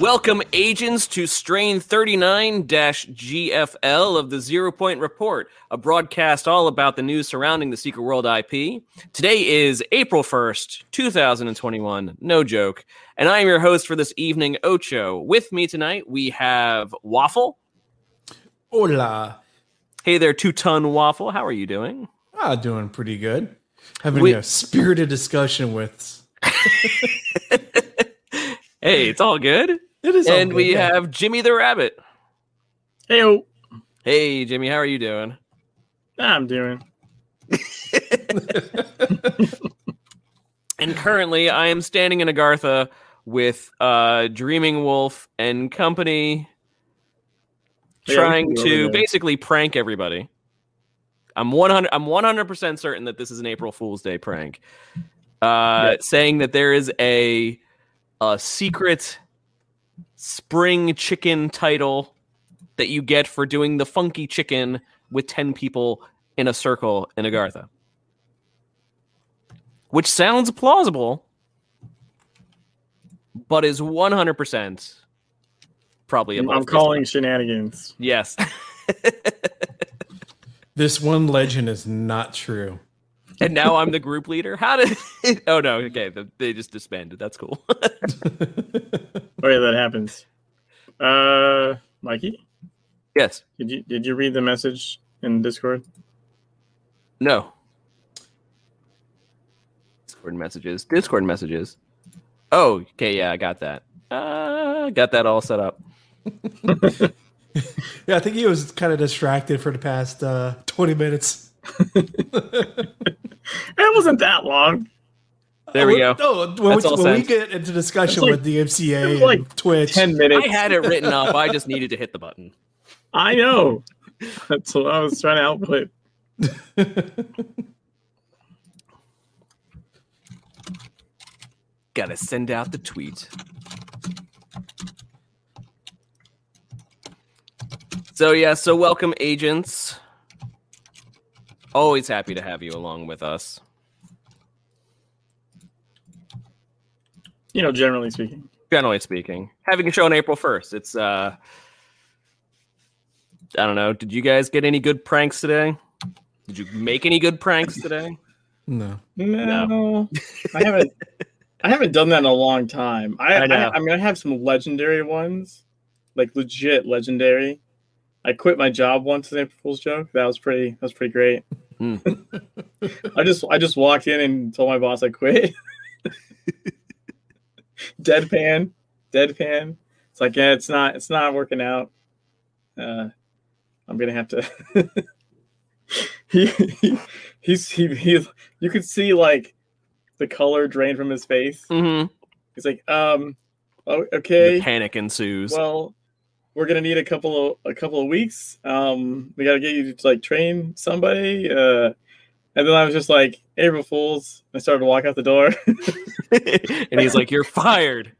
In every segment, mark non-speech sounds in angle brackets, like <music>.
Welcome, agents, to strain 39 GFL of the Zero Point Report, a broadcast all about the news surrounding the Secret World IP. Today is April 1st, 2021. No joke. And I am your host for this evening, Ocho. With me tonight, we have Waffle. Hola. Hey there, two ton Waffle. How are you doing? Ah, doing pretty good. Having We- a spirited discussion with. <laughs> Hey, it's all good. It is, all And good, we yeah. have Jimmy the Rabbit. Hey, Hey, Jimmy, how are you doing? I'm doing. <laughs> And currently, I am standing in Agartha with uh, Dreaming Wolf and company, Yeah, trying we to basically prank everybody. I'm 100. I'm 100 percent certain that this is an April Fool's Day prank, uh, Yeah. saying that there is a a secret spring chicken title that you get for doing the funky chicken with 10 people in a circle in Agartha. Which sounds plausible, but is 100% probably a I'm bluff. calling shenanigans. Yes. <laughs> This one legend is not true. And now I'm the group leader. How did <laughs> Oh no, okay, the, they just disbanded. That's cool. <laughs> oh yeah, that happens. Uh, Mikey, yes. did you did you read the message in Discord? No. Discord messages. Discord messages. Oh, okay, yeah, I got that. Uh, got that all set up. <laughs> Yeah, I think he was kind of distracted for the past uh, 20 minutes. It wasn't that long. There we Oh, go. No, when, we, when we get into discussion like- with the MCA it was and Twitch, Ten minutes. I had it written up. I just needed to hit the button. I know. That's what I was trying to output. Gotta send out the tweet. So yeah, so welcome agents. Always happy to have you along with us. You know, generally speaking. Generally speaking, having a show on April first, it's uh, I don't know. Did you guys get any good pranks today? Did you make any good pranks today? no. No, I haven't. I haven't done that in a long time. I, I I, know. I, mean, I have some legendary ones, like legit legendary. I quit my job once as an April Fool's joke. That was pretty. That was pretty great. Hmm. <laughs> I just I just walked in and told my boss I quit. <laughs> deadpan, deadpan. It's like yeah, it's not it's not working out. Uh, I'm gonna have to. <laughs> he, he he's he, he you could see like the color drain from his face. Mm-hmm. He's like, um, oh, okay, Panic ensues. well, we're gonna need a couple of a couple of weeks. Um, we gotta get you to like train somebody. Uh, and then I was just like, April Fools. I started to walk out the door. <laughs> and he's like, "You're fired."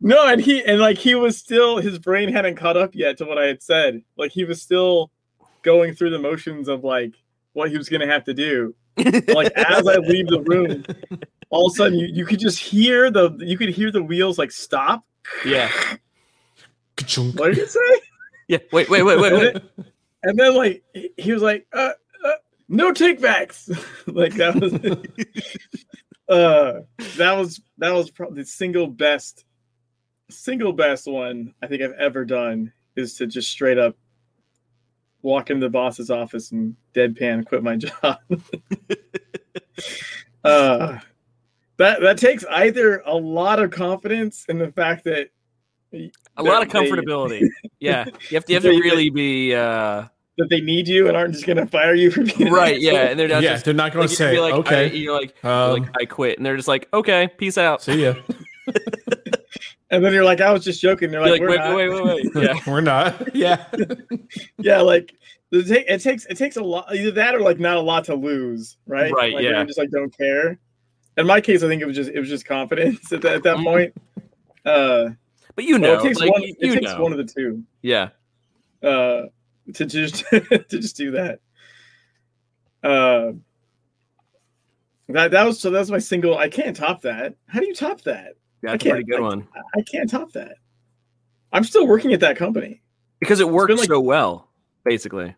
no, and he and like he was still his brain hadn't caught up yet to what I had said. Like he was still going through the motions of like what he was gonna have to do. <laughs> Like as I leave the room, all of a sudden you, you could just hear the you could hear the wheels like stop. yeah, <laughs> Ka-chunk. What did it say? <laughs> yeah. Wait, wait, wait, wait, wait. And then like he- he was like, uh, uh no takebacks. <laughs> like that was <laughs> uh that was that was probably the single best single best one I think I've ever done is to just straight up walk into the boss's office and deadpan quit my job. uh that that takes either a lot of confidence in the fact that A lot of that they- comfortability. <laughs> Yeah, you have to, you have to really be uh, that they need you and aren't just gonna fire you for being right. Yeah, and they're not yeah, just they're not going to say, be like, okay, I, you're like, you're um, like, I quit, and they're just like, okay, peace out. see ya. <laughs> And then you're like, I was just joking. They're like, like, We're wait, not. wait, wait, wait. Yeah, <laughs> We're not. Yeah. yeah, like the ta- it takes it takes a lot either that or like not a lot to lose, right? Right, Like, yeah. they're just like don't care. In my case, I think it was just it was just confidence at that, at that Mhm. point. Uh, but you well, know, it takes like, one. you, It takes know. one of the two. yeah. Uh, to just <laughs> to just do that. Uh, that that was so that's my single. I can't top that. How do you top that? That's a can't- pretty good I- one. I can't top that. I'm still working at that company. Because it worked like- so well, basically.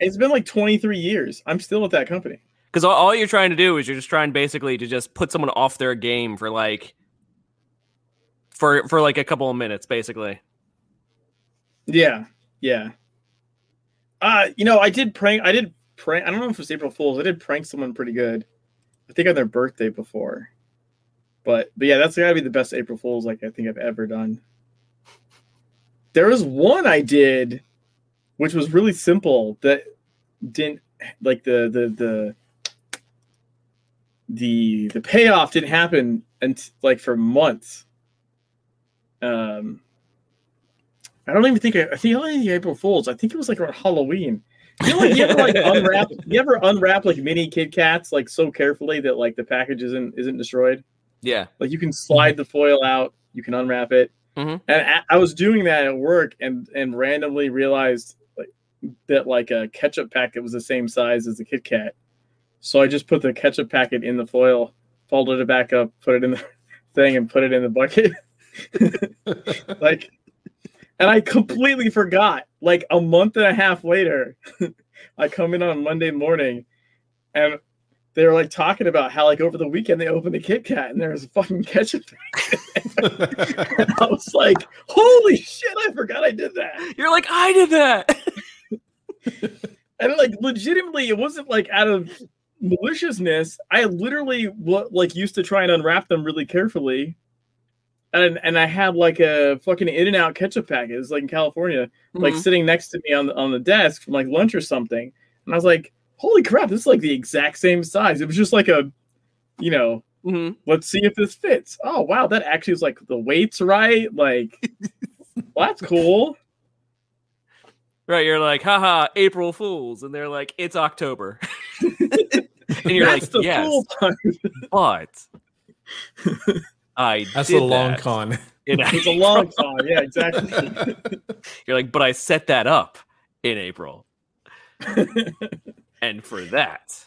It's been like 23 years. I'm still at that company. Because all, all you're trying to do is you're just trying basically to just put someone off their game for like for for like a couple of minutes, basically. Yeah, yeah. Uh, you know, I did prank. I did prank. I don't know if it was April Fools. I did prank someone pretty good. I think on their birthday before. But but yeah, that's gotta be the best April Fools like I think I've ever done. There was one I did, which was really simple that didn't like the the the the the payoff didn't happen and like for months. Um, I don't even think I, I think only the April Fools. I think it was like around Halloween. You know, like you ever like unwrap you ever unwrap like mini Kit Kats like so carefully that like the package isn't isn't destroyed. Yeah. Like you can slide the foil out, you can unwrap it. Mhm. And I, I was doing that at work and and randomly realized like that like a ketchup packet was the same size as the Kit Kat. So I just put the ketchup packet in the foil, folded it back up, put it in the <laughs> thing, and put it in the bucket. <laughs> <laughs> like and I completely forgot. Like a month and a half later, <laughs> I come in on Monday morning and they were like talking about how like over the weekend they opened a Kit Kat and there was a fucking ketchup. <laughs> and I was like, holy shit, I forgot I did that. You're like, I did that. And like legitimately, it wasn't like out of maliciousness. I literally what like used to try and unwrap them really carefully. And and I had like a fucking in and out ketchup packet. It was like in California. like Mhm. sitting next to me on the on the desk from like lunch or something. And I was like, holy crap, this is like the exact same size. It was just like a, you know, Mhm. let's see if this fits. Oh wow, that actually is like the weight's right. Like <laughs> well, that's cool. Right, you're like, haha, April Fools, and they're like, it's October, <laughs> and you're that's like, the yes, but <laughs> I That's did the long that. con. in It's a long con. Yeah, exactly. <laughs> You're like, but I set that up in April, <laughs> and for that,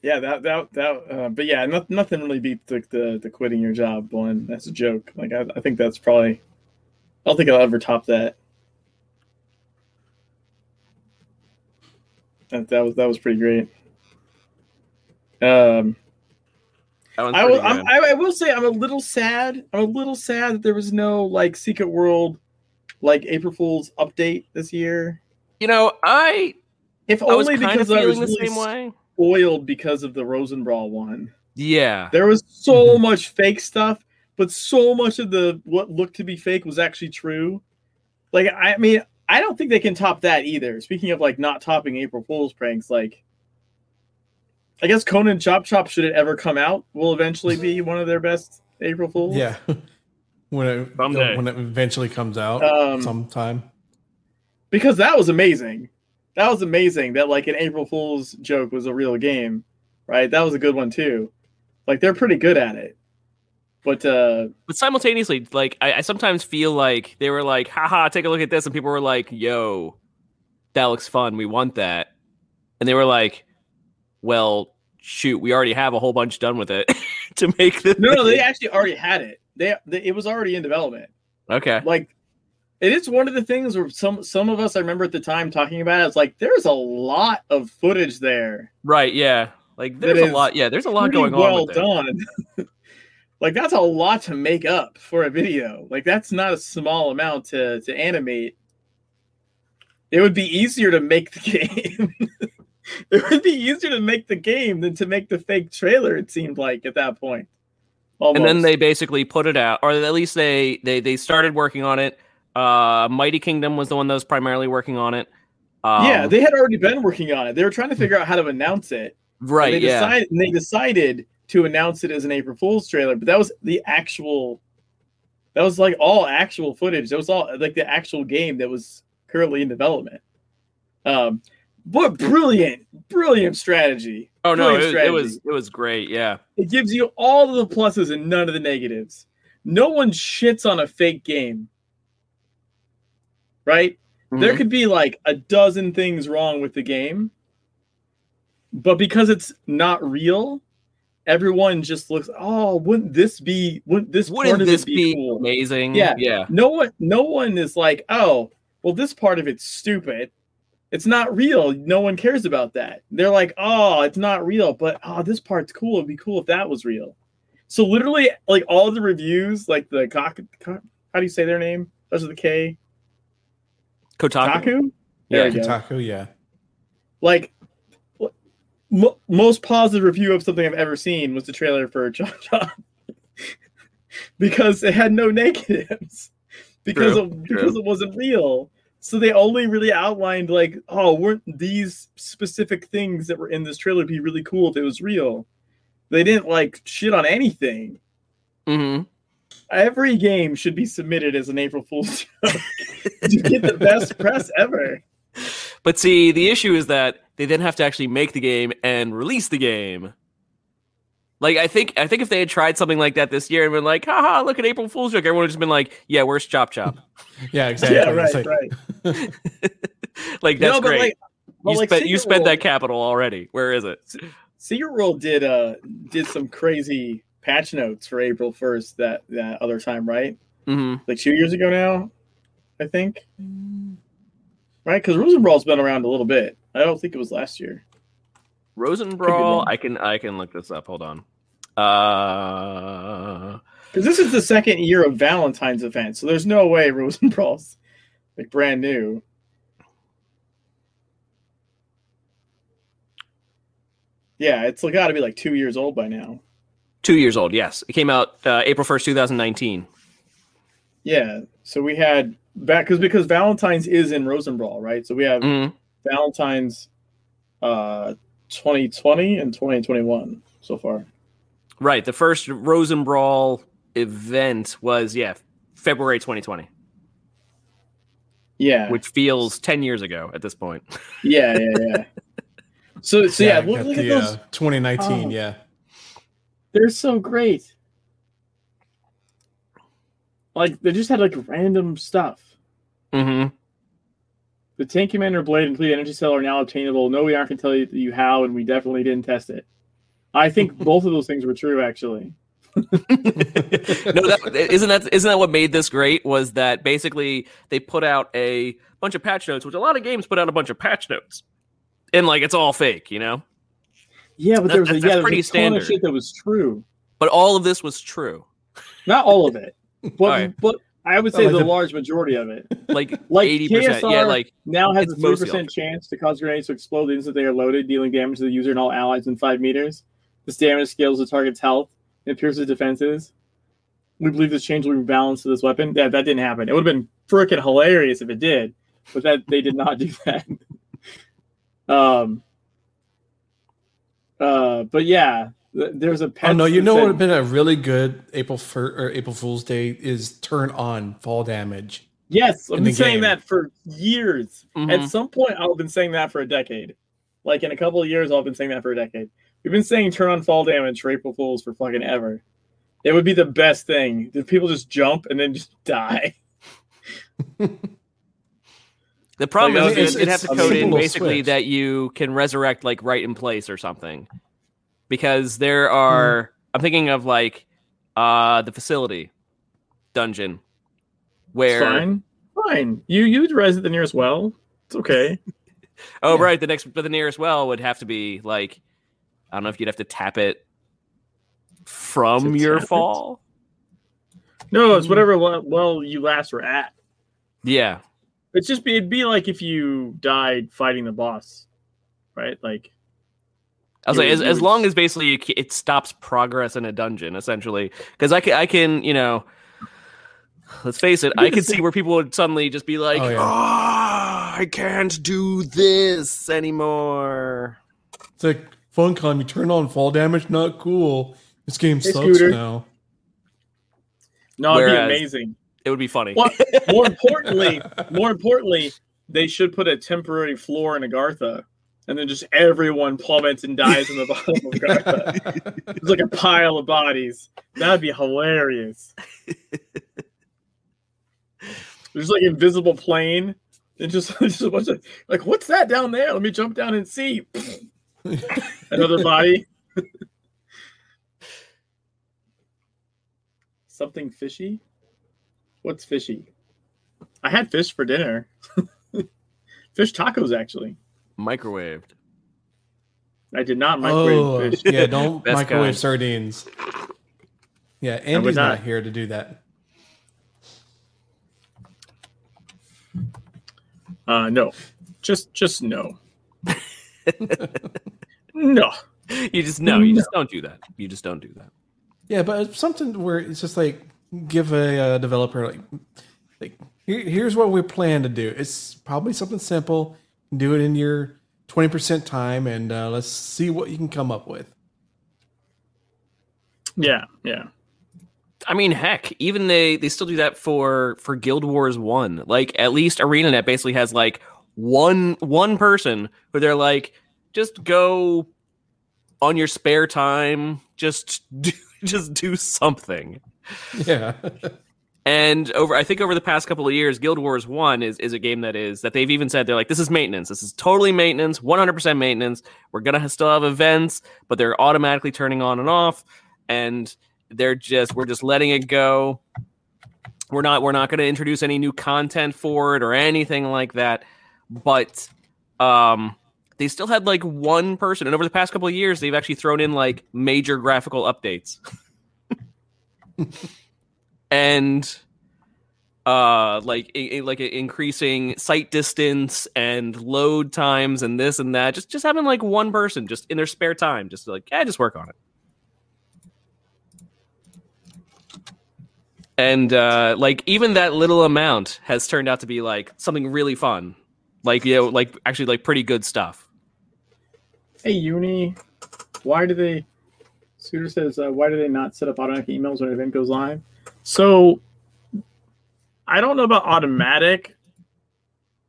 yeah, that that that. Uh, but yeah, no, nothing really beats the, the the quitting your job one. That's a joke. Like I, I think that's probably. I don't think I'll ever top that. That, that was that was pretty great. Um, that one's I will. I'm. I, will say I'm a little sad. I'm a little sad that there was no like Secret World, like April Fool's update this year. you know, I If I only because I was really same way. spoiled because of the Rosenbrawl one. Yeah, There was <laughs> so much fake stuff, but so much of the what looked to be fake was actually true. Like I mean, I don't think they can top that either. Speaking of like not topping April Fool's pranks, like I guess Conan Chop Chop should it ever come out will eventually be <laughs> one of their best April Fools. Yeah. <laughs> When it Someday. when it eventually comes out Um, sometime. because that was amazing. That was amazing. That like an April Fool's joke was a real game, right? That was a good one too. Like they're pretty good at it. But uh but simultaneously, like I, I sometimes feel like they were like, haha, take a look at this, and people were like, yo, that looks fun, we want that, and they were like, well, shoot, we already have a whole bunch done with it <laughs> to make this. no, no, they actually already had it. They, they it was already in development. okay, Like it is one of the things where some some of us I remember at the time talking about it. It's like there's a lot of footage there. right, yeah, like there's a lot, yeah, there's a lot going well on it. done. <laughs> like that's a lot to make up for a video. Like that's not a small amount to to animate. It would be easier to make the <laughs> game. <laughs> it would be easier to make the game than to make the fake trailer. It seemed like at that point. and then they basically put it out, or at least they they they started working on it. Uh, Mighty Kingdom was the one that was primarily working on it. Um, yeah, they had already been working on it. They were trying to figure out how to announce it. right, And they yeah, decided and they decided to announce it as an April Fool's trailer, but that was the actual that was like all actual footage. That was all like the actual game that was currently in development. Um but brilliant, brilliant strategy. oh no, brilliant it, it was it was great, yeah. It gives you all of the pluses and none of the negatives. No one shits on a fake game. Right? There Mhm. could be like a dozen things wrong with the game, but because it's not real, everyone just looks, oh, wouldn't this be? Wouldn't this Wouldn't part of this it be, be cool? amazing? Yeah. yeah. No one, no one is like, oh, well, this part of it's stupid. It's not real. No one cares about that. They're like, oh, it's not real, but oh, this part's cool. It'd be cool if that was real. So literally, like all the reviews, like the cock, cock how do you say their name? Those are the K. Kotaku. Taku. Yeah, There we. Kotaku, yeah. Like mo most positive review of something I've ever seen was the trailer for Chop Chop <laughs> because it had no negatives because True, of, because it wasn't real. So they only really outlined like, oh, weren't these specific things that were in this trailer be really cool if it was real? They didn't like shit on anything. hmm Every game should be submitted as an April Fool's <laughs> joke to get the best press ever. But see, the issue is that they then have to actually make the game and release the game. Like I think I think if they had tried something like that this year and been like, haha, look at April Fool's joke, everyone would have just been like, Yeah, where's Chop Chop? <laughs> Yeah, exactly. Yeah, right, like- right. <laughs> like that's No, but great. like- but you like spent you spent that capital already. Where is it? Secret World did uh did some crazy patch notes for April first that that other time, right? hmm Like two years ago now, I think. Right? Because Rosenbrawl's been around a little bit. I don't think it was last year. Rosenbrawl. I can I can look this up. Hold on. Uh Because this is the second year of Valentine's event, so there's no way <laughs> Rosenbrawl's like brand new. Yeah, it's got to be like two years old by now. two years old. Yes, it came out uh, April first, two thousand nineteen. Yeah, so we had back because because Valentine's is in Rosenbrawl, right? So we have Mm-hmm. Valentine's uh 2020 and 2021 so far. Right. The first Rosenbrawl event was yeah February twenty twenty, Yeah. which feels ten years ago at this point. yeah, yeah, yeah. <laughs> So so yeah, I look, got look at those. uh, 2019, Oh. yeah. They're so great. Like they just had like random stuff. Mm-hmm. The Tank Commander Blade and Complete Energy Cell are now obtainable. No, we aren't going to tell you, you how, and we definitely didn't test it. I think <laughs> both of those things were true, actually. <laughs> no, that isn't that isn't that what made this great? Was that basically they put out a bunch of patch notes, which a lot of games put out a bunch of patch notes, and like it's all fake, you know. Yeah, but there was a, yeah, that's there was pretty a ton standard. of shit that was true. But all of this was true. Not all of it, <laughs> but Alright. but I would say Like the, the- large majority of it. <laughs> Like Like eighty percent. Yeah, like now has a three percent chance to cause grenades to explode the instant they are loaded, dealing damage to the user and all allies in five meters. This damage scales the target's health and pierces defenses. We believe this change will be balanced to this weapon. Yeah, that didn't happen. It would have been freaking hilarious if it did, but that they did not <laughs> do that. um. Uh, but yeah, th- there's a. Oh no, you that know what would have been a really good April fir- or April Fool's Day is turn on fall damage. Yes, I've been saying game. that for years. mhm. At some point, I've been saying that for a decade. Like in a couple of years, I've been saying that for a decade. We've been saying turn on fall damage for April Fools for fucking ever. It would be the best thing if people just jump and then just <laughs> die. <laughs> the problem Like, is it's- you'd you'd have to code in basically switch. that you can resurrect like right in place or something, because there are. I'm thinking of like uh the facility dungeon It's where fine, fine. You you would res it the nearest well. It's okay. <laughs> Oh, Yeah. right. The next, but the nearest well would have to be like, I don't know if you'd have to tap it from To your tap it? fall. No, it's whatever well, well you last were at. Yeah, It's just be it'd be like if you died fighting the boss, right? Like I was like, as, as long as basically you, it stops progress in a dungeon, essentially. Because I can, I can, you know, let's face it, I could see <laughs> where people would suddenly just be like, Oh, oh. I can't do this anymore. It's like Funcom, you turn on fall damage, not cool. This game Hey, sucks Scooter. now. no, it'd Whereas- be amazing. It would be funny. What? <laughs> More importantly, more importantly, they should put a temporary floor in Agartha, and then just everyone plummets and dies in the <laughs> bottom of Agartha. It's like a pile of bodies. That'd be hilarious. There's like invisible plane, and just, <laughs> just a bunch of like, what's that down there? Let me jump down and see. <laughs> Another body. <laughs> Something fishy? What's fishy? I had fish for dinner. <laughs> fish tacos, actually. Microwaved. I did not microwave Oh, fish. yeah, don't Best microwave kind. sardines. Yeah, Andy's not. not. here to do that. Uh, no, just just no. No. You just no, you just don't do that. You just don't do that. Yeah, but it's something where it's just like give a uh, developer like like here, here's what we plan to do. It's probably something simple. Do it in your twenty percent time, and uh, let's see what you can come up with. Yeah, yeah. I mean, heck, even they they still do that for for Guild Wars One. Like at least ArenaNet basically has like one one person who they're like, just go on your spare time, just <laughs> do, just do something. Yeah, And over, I think over the past couple of years, Guild Wars One is is a game that is that they've even said they're like, this is maintenance. This is totally maintenance, one hundred percent maintenance. We're gonna still have events, but they're automatically turning on and off, and they're just we're just letting it go. We're not we're not gonna introduce any new content for it or anything like that. But um, they still had like one person, and over the past couple of years, they've actually thrown in like major graphical updates. <laughs> and uh like i- i- like increasing sight distance and load times and this and that just just having like one person just in their spare time just like yeah just work on it and uh like even that little amount has turned out to be like something really fun like you know like actually like pretty good stuff Hey, Uni, why do they? Scooter says, uh, why do they not set up automatic emails when an event goes live? So, I don't know about automatic,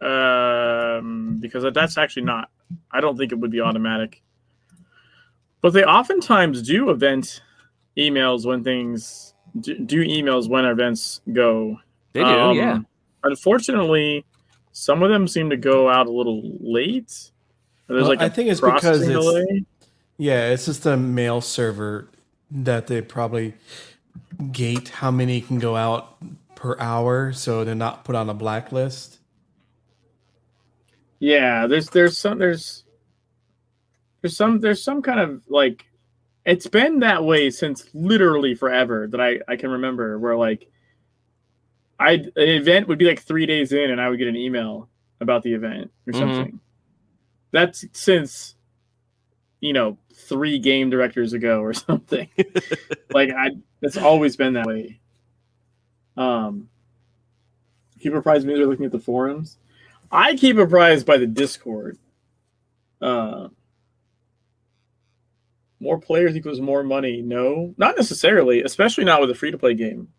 um, because that's actually not. I don't think it would be automatic. But they oftentimes do event emails when things do, do emails when events go. they do Um, yeah Unfortunately, some of them seem to go out a little late. There's Well, like I think it's because it's delay. yeah, it's just a mail server that they probably gate how many can go out per hour, so they're not put on a blacklist. Yeah, there's there's some there's there's some there's some kind of like it's been that way since literally forever that I I can remember where like I an event would be like three days in and I would get an email about the event or Mhm. something. That's since you know three game directors ago or <laughs> something. <laughs> like I it's always been that way. Um keep apprised me they're looking at the forums. I keep apprised by the Discord. Uh, more players equals more money. No, not necessarily, especially not with a free to play game.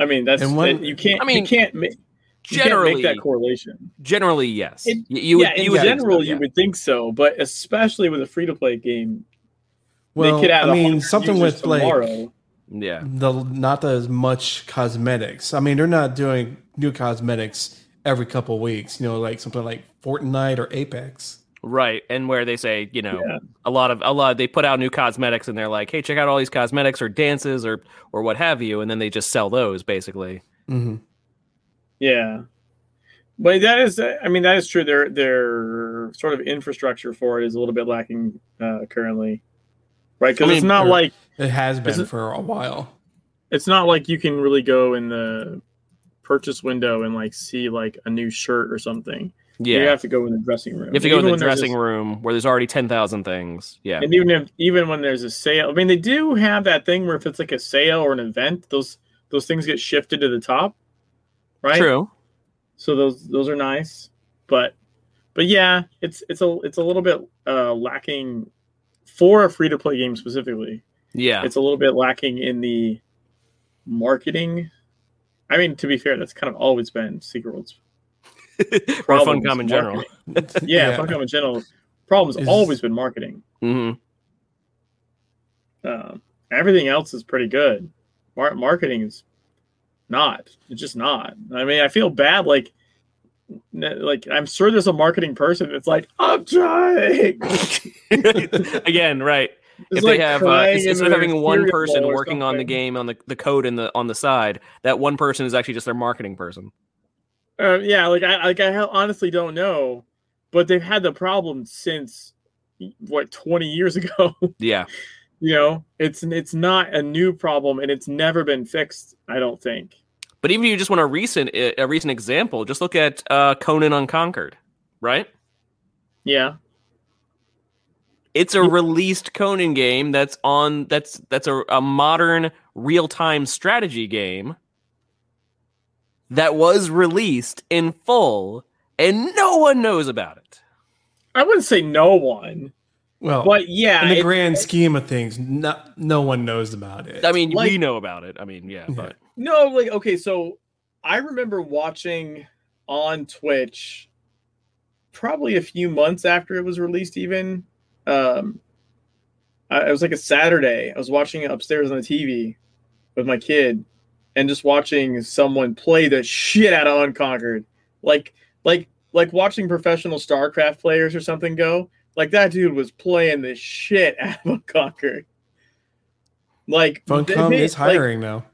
I mean, that's And when- you can't. I mean, you can't make generally make that correlation. generally yes It- Y- you would, yeah, in you would think general, so, yeah. you would think so, but especially with a free to play game, Well, they could add I a mean, something users with like tomorrow. yeah the not as much cosmetics. I mean, they're not doing new cosmetics every couple weeks. You know, like something like Fortnite or Apex. Right, and where they say, you know, Yeah. a lot of a lot they put out new cosmetics and they're like, "Hey, check out all these cosmetics or dances or or what have you," and then they just sell those basically. hmm Yeah. But that is, I mean, that is true. Their their sort of infrastructure for it is a little bit lacking uh, currently, right? Because I it's not or- like It has been for a while. it's not like you can really go in the purchase window and like see like a new shirt or something. Yeah, You have to go in the dressing room. you have to go Even in the dressing room where there's already ten thousand things. Yeah, And even if even when there's a sale, I mean, they do have that thing where if it's like a sale or an event, those those things get shifted to the top, right? true. so those those are nice but but yeah it's it's a it's a little bit uh lacking for a free to play game specifically Yeah, it's a little bit lacking in the marketing i mean to be fair that's kind of always been secret world's <laughs> or problem Funcom is in general. marketing. <laughs> yeah, Funcom in general. Problem's Is- always been marketing. Hmm um, everything else is pretty good. Mar- marketing is not. It's just not. I mean i feel bad like like i'm sure there's a marketing person It's like i'm trying. <laughs> Again, right? if like they have uh, crying ins- in instead of having one person bowl or working on the game on the, the code and the on the side, that one person is actually just their marketing person. Uh, yeah, like I like I honestly don't know, but they've had the problem since what 20 years <laughs> ago. Yeah. you know, it's it's not a new problem and it's never been fixed. I don't think. But even if you just want a recent a recent example, just look at uh, Conan Unconquered, right? Yeah, It's a released Conan game that's on that's that's a, a modern real time strategy game that was released in full and no one knows about it. I wouldn't say no one, Well, but yeah, in the it- grand scheme of things, no, no one knows about it. I mean, Like- we know about it. I mean, yeah, Yeah. but No, like okay, so I remember watching on Twitch probably a few months after it was released even. Um I, it was like a Saturday. I was watching it upstairs on the TV with my kid and just watching someone play the shit out of Unconquered. Like like like watching professional StarCraft players or something go. Like that dude was playing the shit <laughs> out of Unconquered. Like Funcom they- is like, hiring now.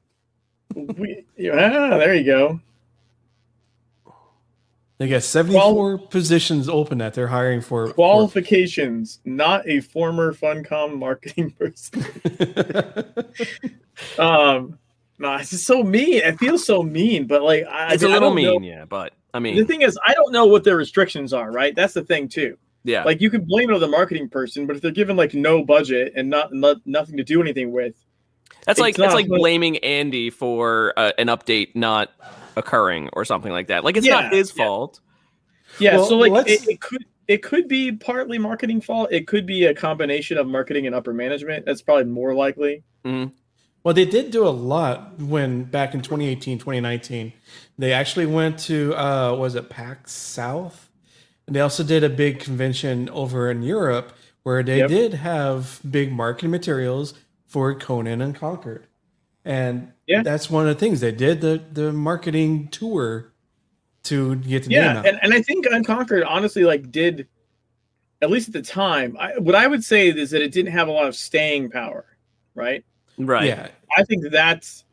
we, ah, there you go. They got 74 positions open that they're hiring for. Qualifications, not a former Funcom marketing <laughs> person. <laughs> Um, no, it's just so mean. It feels so mean, but like, I, it's I a little don't know- mean, yeah. But I mean, The thing is, I don't know what their restrictions are. Right, that's the thing too. yeah, Like, you can blame it on the marketing person, but if they're given like no budget and not, not nothing to do anything with, that's it's like that's like blaming Andy for uh, an update not occurring or something like that. Like it's not his yeah. fault. yeah. Well, so like, it, it could. It could be partly marketing fault. It could be a combination of marketing and upper management. That's probably more likely. Well, they did do a lot when back in 2018, 2019. They actually went to, uh, was it PAX South? And they also did a big convention over in Europe where they Yep. did have big marketing materials for Conan Unconquered. And Yeah. that's one of the things they did the, the marketing tour to get the yeah and, and i think unconquered honestly like did at least at the time I, what i would say is that it didn't have a lot of staying power right Right. Yeah. i think that's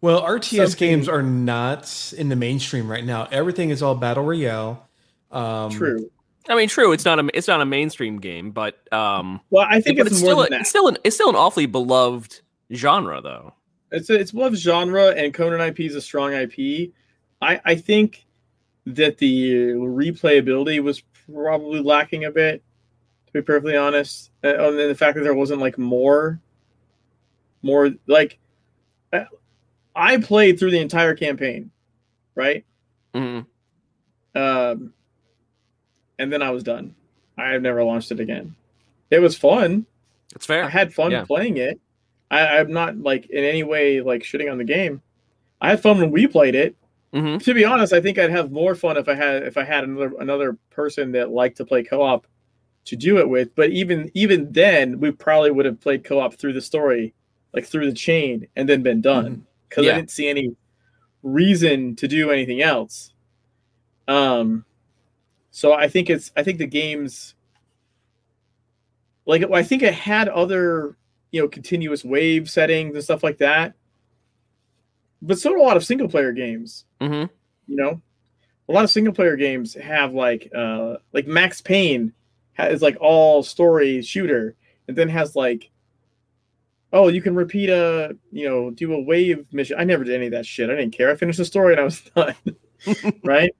Well, RTS Something- games are not in the mainstream right now. Everything is all battle royale. Um, true I mean, true. It's not a it's not a mainstream game, but um, well i think but it's, it's more still a, that it's still an it's still an awfully beloved genre, though. it's a, it's one of genre and conan ip is a strong ip i i think that the replayability was probably lacking a bit to be perfectly honest Uh, and then the fact that there wasn't like more more like i played through the entire campaign right Mhm. um and then i was done i have never launched it again it was fun It's fair. I had fun Yeah. playing it. I, I'm not like in any way like shitting on the game. I had fun when we played it. Mhm. To be honest, I think I'd have more fun if I had if I had another another person that liked to play co-op to do it with. But even even then, we probably would have played co-op through the story, like through the chain, and then been done because Yeah. I didn't see any reason to do anything else. Um, so I think it's I think the game's like I think it had other you know continuous wave settings and stuff like that, but so do a lot of single player games. Mhm. You know, a lot of single player games have like uh like Max Payne is like all story shooter, and then has like oh you can repeat a you know do a wave mission. I never did any of that shit. I didn't care. I finished the story and I was <laughs> done. <laughs> right.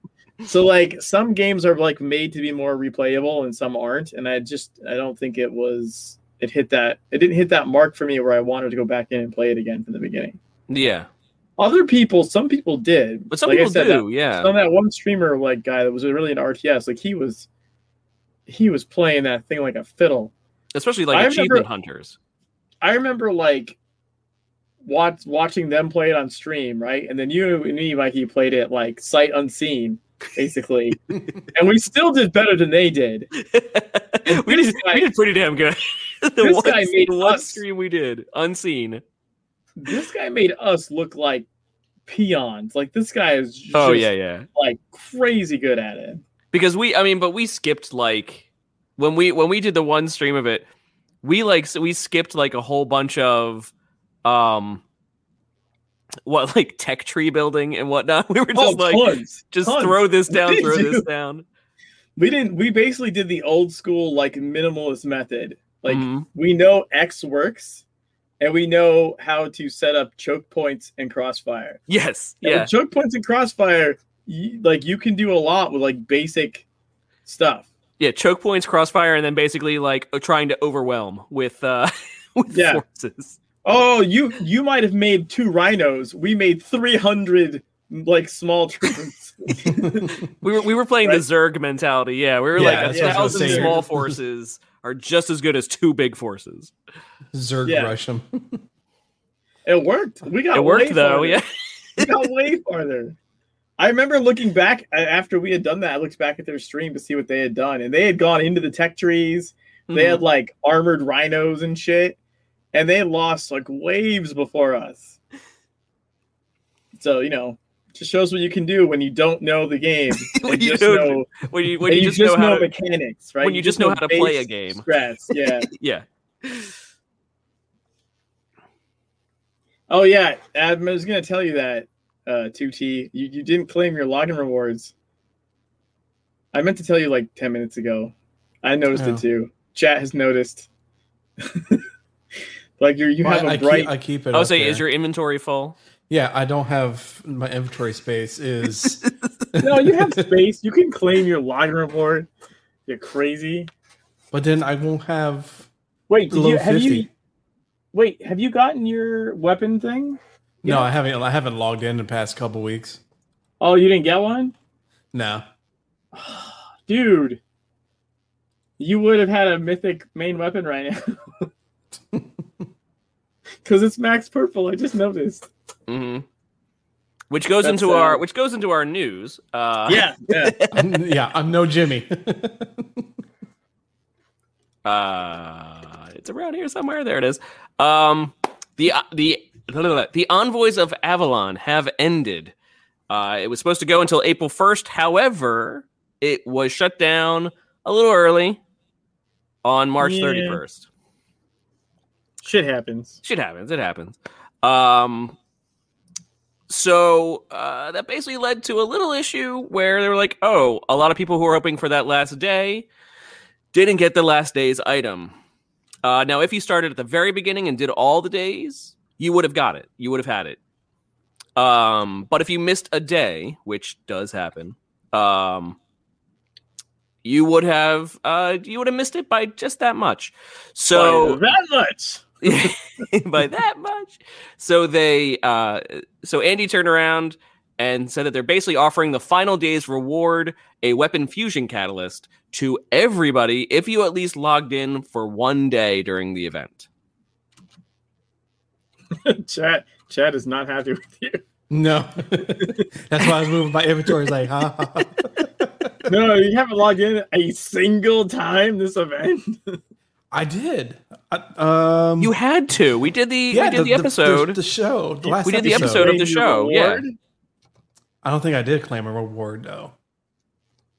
So like some games are like made to be more replayable and some aren't, and I just I don't think it was it hit that it didn't hit that mark for me where I wanted to go back in and play it again from the beginning. Yeah, Other people, some people did, but some Like I people said, do. That, yeah. some that one streamer like guy that was really an RTS, like he was he was playing that thing like a fiddle. Especially like I achievement remember- hunters. I remember like watch, watching them play it on stream, right? And then you and me, Mikey, played it like sight unseen, basically. <laughs> and we still did better than they did. <laughs> we, did, guy- we did pretty damn good. <laughs> the this one, guy made one us- stream we did unseen. This guy made us look like peons. Like this guy is just Oh yeah, yeah. like crazy good at it. Because we, I mean, but we skipped like when we when we did the one stream of it. We like so we skipped like a whole bunch of um what <laughs> like tech tree building and whatnot. <laughs> We were just Oh, like tons, just tons. throw this <laughs> down, throw this down. We didn't. We basically did the old school like minimalist method. Like Mhm. we know X works, and we know how to set up choke points and crossfire. yes, And yeah, choke points and crossfire, you, like you can do a lot with like basic stuff. Yeah. Choke points, crossfire, and then basically like uh, trying to overwhelm with uh <laughs> with Yeah. forces. Oh, you you might have made two rhinos. We made three hundred like small <laughs> troops. We were we were playing Right. the Zerg mentality. Yeah, we were Yeah, like a what I was thousand saying. small forces are just as good as two big forces. Zerg Yeah. rush them. it worked. We got It worked way though. farther. Yeah. we got way farther. I remember looking back after we had done that. I looked back at their stream to see what they had done, and they had gone into the tech trees. They Mhm. had like armored rhinos and shit, and they lost like waves before us. So you know, just shows what you can do when you don't know the game. <laughs> When you know, <laughs> when you when you, just, know, how to, mechanics, right? when you just know how to play a game. Strats, <laughs> yeah. yeah. Oh yeah, I was gonna tell you that, uh, 2T. You, you didn't claim your login rewards. I meant to tell you like 10 minutes ago. I noticed Oh. it too. Chat has noticed. <laughs> like you're you Well, have I, a I bright keep, I keep it. I up would say, there. is your inventory full? Yeah, I don't have my inventory space is <laughs> No, you have space. You can claim your login reward. You're crazy. but then I won't have Wait, did you have 50. you wait, have you gotten your weapon thing? No, Yeah. I haven't I haven't logged in the past couple weeks. Oh, you didn't get one? No. <sighs> Dude. You would have had a mythic main weapon right now. <laughs> Cause it's max purple, I just noticed. hmm Which goes That's, into uh, our which goes into our news. Uh, <laughs> Yeah, yeah. I'm, <laughs> yeah, I'm no Jimmy. Uh, it's around here somewhere. There it is. Um, the the <laughs> the envoys of Avalon have ended. Uh, it was supposed to go until April first. However, it was shut down a little early on March Yeah. thirty first. Shit happens. Shit happens. It happens. Um, so uh, that basically led to a little issue where they were like, "Oh, a lot of people who were hoping for that last day didn't get the last day's item." Uh, now, if you started at the very beginning and did all the days, you would have got it. You would have had it. Um, but if you missed a day, which does happen, um, you would have uh, you would have missed it by just that much. So By that much. <laughs> by that much. So they uh so Andy turned around and said that they're basically offering the final day's reward a weapon fusion catalyst to everybody if you at least logged in for one day during the event. <laughs> Chat Chat is not happy with you. no. <laughs> That's why I was moving my inventory. It's like, ha, ha, ha. <laughs> No, you haven't logged in a single time this event. I did. I, um You had to. We did the we did the, episode. the, show, the last We did the episode. episode of the show, yeah. I don't think I did claim a reward though.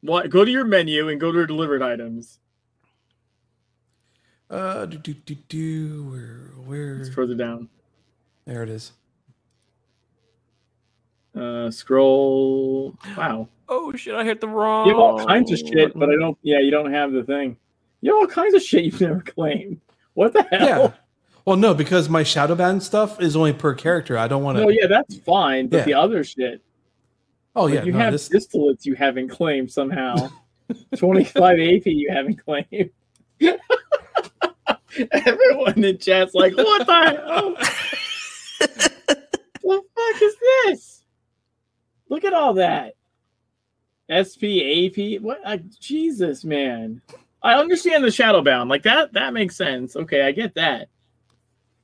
What? Go to your menu and go to delivered items. Uh, do, do, do, do, where, where? It's further down. There it is. Uh, scroll. Wow. oh shit, I hit the wrong. You have all kinds of shit, but I don't. Yeah, you don't have the thing. You have all kinds of shit you've never claimed. What the hell? Yeah. Well, no, because my Shadowbound stuff is only per character. I don't want to. No, yeah, that's fine. But Yeah. the other shit, oh yeah, you no, have this, distillates you haven't claimed somehow. <laughs> Twenty-five AP you haven't claimed. <laughs> Everyone in chat's like, "What the hell? <laughs> the fuck is this? Look at all that. SPAP. What? Uh, Jesus, man. I understand the Shadowbound. Like that. That makes sense. Okay, I get that.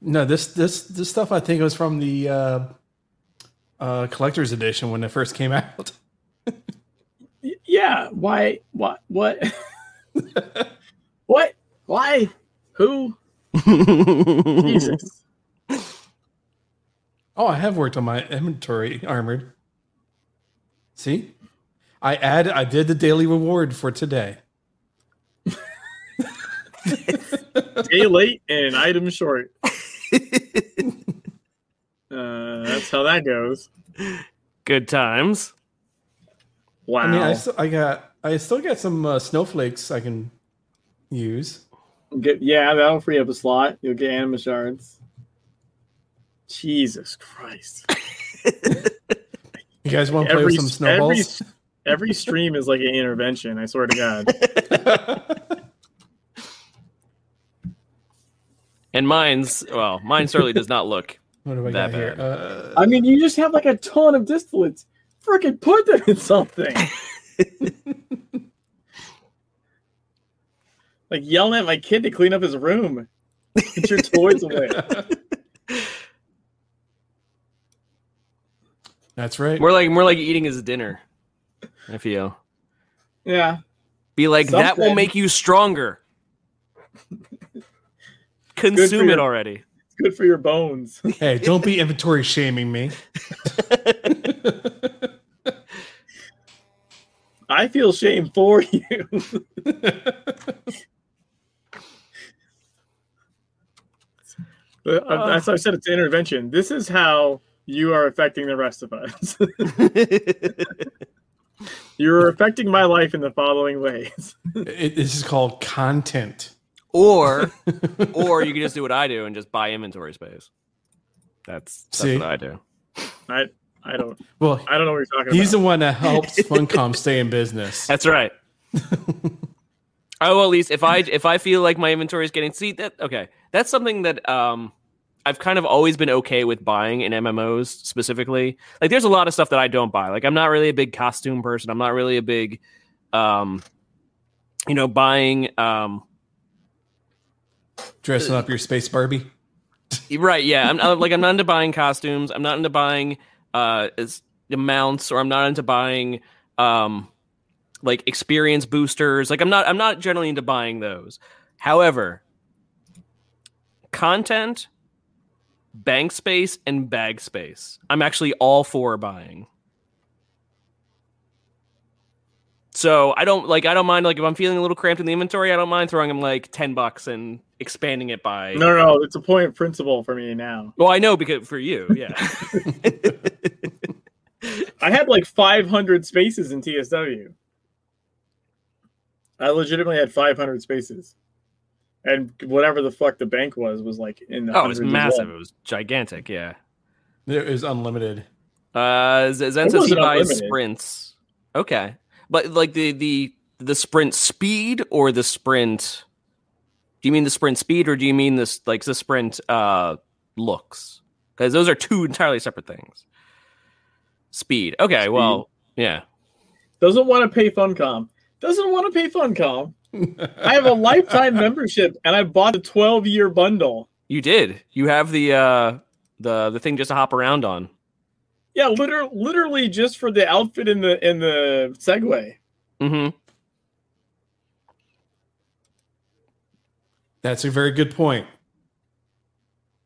no, this this this stuff I think was from the uh, uh, collector's edition when it first came <laughs> out. Yeah. Why? What? What? <laughs> what? Why? Who? <laughs> Jesus. Oh, I have worked on my inventory armored. See, I add I did the daily reward for today. <laughs> Day late and item short. <laughs> Uh, that's how that goes. Good times. Wow. I mean, I still, I got, I still got some uh, snowflakes I can use. Get, yeah, that'll free up a slot. You'll get anima shards. Jesus Christ. You guys want to play with some snowballs? Every, every stream is like an intervention, I swear to God. <laughs> And mine's well, mine certainly does not look. <laughs> what do I That got here? bad. Uh, I mean, you just have like a ton of distillates. Freaking put them in something. <laughs> like yelling at my kid to clean up his room. Get your toys away. That's right. More like more like eating his dinner. I feel. Yeah. Be like that will make you stronger. <laughs> Consume it your- already. It's good for your bones. <laughs> Hey, don't be inventory shaming me. <laughs> I feel shame for you. But, uh, That's why I said it's an intervention. This is how you are affecting the rest of us. <laughs> <laughs> You're affecting my life in the following ways. <laughs> It, this is called content. or or you can just do what I do and just buy inventory space. That's that's See? what I do. I I don't Well, I don't know what you're talking he's about. He's the one that helps Funcom stay in business. That's right. oh, well, at least if I if I feel like my inventory is getting see that okay, that's something that um I've kind of always been okay with buying in MMOs specifically. Like, there's a lot of stuff that I don't buy. Like, I'm not really a big costume person. I'm not really a big, um, you know, buying. Um, Dressing up your space Barbie. <laughs> right? Yeah, I'm, I'm like I'm not into buying costumes. I'm not into buying uh mounts, or I'm not into buying um like experience boosters. Like I'm not I'm not generally into buying those. However, content, bank space, and bag space. I'm actually all for buying. So I don't like I don't mind like if I'm feeling a little cramped in the inventory, I don't mind throwing them like ten bucks and expanding it by No, no, it's a point of principle for me now. well, I know because for you, yeah. <laughs> I had like 500 spaces in TSW. I legitimately had 500 spaces, and whatever the fuck the bank was was like in the oh, it was massive. It was gigantic. Yeah. It was unlunlimited. Uh, Z- Zenso wasn't buys unlimited. sprints. Okay, but like the the the sprint speed or the sprint? Do you mean the sprint speed or do you mean this like the sprint uh looks? Because those are two entirely separate things. Speed. Okay. Speed. Well, yeah. Doesn't want to pay Funcom. Doesn't want to pay Funcom. <laughs> I have a lifetime membership, and I bought a 12 year bundle. You did. You have the uh the the thing just to hop around on. Yeah, literally, literally just for the outfit in the in the Segway. Mm-hmm. That's a very good point.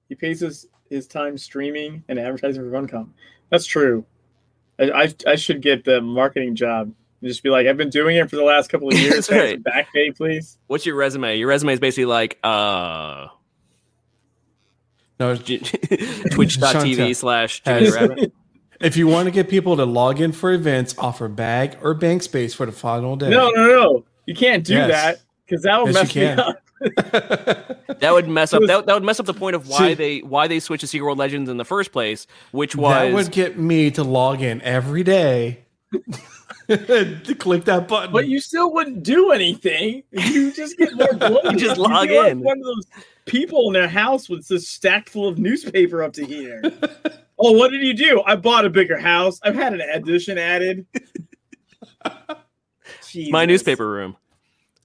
He pays his, his time streaming and advertising for Funcom. That's true. I, I, I should get the marketing job. And just be like, I've been doing it for the last couple of years. <laughs> That's Can I have right. Back pay, please. What's your resume? Your resume is basically like uh No, <laughs> twitch.tv slash has- Junior Rabbit. <laughs> if you want to get people to log in for events, offer bag or bank space for the final day. No, no, no. You can't do Yes. that because that will Yes, you mess me up. That would mess up. That, that would mess up the point of why See- they why they switched to Secret World Legends in the first place, which was that would get me to log in every day to <laughs> click that button. But you still wouldn't do anything. You just get more glow. <laughs> You just log in. one of those people in their house with this stack full of newspaper up to here. <laughs> oh, what did you do? I bought a bigger house. I've had an addition added. my newspaper room.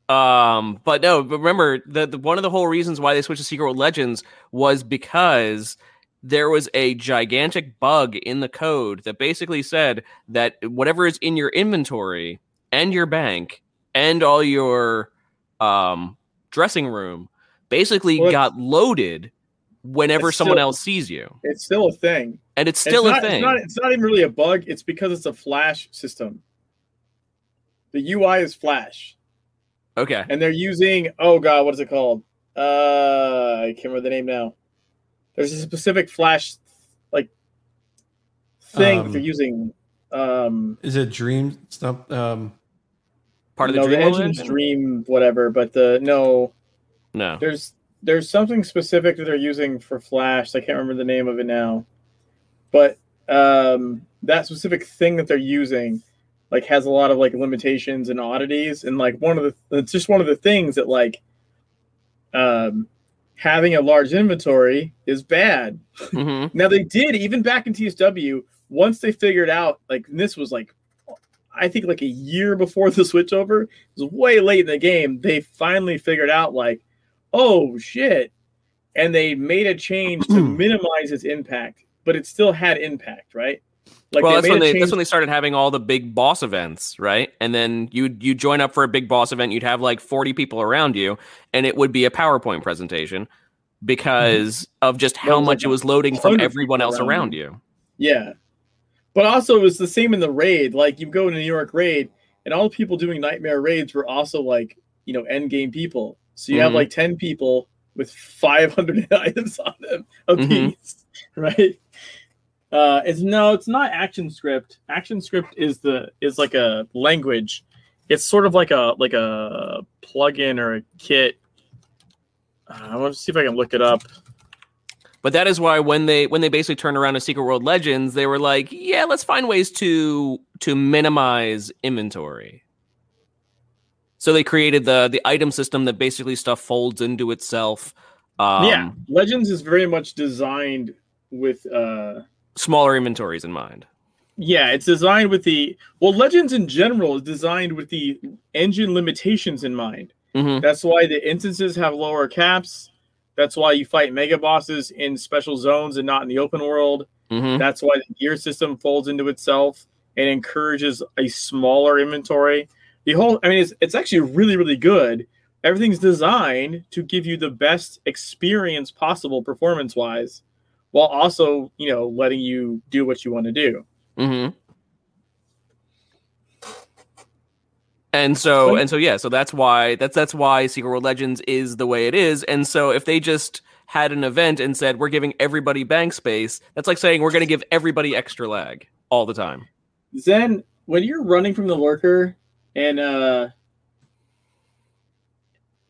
Um, but no, but remember the, the one of the whole reasons why they switched to Secret World Legends was because there was a gigantic bug in the code that basically said that whatever is in your inventory and your bank and all your um dressing room basically Well, got loaded whenever someone still- else sees you. It's still a thing. And it's still it's a not, thing. It's not, it's not even really a bug. It's because it's a Flash system. The UI is Flash. Okay. and they're using oh god, what is it called? Uh, I can't remember the name now. There's a specific flash like thing Um, they're using. Um, Is it Dream stuff? Um, Part of no, the the Dream engine's engine? Dream whatever, but the no, No. there's there's something specific that they're using for Flash. I can't remember the name of it now, but um, that specific thing that they're using like has a lot of like limitations and oddities, and like one of the it's just one of the things that like um, having a large inventory is bad. hmm <laughs> Now they did even back in TSW once they figured out like this was like I think like a year before the switchover. It was way late in the game. They finally figured out like, oh shit, and they made a change to <clears throat> minimize its impact, but it still had impact, right? Like well, that's when they change- that's when they started having all the big boss events, right? And then you you join up for a big boss event. You'd have like forty people around you, and it would be a PowerPoint presentation because of just how Well, it was much like it was loading from everyone else around around you. Yeah. But also, it was the same in the raid. Like, you go to New York raid, and all the people doing Nightmare raids were also like, you know, end game people. So you have Mhm. like 10 people with 500 <laughs> items on them a Mhm. piece, right? Uh, it's no, it's not action script. Action script is the is like a language. It's sort of like a like a plugin or a kit. Uh, I want to see if I can look it up. But that is why when they when they basically turned around to Secret World Legends, they were like, yeah, let's find ways to to minimize inventory. So they created the the item system that basically stuff folds into itself. Um, yeah, Legends is very much designed with uh smaller inventories in mind. yeah, it's designed with the well Legends in general is designed with the engine limitations in mind. hmm That's why the instances have lower caps. That's why you fight mega bosses in special zones and not in the open world. hmm That's why the gear system folds into itself and encourages a smaller inventory. The whole, I mean, it's, it's actually really, really good. Everything's designed to give you the best experience possible performance wise, while also, you know, letting you do what you want to do. hmm And so and so yeah, so that's why that's that's why Secret World Legends is the way it is. And so if they just had an event and said we're giving everybody bank space, that's like saying we're going to give everybody extra lag all the time. Zen, when you're running from the lurker and uh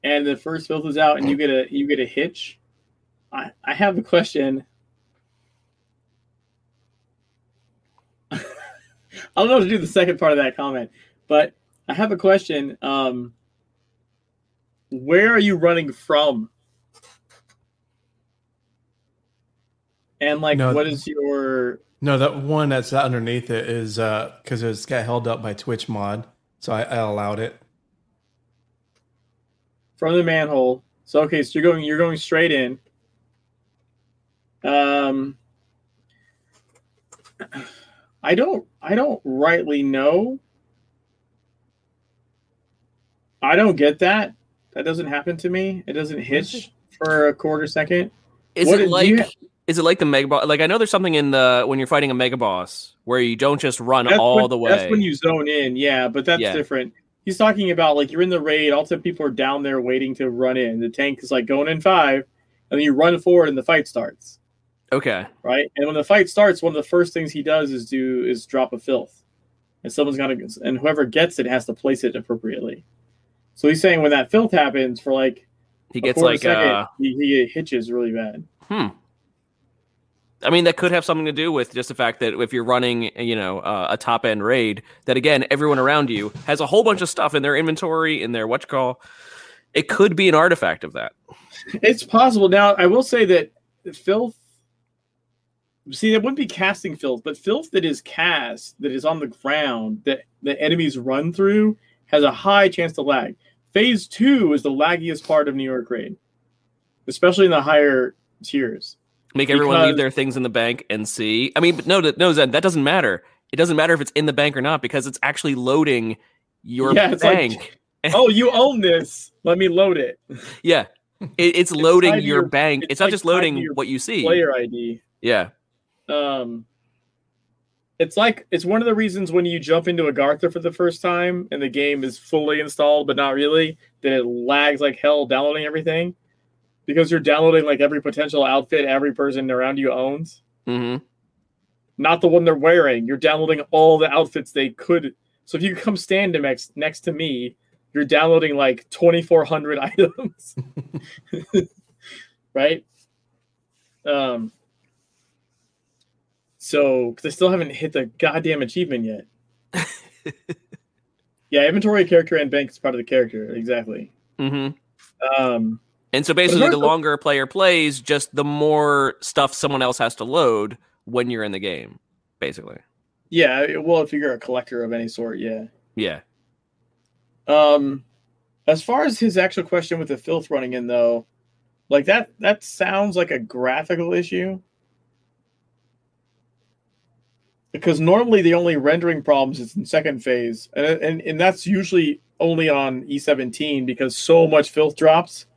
and the first filth is out and you get a you get a hitch, I, I have a question. I don't know how to do the second part of that comment, but I have a question. Um where are you running from? And like No. what is your no, that one that's underneath it is because it's got held up by Twitch mod, so I, I allowed it. from the manhole. So okay, so you're going you're going straight in. Um I don't I don't rightly know. I don't get that. That doesn't happen to me. It doesn't hitch for a quarter second. Is What it like you- is it like the mega boss? Like I know there's something in the when you're fighting a mega boss where you don't just run That's all when, the way. That's when you zone in, yeah, but that's Yeah. different. He's talking about like you're in the raid, all the people are down there waiting to run in. The tank is like going in five, and then you run forward and the fight starts. Okay. right? And when the fight starts, one of the first things he does is do is drop a filth, and someone's got to, and whoever gets it has to place it appropriately. So he's saying when that filth happens for like He gets like second, uh he, he hitches really bad. Hmm. I mean, that could have something to do with just the fact that if you're running, you know, uh, a top end raid, that again, everyone around you has a whole bunch of stuff in their inventory, in their what you call. It could be an artifact of that. It's possible. Now I will say that filth. See, that wouldn't be casting filth, but filth that is cast, that is on the ground, that the enemies run through, has a high chance to lag. Phase two is the laggiest part of New York raid, especially in the higher tiers. Make everyone leave their things in the bank and see. I mean, but no, that- no, Zen, that doesn't matter. It doesn't matter if it's in the bank or not because it's actually loading your Yeah, it's like- bank. <laughs> oh, you own this. Let me load it. yeah, it, it's loading tied your, your- bank. It's It's, not like just loading what you see. Player ID. Yeah, Um, it's like it's one of the reasons when you jump into a Agartha for the first time and the game is fully installed but not really, that it lags like hell downloading everything. Because you're downloading like every potential outfit every person around you owns. Mm-hmm. Not the one they're wearing. You're downloading all the outfits they could. So if you come stand next next to me, you're downloading like 2,400 <laughs> items, <laughs> right? Um. So, because I still haven't hit the goddamn achievement yet. <laughs> yeah, inventory, character, and bank is part of the character. Exactly. Mm-hmm. Um. And so basically, the longer a player plays, just the more stuff someone else has to load when you're in the game. Basically, Yeah. Well, if you're a collector of any sort, yeah. yeah. Um, as far as his actual question with the filth running in, though, like that that sounds like a graphical issue. Because normally the only rendering problems is in second phase, and and, and that's usually only on E17 because so much filth drops,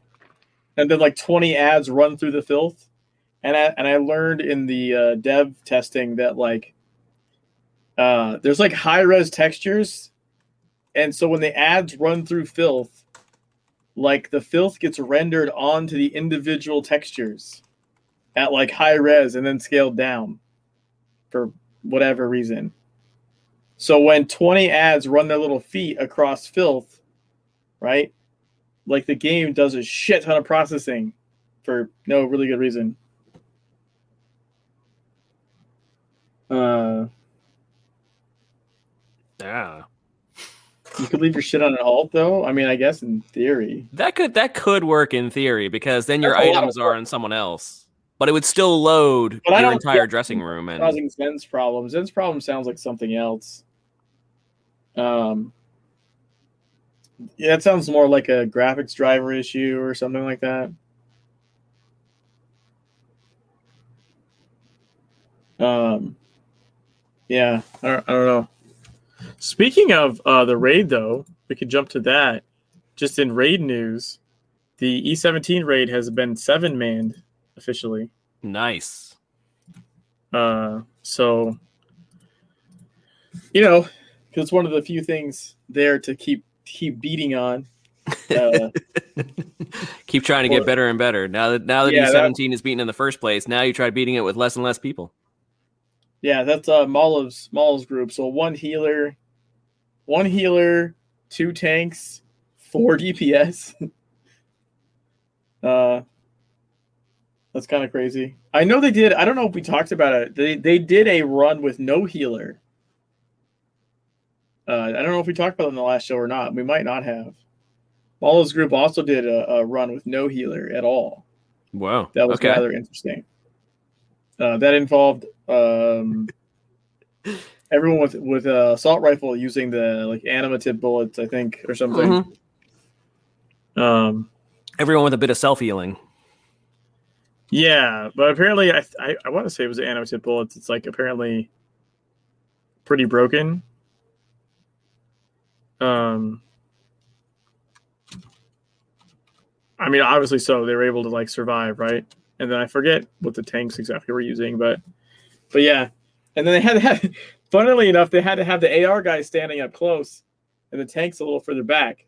and then like 20 ads run through the filth, and I and I learned in the uh, dev testing that like uh, there's like high res textures and so when the ads run through filth, like the filth gets rendered onto the individual textures at like high res and then scaled down for whatever reason. So when 20 ads run their little feet across filth, right? Like the game does a shit ton of processing for no really good reason. Uh, Yeah. you could leave your shit on an alt though. I mean, I guess in theory. That could that could work in theory because then your That's items are on someone else, but it would still load But your entire dressing room and causing Zen's problem. Zen's problem sounds like something else. Um, yeah, it sounds more like a graphics driver issue or something like that. Um, yeah, I don't, I don't know. Speaking of uh, the raid, though, we could jump to that. Just in raid news, the E17 raid has been seven manned officially. nice. Uh, so you know, because it's one of the few things there to keep keep beating on. Uh, <laughs> Keep trying to get Or- better and better. Now that now that Yeah, E17 is beaten in the first place, now you try beating it with less and less people. yeah, that's uh Maul's Maul's group. So one healer, one healer, two tanks, four <laughs> DPS. uh, that's kind of crazy. I know they did. I don't know if we talked about it. They they did a run with no healer. Uh, I don't know if we talked about it in the last show or not. We might not have. Maul's group also did a, a run with no healer at all. Wow, That was okay. rather interesting. Uh, that involved um, <laughs> everyone with with a assault rifle using the like animative bullets, I think, or something. Mhm. Um, Everyone with a bit of self healing. Yeah, but apparently, I I, I want to say it was the animative bullets. It's like apparently pretty broken. Um, I mean, obviously, so they were able to like survive, right? And then I forget what the tanks exactly were using, but but yeah, and then they had to have. <laughs> Funnily enough, they had to have the AR guy standing up close, and the tanks a little further back.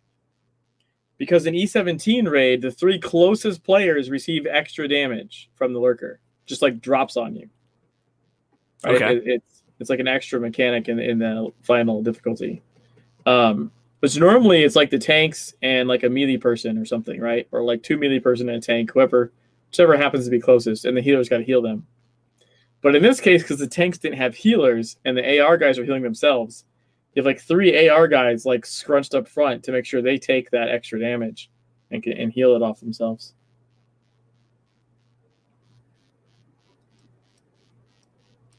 Because in E17 raid, the three closest players receive extra damage from the lurker, just like drops on you. Right? Okay. It- it's it's like an extra mechanic in in the final difficulty. Um, but normally it's like the tanks and like a melee person or something, right? Or like two melee person and a tank, whoever, whichever happens to be closest, and the healer's got to heal them. But in this case, because the tanks didn't have healers and the AR guys were healing themselves, you have like three AR guys like scrunched up front to make sure they take that extra damage and can, and heal it off themselves.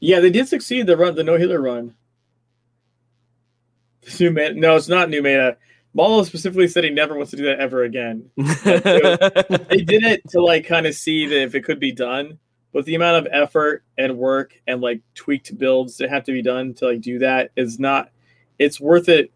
Yeah, they did succeed the run, the no healer run. This <laughs> new meta, no, it's not new meta. Molov specifically said he never wants to do that ever again. <laughs> They did it to like kind of see that if it could be done, but the amount of effort and work and like tweaked builds that have to be done to like do that is not. It's worth it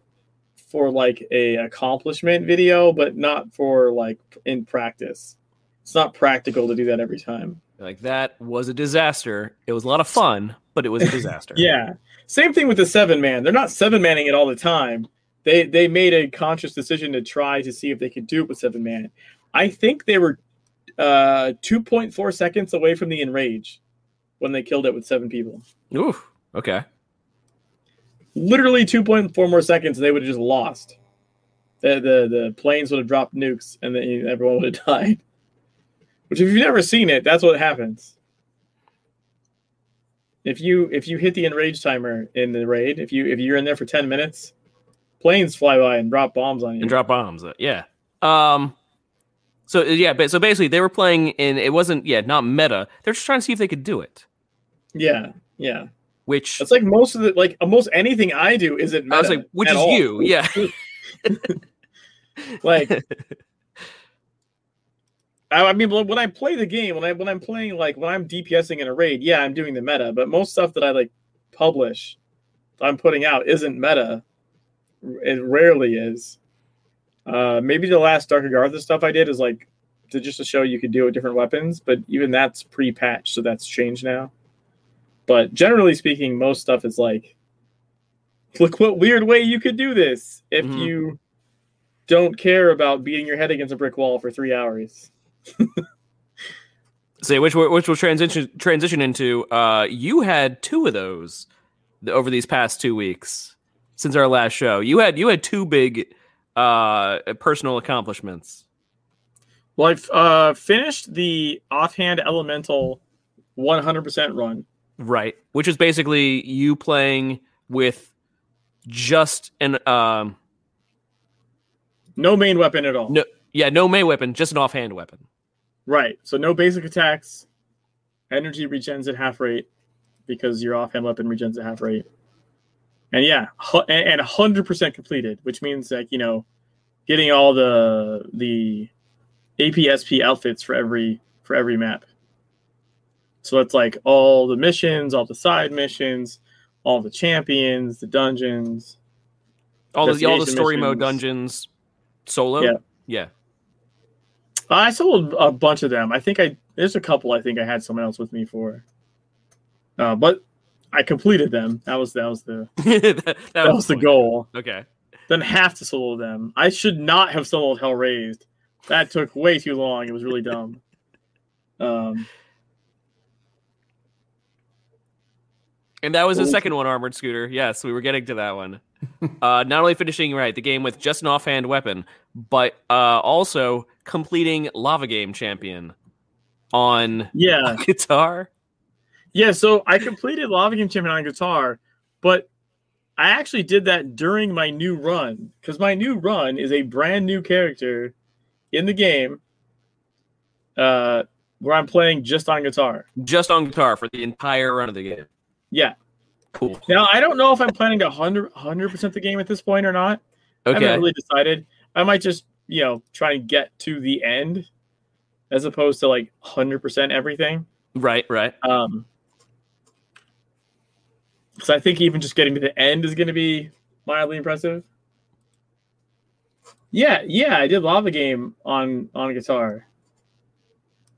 for like a accomplishment video, but not for like in practice. It's not practical to do that every time. Like that was a disaster. It was a lot of fun, but it was a disaster. <laughs> Yeah. Same thing with the seven man. They're not seven manning it all the time. They they made a conscious decision to try to see if they could do it with seven man. I think they were uh 2.4 seconds away from the enrage when they killed it with seven people. Ooh. Okay. Literally 2.4 more seconds, they would have just lost. The the the planes would have dropped nukes, and then everyone would have <laughs> died. Which, if you've never seen it, that's what happens. If you if you hit the enrage timer in the raid, if you if you're in there for ten minutes, planes fly by and drop bombs on you. And drop bombs. uh, Yeah. Um. So yeah, but so basically they were playing in. It wasn't yeah, not meta. They're just trying to see if they could do it. Yeah, yeah. Which It's like most of the like almost anything I do isn't. Meta I was like, which is all. you? <laughs> Yeah. <laughs> like <laughs> I, I mean when I play the game when I when I'm playing like when I'm DPSing in a raid yeah I'm doing the meta but most stuff that I like publish I'm putting out isn't meta it rarely is uh maybe the last Dark Agartha stuff I did is like to just to show you could do it with different weapons but even that's pre-patched so that's changed now but generally speaking most stuff is like look what weird way you could do this if Mhm. you don't care about beating your head against a brick wall for three hours. <laughs> say which we- which will transition transition into. Uh, you had two of those over these past two weeks since our last show. You had you had two big uh personal accomplishments. Well, I've uh, finished the offhand elemental 100% run. Right. Which is basically you playing with just an um No main weapon at all. no yeah, no main weapon, just an offhand weapon. Right. So no basic attacks. Energy regens at half rate because your offhand weapon regens at half rate. And yeah, and and 100% completed, which means like, you know, getting all the the APSP outfits for every for every map. So it's like all the missions, all the side missions, all the champions, the dungeons. All the all the story mode dungeons solo. Yeah. Yeah. I sold a bunch of them. I think I there's a couple I think I had someone else with me for. Uh, but I completed them. That was that was the <laughs> that, that that was the goal. Okay. Then have to solo them. I should not have soloed Hell Raised. That took way too long. It was really dumb. <laughs> Um, And that was the second one, Armored Scooter. Yes, we were getting to that one. <laughs> uh, not only finishing right the game with just an offhand weapon, but uh, also completing Lava Game Champion on yeah, <laughs> guitar. yeah. So I completed Lava Game Champion on guitar, but I actually did that during my new run because my new run is a brand new character in the game, uh, where I'm playing just on guitar. Just on guitar for the entire run of the game. Yeah. Cool. Now I don't know if I'm planning to 100 percent the game at this point or not. Okay. I haven't really decided. I might just you know try and get to the end, as opposed to like 100 percent everything. Right, right. Um, because I think even just getting to the end is going to be mildly impressive. Yeah, yeah, I did Lava Game on on guitar.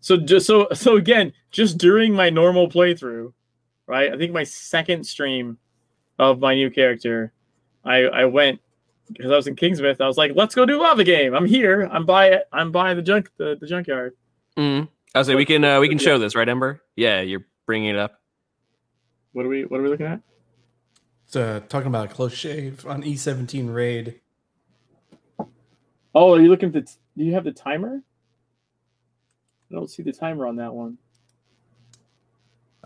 So just so so again, just during my normal playthrough, right? I think my second stream of my new character, I I went because I was in Kingsmouth. I was like, let's go do Lava Game. I'm here. I'm by it. I'm by the junk the, the junkyard. Mm. I was like, we can uh, we can show this, right, Ember? Yeah, you're bringing it up. What are we What are we looking at? So uh, talking about a close shave on E17 raid. Oh, are you looking at the? T- do you have the timer? I don't see the timer on that one.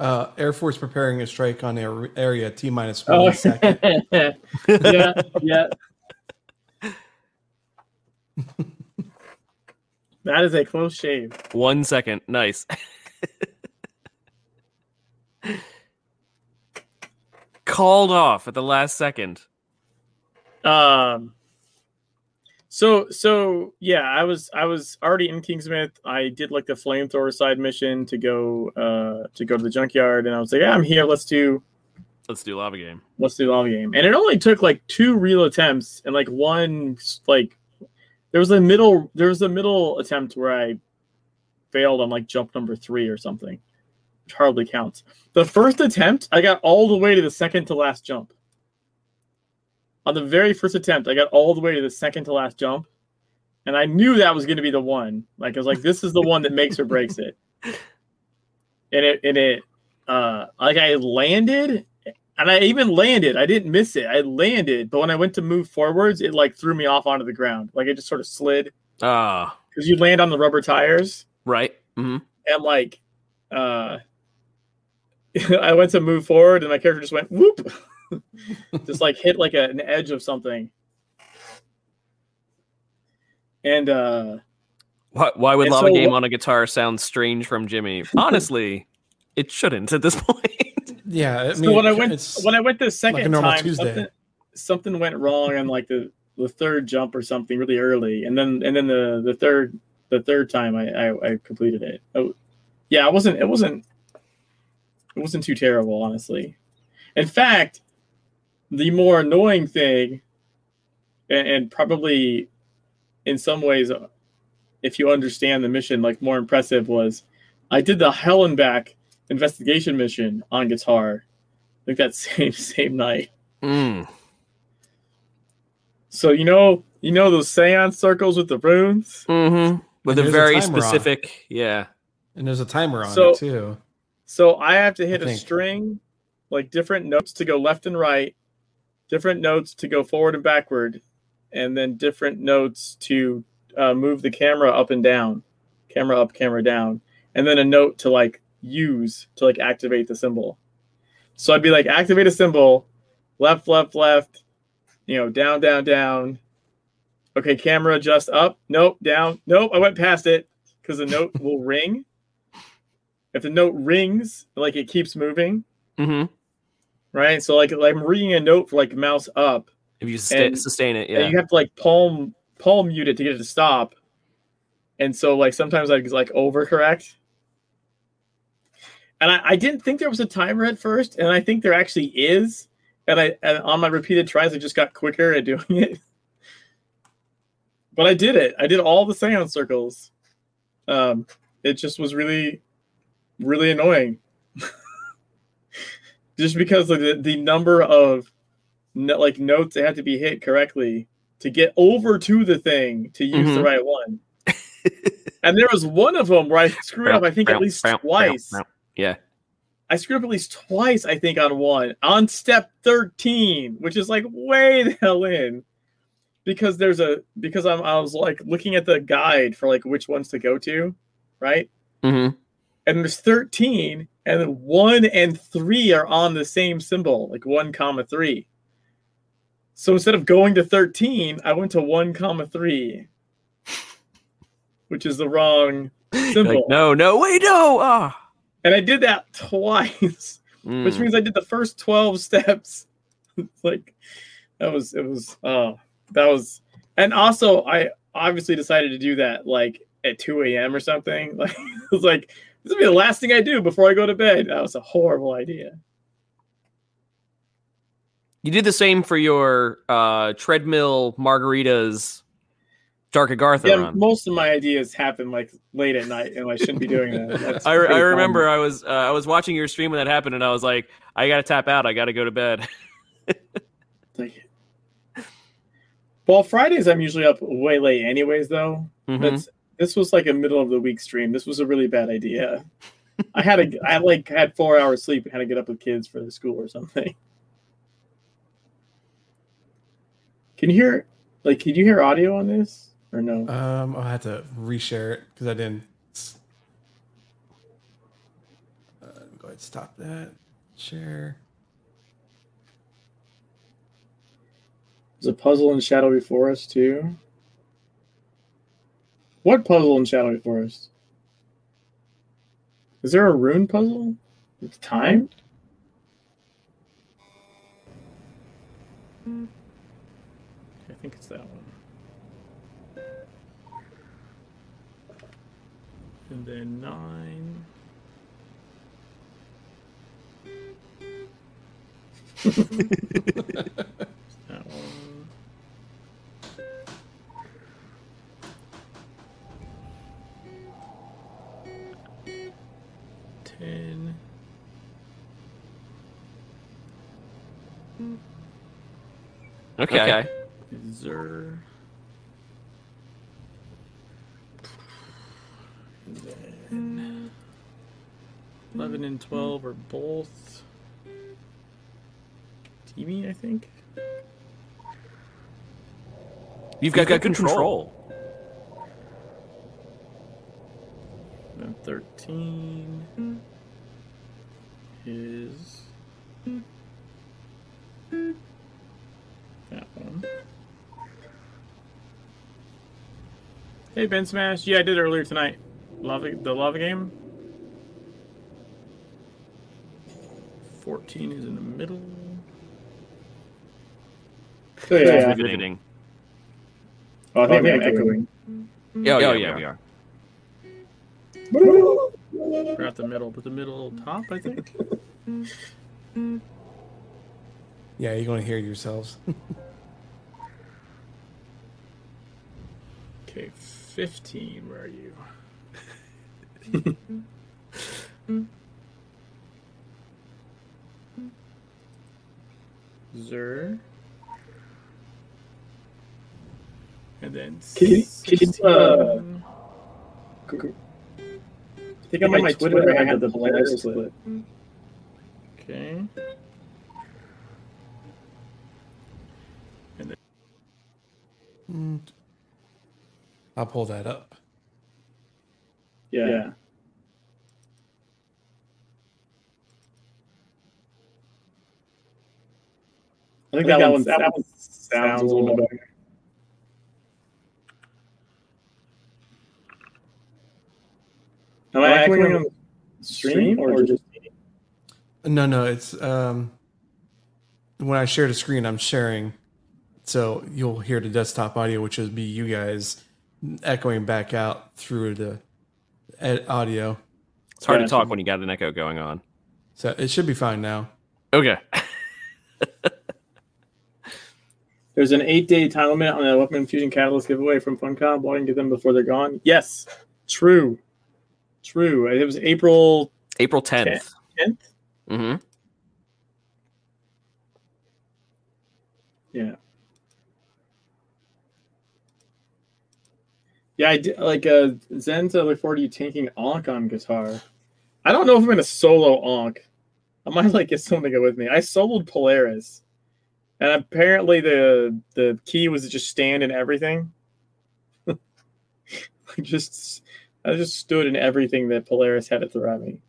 Uh, Air Force preparing a strike on ar- area T minus Oh, one <laughs> second. yeah, yeah. <laughs> that is a close shave. One second. Nice. <laughs> Called off at the last second. Um. So so yeah, I was I was already in Kingsmouth. I did like the flamethrower side mission to go uh to go to the junkyard, and I was like, yeah, I'm here. Let's do Let's do lava game. let's do lava game. And it only took like two real attempts and like one like there was a middle there was a middle attempt where I failed on like jump number three or something, which hardly counts. The first attempt, I got all the way to the second to last jump. On the very first attempt, I got all the way to the second to last jump, and I knew that was going to be the one. Like I was like, this is the one that makes or breaks it. <laughs> And it and it uh like I landed and I even landed. I didn't miss it. I landed, but when I went to move forwards, it like threw me off onto the ground. Like it just sort of slid Ah, because you land on the rubber tires right. hmm and like uh <laughs> I went to move forward and my character just went whoop <laughs> just like hit like a, an edge of something. And uh Why, why would Lava so Game on a guitar sound strange from Jimmy? Honestly, <laughs> it shouldn't at this point. Yeah, I so when I went when I went the second normal time something, something went wrong on like the the third jump or something really early and then and then the the third the third time I I, I completed it. Oh, yeah, it wasn't it wasn't it wasn't too terrible honestly. In fact, the more annoying thing and, and probably in some ways if you understand the mission like more impressive was I did the hell and back investigation mission on guitar like that <laughs> same same night. Mm. So you know you know those seance circles with the runes? hmm With And a there's a very on. specific, yeah. and there's a timer on So- it too. So I have to hit a string, like different notes to go left and right, different notes to go forward and backward, and then different notes to uh, move the camera up and down, camera up, camera down, and then a note to like use to like activate the symbol. So I'd be like activate a symbol, left, left, left, you know, down, down, down. Okay, camera adjust up. Nope, down. Nope, I went past it because the note <laughs> will ring. If the note rings, like it keeps moving, hmm right? So like I'm reading a note for like mouse up, If you sustain, And- sustain it, yeah. you have to like palm palm mute it to get it to stop. And so like sometimes I like overcorrect. And I, I didn't think there was a timer at first, and I think there actually is. And I and on my repeated tries, I just got quicker at doing it. But I did it. I did all the seance circles. Um, it just was really, really annoying. Just because of the, the number of no, like notes that had to be hit correctly to get over to the thing to use the Mhm. right one. <laughs> and there was one of them where I screwed up, I think at least twice. Yeah. I screwed up at least twice, I think, on one on step 13, which is like way the hell in. Because there's a because I'm I was like looking at the guide for like which ones to go to, right? hmm And there's 13, and then one and three are on the same symbol, like one comma three. So instead of going to 13, I went to one comma three, which is the wrong <laughs> symbol. Like, no, no, wait, no. Ah. And I did that <laughs> twice. Mm. which means I did the first 12 <laughs> steps. like that was it was oh that was and also I obviously decided to do that like at 2 a.m. or something. Like it was like this will be the last thing I do before I go to bed. That was a horrible idea. You did the same for your uh, treadmill margaritas Dark Agartha Yeah, run. most of my ideas happen like late at night, and I shouldn't be doing that. <laughs> I, I remember. I was uh, I was watching your stream when that happened, and I was like, I gotta tap out. I gotta go to bed. <laughs> Well, Fridays I'm usually up way late, anyways. Though Mhm. That's this was like a middle of the week stream. This was a really bad idea. I had a I like had four hours sleep and had to get up with kids for the school or something. Can you hear like can you hear audio on this or no? Um, I'll have to reshare it because I didn't. Uh, go ahead, stop that. Share. There's a puzzle in Shadowy Forest too. What puzzle in Shadowy Forest? Is there a rune puzzle? It's timed? I think it's that one. And then nine. <laughs> <laughs> 10. Okay. okay. Then 11 and 12 are both TV, I think. You've got, good control. control. 13. Mm is that one. Hey, Ben Smash. Yeah, I did earlier tonight. Lava, the lava game. 14 is in the middle. Oh, yeah, yeah. Oh, I think oh, I'm echoing. Oh, yeah, oh, yeah, we are. We're at the middle, but the middle top, I think. Yeah, you're going to hear yourselves. <laughs> Okay, 15. Where are you? <laughs> Zer. And then Can you- can you, uh, I think on my Twitter I had the Polaris split. Okay. And Mm. I'll pull that up. Yeah. yeah. I think, that, one, that one sounds a little bit better. Am I echoing on the stream or just No, no, it's um, when I share the screen, I'm sharing, so you'll hear the desktop audio, which would be you guys echoing back out through the ed- audio. It's hard to talk when you got an echo going on. So it should be fine now. Okay. <laughs> There's an eight day time limit on the Weapon Fusion Catalyst giveaway from Funcom. Why didn't get them before they're gone? Yes, true. True. It was April April 10th. 10th. hmm Yeah. Yeah, I did, like uh, Zenza. Look forward to you taking Ankh on guitar. I don't know if I'm gonna solo Ankh. I might like get someone to go with me. I soloed Polaris, and apparently the the key was to just stand in everything. <laughs> I just I just stood in everything that Polaris had to throw at me.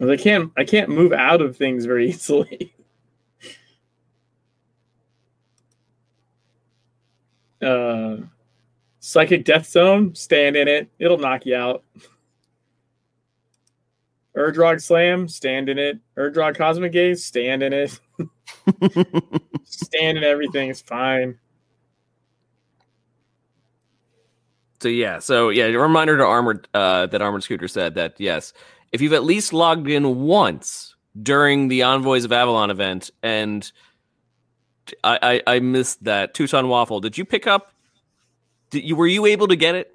I can't I can't move out of things very <laughs> easily. uh Psychic Death Zone, stand in it. It'll knock you out. Ur-Draug Slam, stand in it. Ur-Draug Cosmic Gaze, stand in it. <laughs> stand in everything, it's fine. So yeah, so yeah, a reminder to armored uh, that armored scooter said that yes, if you've at least logged in once during the Envoys of Avalon event, and I I, I missed that Tucson waffle. Did you pick up? Did you were you able to get it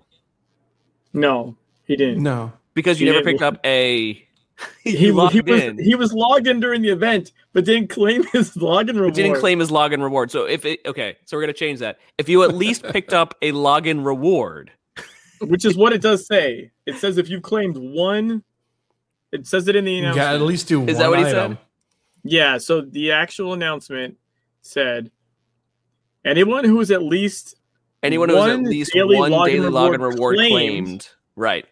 No, he didn't. No, because you He never picked up a? <laughs> He, you logged he was in. he was logged in during the event, but didn't claim <laughs> his login reward. But didn't claim his login reward. So if it okay, so we're gonna change that. If you at least picked up a login reward, <laughs> which is what it does say. It says if you claimed one, it says it in the you announcement. got to at least do Is that what he said? Yeah, so the actual announcement said anyone who is at least anyone who has at least daily one login daily reward login reward claimed. claimed, right?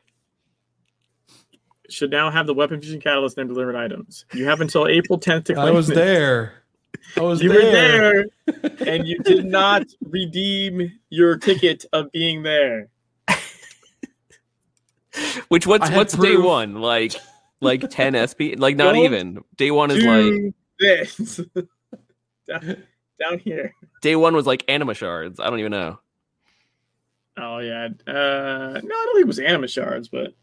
Should now have the weapon fusion catalyst and delivered items. You have until April 10th to claim I was it. there. I was there You there. were there <laughs> and you did not redeem your ticket of being there. Which what's I had what's day one like? Like ten <laughs> SP? Like not Don't even. Day one is like this <laughs> down, down here. day one was like anima shards. I don't even know. Oh yeah. Uh no, I don't think it was anima shards, but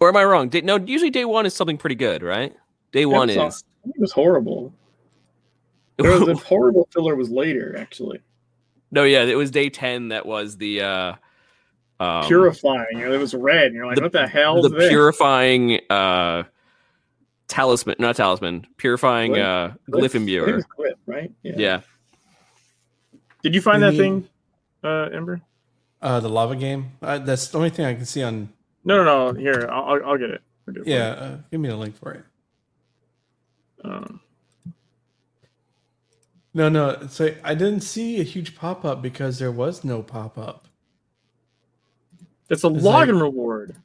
Or am I wrong? Day, no, usually day one is something pretty good, right? Day one was is it was horrible. There was a <laughs> horrible filler was later, actually. no, yeah, it was day ten that was the uh um, Purifying. You know, it was red. And you're like, the- what the hell the is this? purifying uh talisman, not talisman, purifying Glyph? uh, glyph I imbuer. it's Glyph, right? Yeah. Did you find You that mean- thing, uh, Ember? Uh, the lava game. Uh, that's the only thing I can see on. No, no, no. Here, I'll, I'll- I'll get it. I'll get it Yeah, uh, give me the link for it. Um, No, no. So I didn't see a huge pop up because there was no pop up. it's a It's login reward.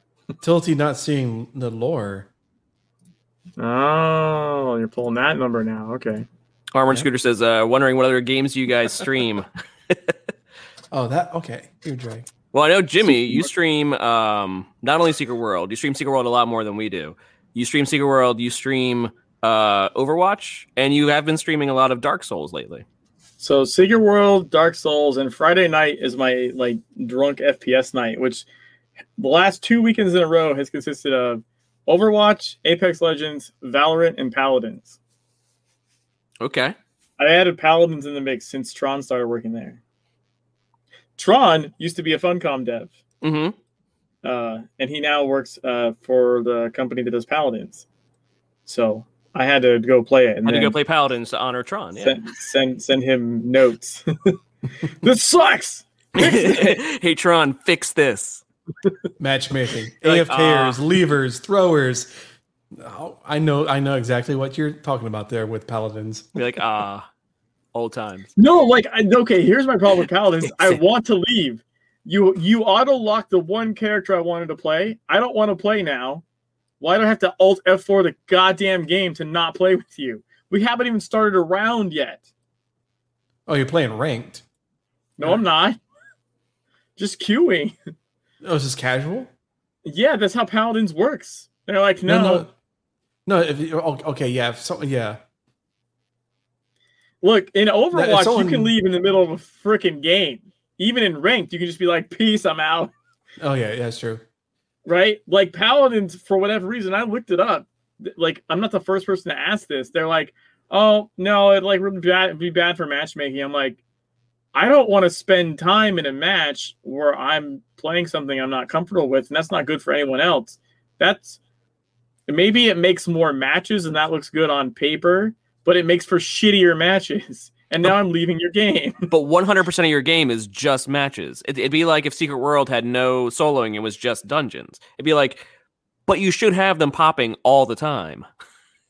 Tilty not seeing the lore. Oh, you're pulling that number now. Okay. Armored Yeah. Scooter says, uh, wondering what other games you guys stream. <laughs> Oh, that okay. Here, Dre. Well, I know Jimmy, you stream um, not only Secret World, you stream Secret World a lot more than we do. You stream Secret World, you stream uh, Overwatch, and you have been streaming a lot of Dark Souls lately. So Secret World, Dark Souls, and Friday night is my like drunk FPS night, which the last two weekends in a row has consisted of Overwatch, Apex Legends, Valorant, and Paladins. Okay. I added Paladins in the mix since Tron started working there. Tron used to be a Funcom dev, hmm uh, and he now works uh, for the company that does Paladins. So I had to go play it and Had to go play Paladins to honor Tron. Yeah. send, send send him notes. <laughs> this sucks. <laughs> hey, Tron, fix this. Matchmaking. You're <laughs> like, AFKers, ah. levers, throwers. Oh, I know. I know exactly what you're talking about there with paladins. Be like, ah, old time. No, like I, okay, here's my problem with Paladins. <laughs> I want to leave. You you auto lock the one character I wanted to play. I don't want to play now. Why do I have to alt F4 the goddamn game to not play with you? We haven't even started a round yet. Oh, you're playing ranked. No, I'm not. Just queuing. Oh, is this casual? Yeah, that's how Paladins works. They're like, no, no. No, if oh, okay, yeah, if so, yeah. Look, in Overwatch, someone- you can leave in the middle of a freaking game. Even in ranked, you can just be like, peace, I'm out. <laughs> Oh, yeah, yeah, that's true. right? Like paladins, for whatever reason, I looked it up. Like I'm not the first person to ask this. They're like, "Oh no, it like would be bad, be bad for matchmaking." I'm like, I don't want to spend time in a match where I'm playing something I'm not comfortable with, and that's not good for anyone else. That's maybe it makes more matches, and that looks good on paper, but it makes for shittier matches. And now I'm leaving your game. <laughs> But 100% of your game is just matches. It, it'd be like if Secret World had no soloing, it was just dungeons. It'd be like, but you should have them popping all the time.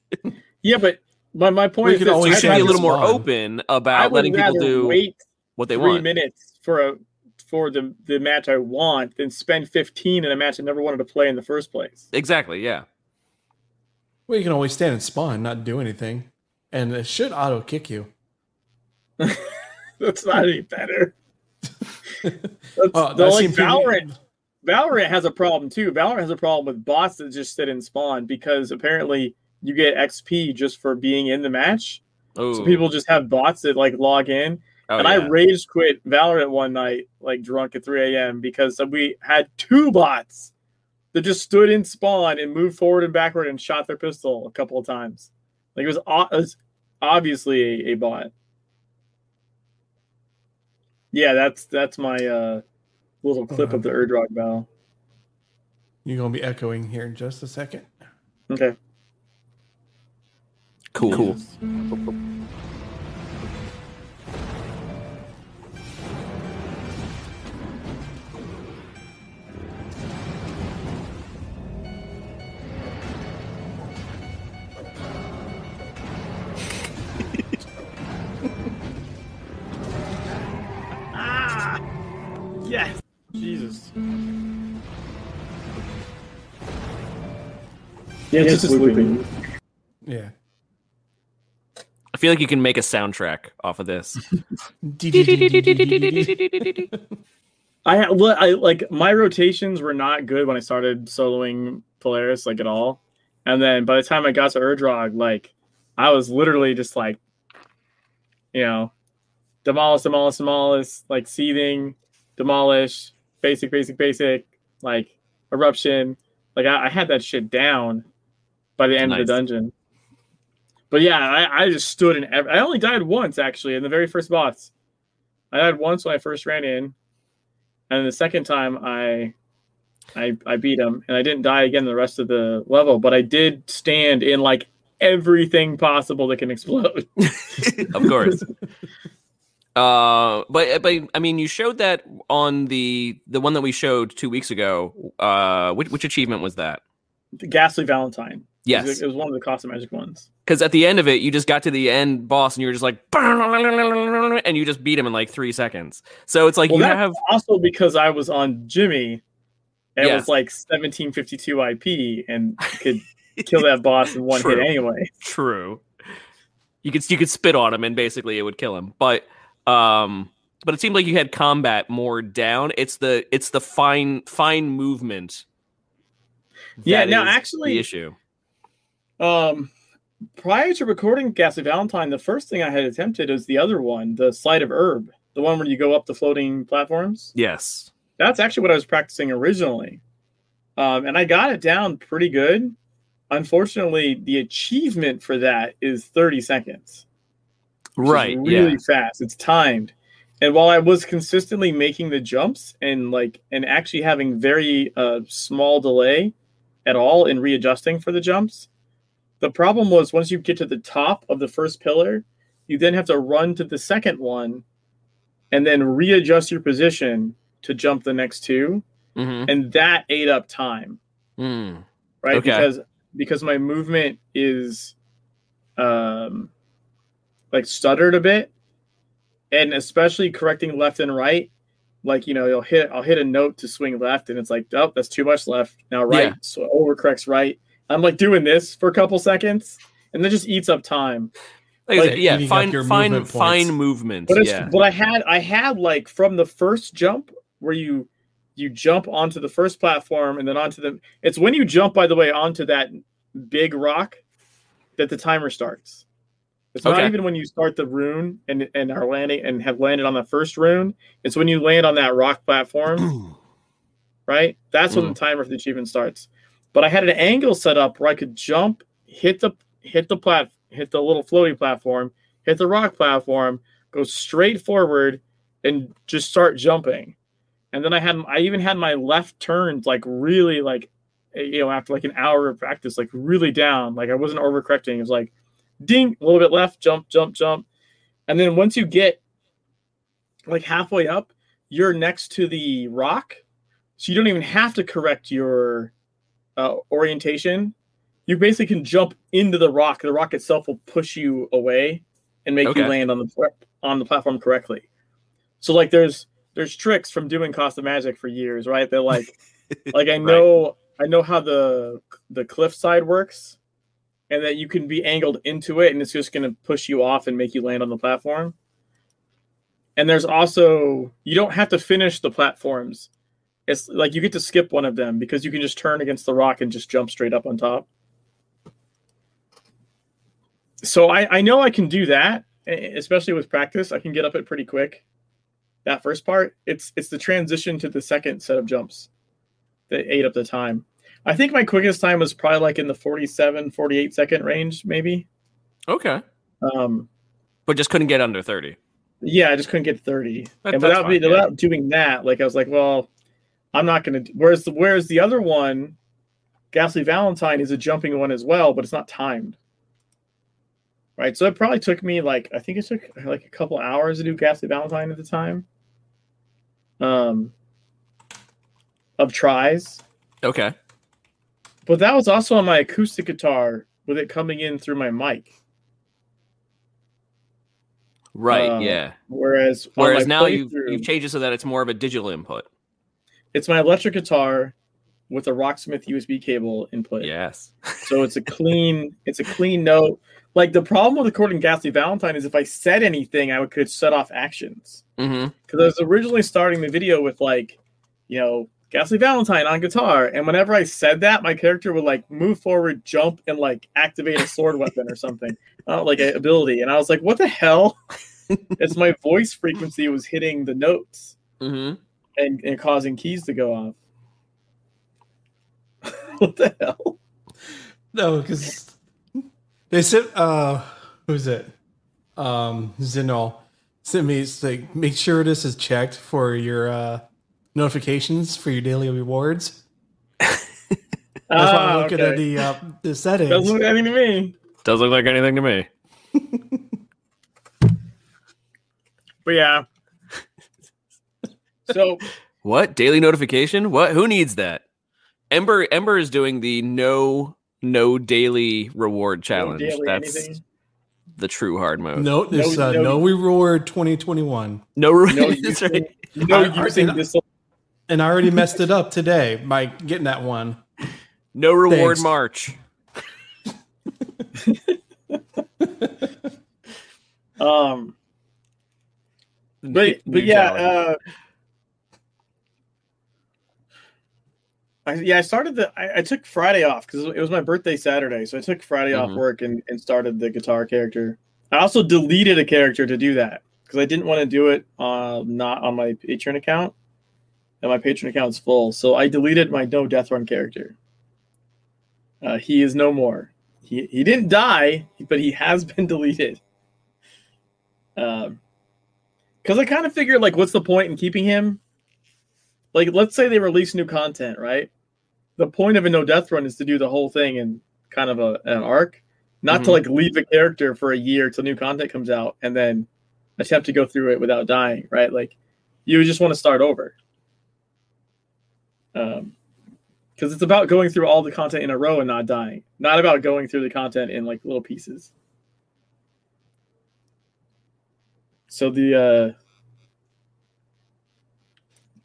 <laughs> yeah, but my, my point We is could You I'd should be a little more spawn. open about letting people do wait what they three want. minutes for a for the the match I want than spend 15 in a match I never wanted to play in the first place. Exactly, yeah. Well, you can always stand and spawn, not do anything, and it should auto kick you. <laughs> That's not any better. <laughs> That's, Oh, the, I've like Valorant, Valorant has a problem too. Valorant has a problem with bots that just sit and spawn because apparently you get XP just for being in the match. Oh, So people just have bots that like log in. oh, and yeah. I rage quit Valorant one night, like drunk at 3 a.m. because we had two bots that just stood in spawn and moved forward and backward and shot their pistol a couple of times. Like it was, o- it was obviously a, a bot. Yeah, that's that's my uh, little clip of the Ur-Draug battle. You're gonna be echoing here in just a second. Okay. cool. cool. Yeah, it's just looping. Yeah. I feel like you can make a soundtrack off of this. <laughs> <laughs> I ha- li- I like my rotations were not good when I started soloing Polaris like at all, and then by the time I got to Ur-Draug, like I was literally just like, you know, demolish, demolish, demolish, like seething, demolish, basic, basic, basic, like eruption. Like I, I had that shit down by the end of the dungeon. But yeah, I, I just stood in. I only died once actually in the very first boss. I died once when I first ran in, and the second time I I, I beat him and I didn't die again the rest of the level, but I did stand in like everything possible that can explode. <laughs> of course. <laughs> Uh, but but I mean, you showed that on the the one that we showed two weeks ago. Uh, which which achievement was that? the Ghastly Valentine. It was, Yes, it was one of the cost magic ones. because at the end of it, you just got to the end boss, and you were just like, <laughs> and you just beat him in like three seconds. So it's like Well, you have also because I was on Jimmy. And Yeah. It was like 1752 IP and <laughs> could kill that boss in one True. hit anyway. True. You could you could spit on him and basically it would kill him. But um but it seemed like you had combat more down. It's the it's the fine fine movement. Yeah, now actually- the issue. Um, prior to recording Ghastly Valentine, the first thing I had attempted is the other one, the Slide of Herb, the one where you go up the floating platforms. Yes. That's actually what I was practicing originally. Um, and I got it down pretty good. Unfortunately, the achievement for that is 30 seconds. Right. really yeah. fast. It's timed. And while I was consistently making the jumps and like and actually having very uh, small delay at all in readjusting for the jumps, the problem was once you get to the top of the first pillar, you then have to run to the second one and then readjust your position to jump the next two, Mhm. and that ate up time Mm. right? Okay. Because because my movement is um like stuttered a bit, and especially correcting left and right. Like you know, you'll hit I'll hit a note to swing left, and it's like, oh, that's too much left. Now right, Yeah. so overcorrects right. I'm like doing this for a couple seconds, and then just eats up time. Like Like, yeah, eating up fine your fine movement fine movement. But it's yeah. but I had I had like from the first jump where you you jump onto the first platform and then onto the it's when you jump by the way onto that big rock that the timer starts. It's not even when you start the rune and and are landing and have landed on the first rune. It's when you land on that rock platform, <clears throat> right? That's when Mm. the timer for the achievement starts. But I had an angle set up where I could jump, hit the hit the plat hit the little floaty platform, hit the rock platform, go straight forward, and just start jumping. And then I had I even had my left turns like really like eh, you know after like an hour of practice like really down like I wasn't overcorrecting. It was like ding a little bit left, jump, jump, jump, and then once you get like halfway up, you're next to the rock, so you don't even have to correct your uh, orientation. You basically can jump into the rock. The rock itself will push you away and make Okay. you land on the on the platform correctly. So like there's there's tricks from doing cost of magic for years, right? They're like <laughs> like I know I know how the the cliff side works and that you can be angled into it and it's just going to push you off and make you land on the platform. And there's also you don't have to finish the platforms. It's like you get to skip one of them because you can just turn against the rock and just jump straight up on top. So I, I know I can do that, especially with practice. I can get up it pretty quick. That first part, it's it's the transition to the second set of jumps that ate up the time. I think my quickest time was probably like in the 47, 48 second range, maybe. okay. Um, But just couldn't get under 30. yeah, I just couldn't get 30. That- and without, fine, be, yeah. without doing that, like I was like, well, I'm not going to. Whereas the whereas the other one, Ghastly Valentine, is a jumping one as well, but it's not timed. Right, so it probably took me like I think it took like a couple hours to do Ghastly Valentine at the time. Um, of tries, Okay. but that was also on my acoustic guitar with it coming in through my mic. Right, Uh, yeah. Whereas Whereas now you've, you've changed it so that it's more of a digital input. It's my electric guitar with a Rocksmith USB cable input. Yes. So it's a clean, <laughs> it's a clean note. Like the problem with recording Ghastly Valentine is if I said anything, I could set off actions. Mm-hmm. Because I was originally starting the video with like, you know, Ghastly Valentine on guitar, and whenever I said that, my character would like move forward, jump, and like activate a sword weapon or something, <laughs> uh, like an ability. And I was like, what the hell? <laughs> it's my voice frequency was hitting the notes Mm-hmm. And, and causing keys to go off. <laughs> what the hell? No, because they said, uh, who's it? Um, Zinol sent me, it's like, make sure this is checked for your uh, notifications for your daily rewards. <laughs> That's why Ah, I'm looking okay. at the uh, the settings. Doesn't look anything to me. Doesn't look like anything to me. <laughs> But yeah. So <laughs> What daily notification? What? Who needs that? Ember Ember is doing the no no daily reward challenge. daily That's anything. the true hard mode. no, this No- uh, no- no reward 2021, No, re- no <laughs> that's using, right. no I- I- using and- this. <laughs> and I already messed it up today by getting that one. No reward Thanks. march. Um, but but yeah, uh, I, yeah, I started the. I, I took Friday off because it was my birthday Saturday, so I took Friday off Mhm. work and, and started the guitar character. I also deleted a character to do that because I didn't want to do it uh, not on my Patreon account, and my Patreon account's full, so I deleted my No Death Run character. Uh, he is no more. He he didn't die, but he has <laughs> been deleted. Um, because I kind of figured like, what's the point in keeping him? Like, let's say they release new content, right? The point of a no death run is to do the whole thing in kind of a an arc, not to Mhm. like leave a character for a year till new content comes out and then attempt to go through it without dying, right? Like, you just want to start over. Um, because it's about going through all the content in a row and not dying, not about going through the content in like little pieces. So the uh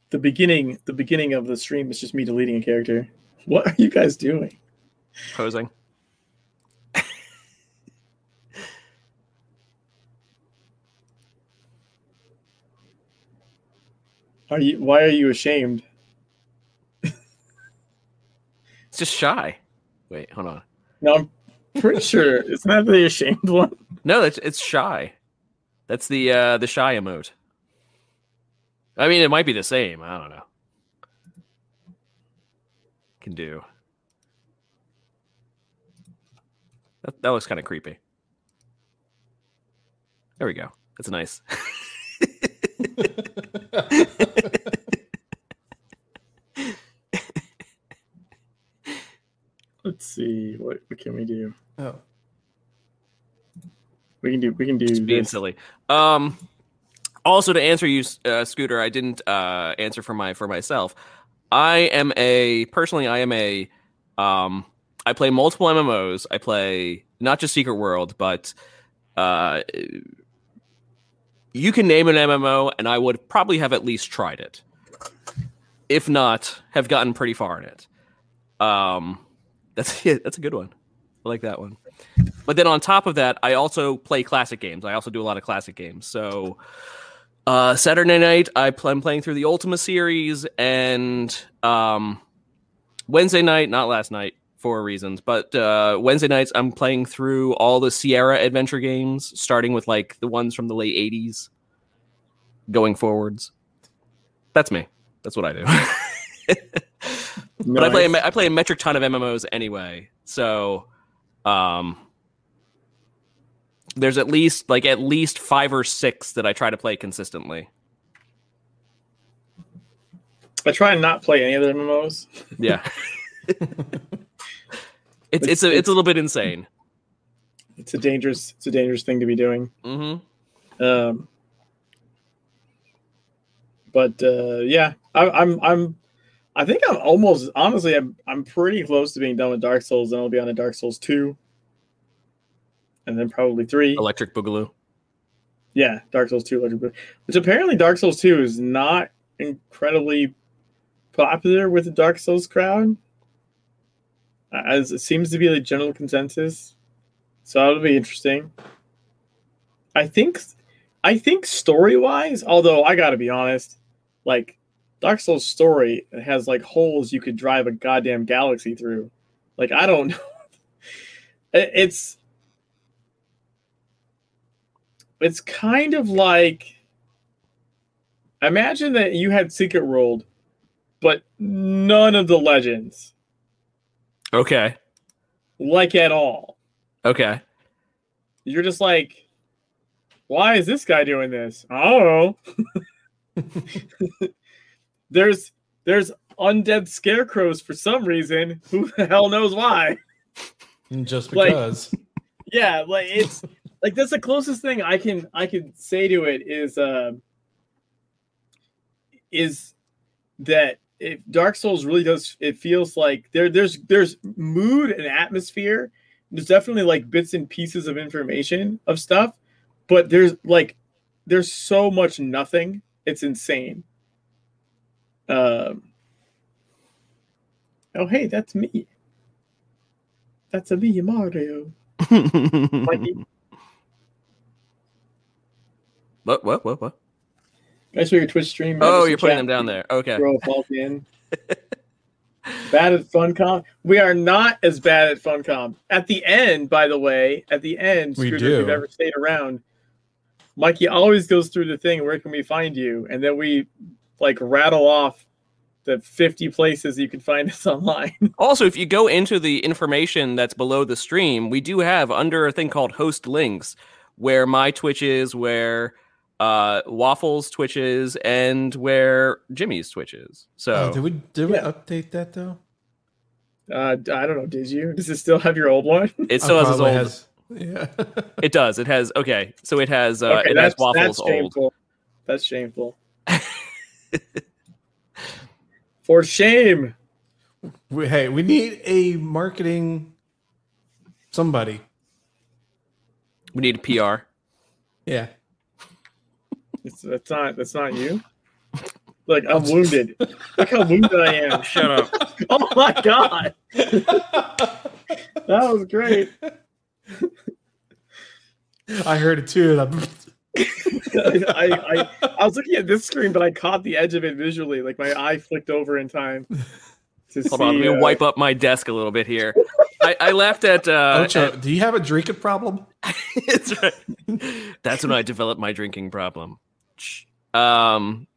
the beginning the beginning of the stream is just me deleting a character. What are you guys doing? posing. Are you why are you ashamed? It's just shy. Wait, hold on. No, I'm pretty sure it's not that the ashamed one. No, it's it's shy. That's the uh the shy emote. I mean, it might be the same. I don't know. Can do. That, that looks kind of creepy. There we go. That's nice. <laughs> Let's see what, what can we do. Oh, We can do we can do Just being this. silly. Um, also to answer you, uh, Scooter, I didn't uh, answer for my for myself. I am a personally, I am a um, I play multiple MMOs. I play not just Secret World, but uh, you can name an MMO, and I would probably have at least tried it, if not have gotten pretty far in it. Um, that's <laughs> yeah, that's a good one. I like that one. But then on top of that, I also play classic games. I also do a lot of classic games. So uh, Saturday night, I pl- I'm playing through the Ultima series, and um, Wednesday night, not last night for reasons, but uh, Wednesday nights I'm playing through all the Sierra adventure games, starting with like the ones from the late '80s, going forwards. That's me. That's what I do. <laughs> But I play I play a metric ton of MMOs anyway, so um, there's at least like at least five or six that I try to play consistently. I try and not play any of the MMOs. Yeah, <laughs> <laughs> it's it's a it's a little bit insane. It's a dangerous it's a dangerous thing to be doing. hmm Um, but uh, yeah, I, I'm I'm I think I'm almost honestly I'm I'm pretty close to being done with Dark Souls. and I'll be on to Dark Souls two, and then probably three. Electric Boogaloo. Yeah, Dark Souls two, Electric Boogaloo. which apparently Dark Souls two is not incredibly popular with the Dark Souls crowd, as it seems to be the general consensus. So that'll be interesting. I think, I think story wise, although I gotta be honest, like Dark Souls story has like holes you could drive a goddamn galaxy through. Like I don't <laughs> know. It's it's kind of like imagine that you had Secret World, but none of the legends, Okay. like at all. Okay. You're just like, why is this guy doing this? I don't know. <laughs> <laughs> there's there's undead scarecrows for some reason. Who the hell knows why? Just Like- because. <laughs> Yeah, like it's like that's the closest thing I can I can say to it is uh is that if Dark Souls really does it feels like there there's there's mood and atmosphere. There's definitely like bits and pieces of information of stuff, but there's like there's so much nothing. It's insane. Um Oh hey, that's me. That's a me, Mario. <laughs> Mikey. What? What? What? What? I saw your Twitch stream. Oh, you're putting them down there. Okay. Throw a fault in. <laughs> bad at FunCom. We are not as bad at FunCom. At the end, by the way, at the end, We Scrooge, if you've ever stayed around, Mikey always goes through the thing. Where can we find you? And then we like rattle off the 50 places you can find <laughs> us online. Also, if you go into the information that's below the stream, we do have under a thing called host links where my Twitch is, where uh, Waffles Twitches and where Jimmy's Twitch is. So Oh, did we did we Yeah. update that though? uh, I don't know. Did you? Does it still have your old one? it still has its probably old. has- yeah. It does. It has. Okay, so it has. Uh, Okay, it has that's, Waffles that's old. shameful. That's shameful. <laughs> For shame. We, hey, we need a marketing somebody. We need a PR. Yeah. It's, that's not that's not you. Like I'm wounded. Look how wounded I am. <laughs> Shut up. <laughs> Oh my god. That was great. I heard it too. I'm- <laughs> I, I I was looking at this screen, but I caught the edge of it visually. Like my eye flicked over in time. To Hold on, let me uh, wipe up my desk a little bit here. I, I laughed at. Uh, Ocho, do you have a drinking problem? That's right. That's when I developed my drinking problem. Shh. Um,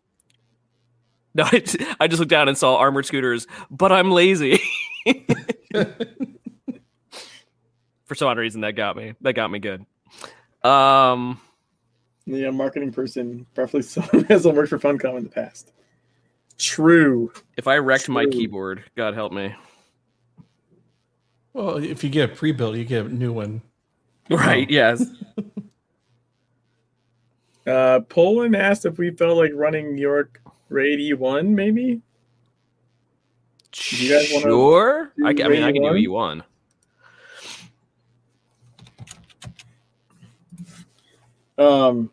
<laughs> no, I, I just looked down and saw armored scooters, but I'm lazy. <laughs> For some odd reason, that got me. That got me good. Um, the uh, marketing person, preferably someone <laughs> who hasn't worked for Funcom in the past. True. if I wrecked my keyboard, God help me. Well, if you get a pre-built, you get a new one. Right? Yes. Uh, Poland asked if we felt like running York Raid E1, maybe. you guys wanna Sure. I, I mean, I can do Raid E one. Um,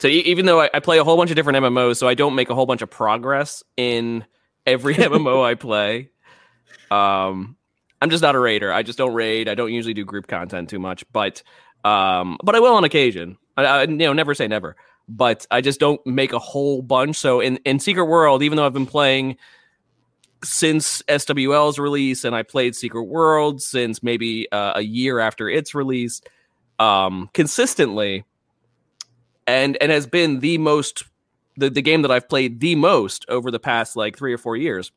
So even though I, I play a whole bunch of different MMOs, so I don't make a whole bunch of progress in every <laughs> MMO I play. Um, I'm just not a raider. I just don't raid. I don't usually do group content too much, but um, but I will on occasion. I, I you know never say never, but I just don't make a whole bunch. So in in Secret World, even though I've been playing since SWL's release, and I played Secret World since maybe uh, a year after its release, um, consistently and and has been the most the, the game that I've played the most over the past like three or four years.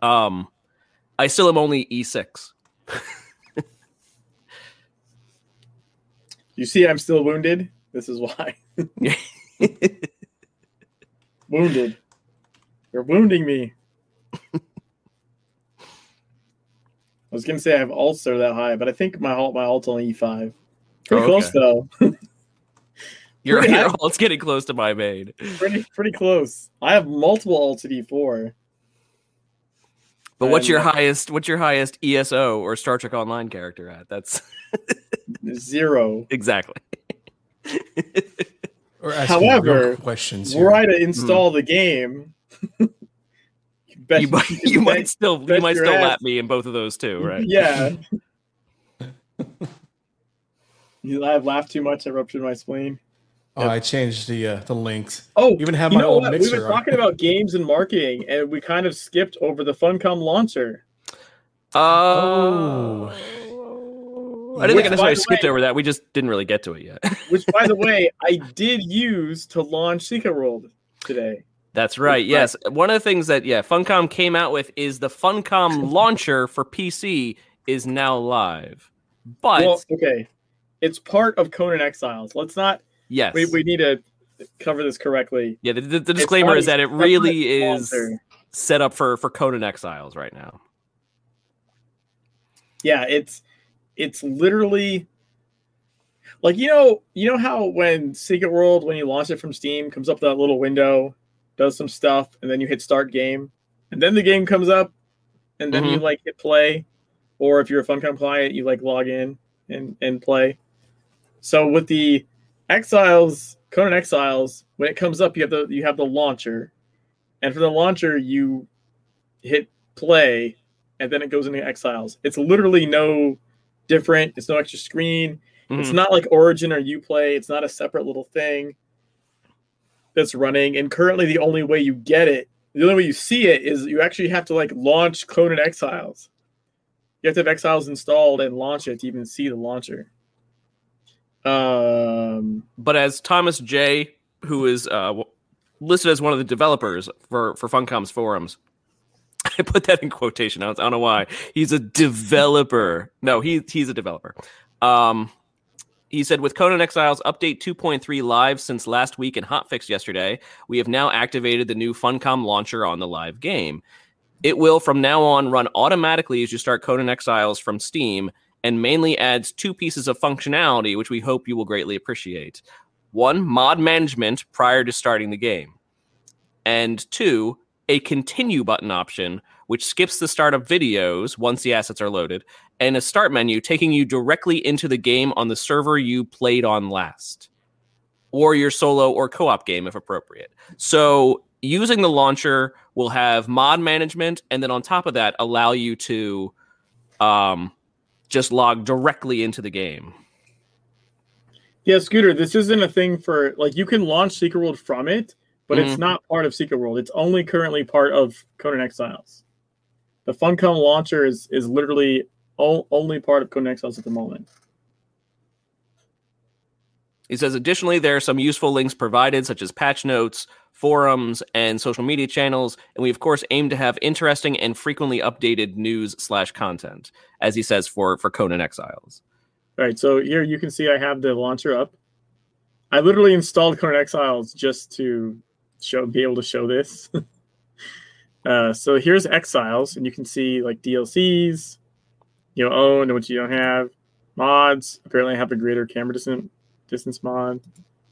Um, I still am only E six. <laughs> you see, I'm still wounded. This is why. <laughs> wounded. You're wounding me. I was gonna say I have ults that high, but I think my ult my ult's only E5. Pretty Oh, close okay. though. <laughs> You're, Pretty you're high. all, it's getting close to my main. pretty pretty close. I have multiple ults at E4. But what's your highest? What's your highest ESO or Star Trek Online character at? That's <laughs> Zero. exactly. <laughs> Or asking However, questions. Were. I to install the game, <laughs> bet- You might, <laughs> you bet- might still you might still ass. lap me in both of those too, right? Yeah. you I have laughed too much. I ruptured my spleen. Oh, I changed the uh, the links. Oh, Even have you my know old what? We were talking about games and marketing, and we kind of skipped over the Funcom launcher. Oh. I didn't think I Which, by necessarily the skipped way- over that. We just didn't really get to it yet. <laughs> Which, by the way, <laughs> I did use to launch Secret World today. That's right. Yes. One of the things that yeah, Funcom came out with is the Funcom <laughs> launcher for PC is now live. But well, okay, it's part of Conan Exiles. Let's not. yes. We, we need to cover this correctly. Yeah, the, the, the disclaimer is that it really is sponsor. set up for for Conan Exiles right now. Yeah, it's it's literally like you know you know how when Secret World when you launch it from Steam comes up that little window, does some stuff, and then you hit start game, and then the game comes up, and then you Mhm. like hit play, or if you're a Funcom client, you like log in and and play. So with the Exiles, Conan Exiles, when it comes up, you have the you have the launcher, and for the launcher you hit play, and then it goes into Exiles. It's literally no different. It's no extra screen. It's Mhm. not like Origin or Uplay. It's not a separate little thing that's running. And currently, the only way you get it, the only way you see it, is you actually have to like launch Conan Exiles. You have to have Exiles installed and launch it to even see the launcher. Um, But as Thomas J, who is uh, listed as one of the developers for for Funcom's forums, <laughs> I put that in quotation. I don't, know why. He's a developer. No, he he's a developer. Um, he said with Conan Exiles update 2.3 live since last week and hotfix yesterday, we have now activated the new Funcom launcher on the live game. It will from now on run automatically as you start Conan Exiles from Steam and mainly adds two pieces of functionality which we hope you will greatly appreciate. One, mod management prior to starting the game. And two, a continue button option which skips the start of videos once the assets are loaded and a start menu taking you directly into the game on the server you played on last or your solo or co-op game if appropriate. So using the launcher will have mod management and then on top of that allow you to um just log directly into the game. yeah, Scooter, this isn't a thing for like you can launch Secret World from it, but it's Mhm. not part of Secret World. It's only currently part of Conan Exiles. The Funcom launcher is is literally only part of Conan Exiles at the moment. He says additionally there are some useful links provided such as patch notes, forums, and social media channels, and we of course aim to have interesting and frequently updated news slash content, as he says for for Conan Exiles. All right, so here you can see I have the launcher up. I literally installed Conan Exiles just to show, be able to show this. <laughs> uh, so here's Exiles, and you can see like DLCs, you know, own and what you don't have, mods. Apparently, I have a greater camera distance distance mod,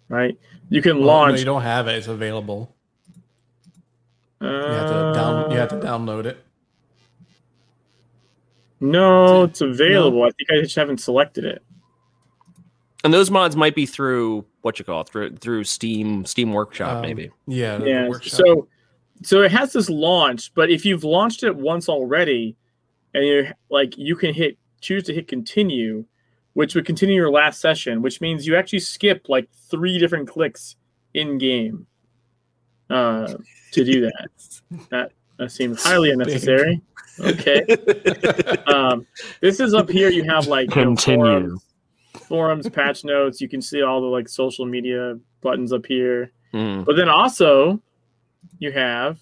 right? You can Well, launch. No, you don't have it. It's available. uh, You have to down. You have to download it. No, it's available. I think I just haven't selected it. And those mods might be through what you call it, through through Steam Steam Workshop Um, maybe. Yeah. yeah so so it has this launch but if you've launched it once already and you're like you can hit choose to hit continue which would continue your last session which means you actually skip like three different clicks in game uh to do that. <laughs> That, that seems highly unnecessary. Okay. <laughs> Um this is up here you have like you know, forums, patch notes you can see all the like social media buttons up here Mm. but then also, you have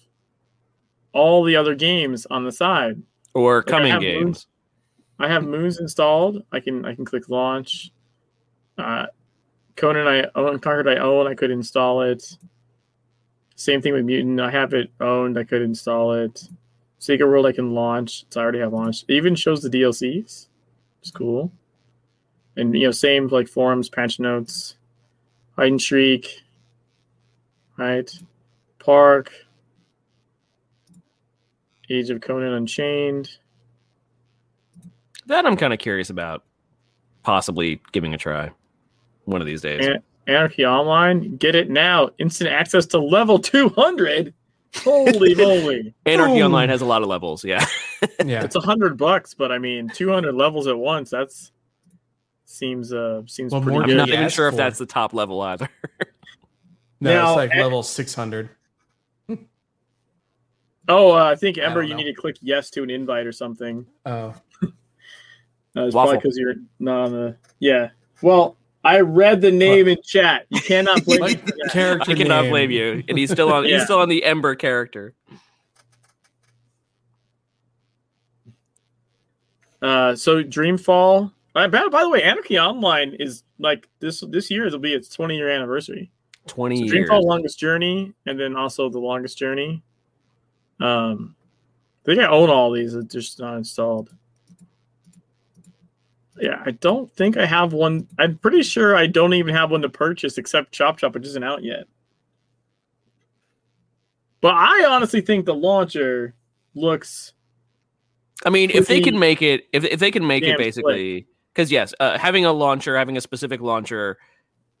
all the other games on the side. Or I coming have games. Moons- I have Moons installed. I can I can click launch. Uh, Conan I own Conquered I own. I could install it. Same thing with Mutant. I have it owned. I could install it. Secret World I can launch. It's I already have launched. It even shows the DLCs. It's cool. And you know, same like forums, patch notes, hide and shriek, right? Park, Age of Conan Unchained. That I'm kind of curious about possibly giving a try one of these days. An- Anarchy Online, get it now. Instant access to level 200. Holy <laughs> moly. Anarchy Boom. Online has a lot of levels, yeah. <laughs> yeah. It's a hundred bucks, but I mean, 200 levels at once. That's seems uh seems Well, pretty more I'm not even ask sure if that's the top level either. <laughs> No, Now, it's like eh, level six hundred. <laughs> Oh, uh, I think Ember, don't you need to click yes to an invite or something. Oh, <laughs> Uh, it's probably because you're not on the. Yeah. Well, I read the name in chat. You cannot blame me like for character I cannot name. blame you. And he's still on Yeah. he's still on the Ember character. Uh, so Dreamfall. By, by the way, Anarchy Online is like this. This year will be its 20 year anniversary. 20 So years. Dreamfall Longest Journey, and then also the Longest Journey. Um, I think I own all these. It's just not installed. Yeah, I don't think I have one. I'm pretty sure I don't even have one to purchase except Chop Chop, which isn't out yet. But I honestly think the launcher looks I mean, if they can make it, if, if they can make it basically, because yes, uh, having a launcher, having a specific launcher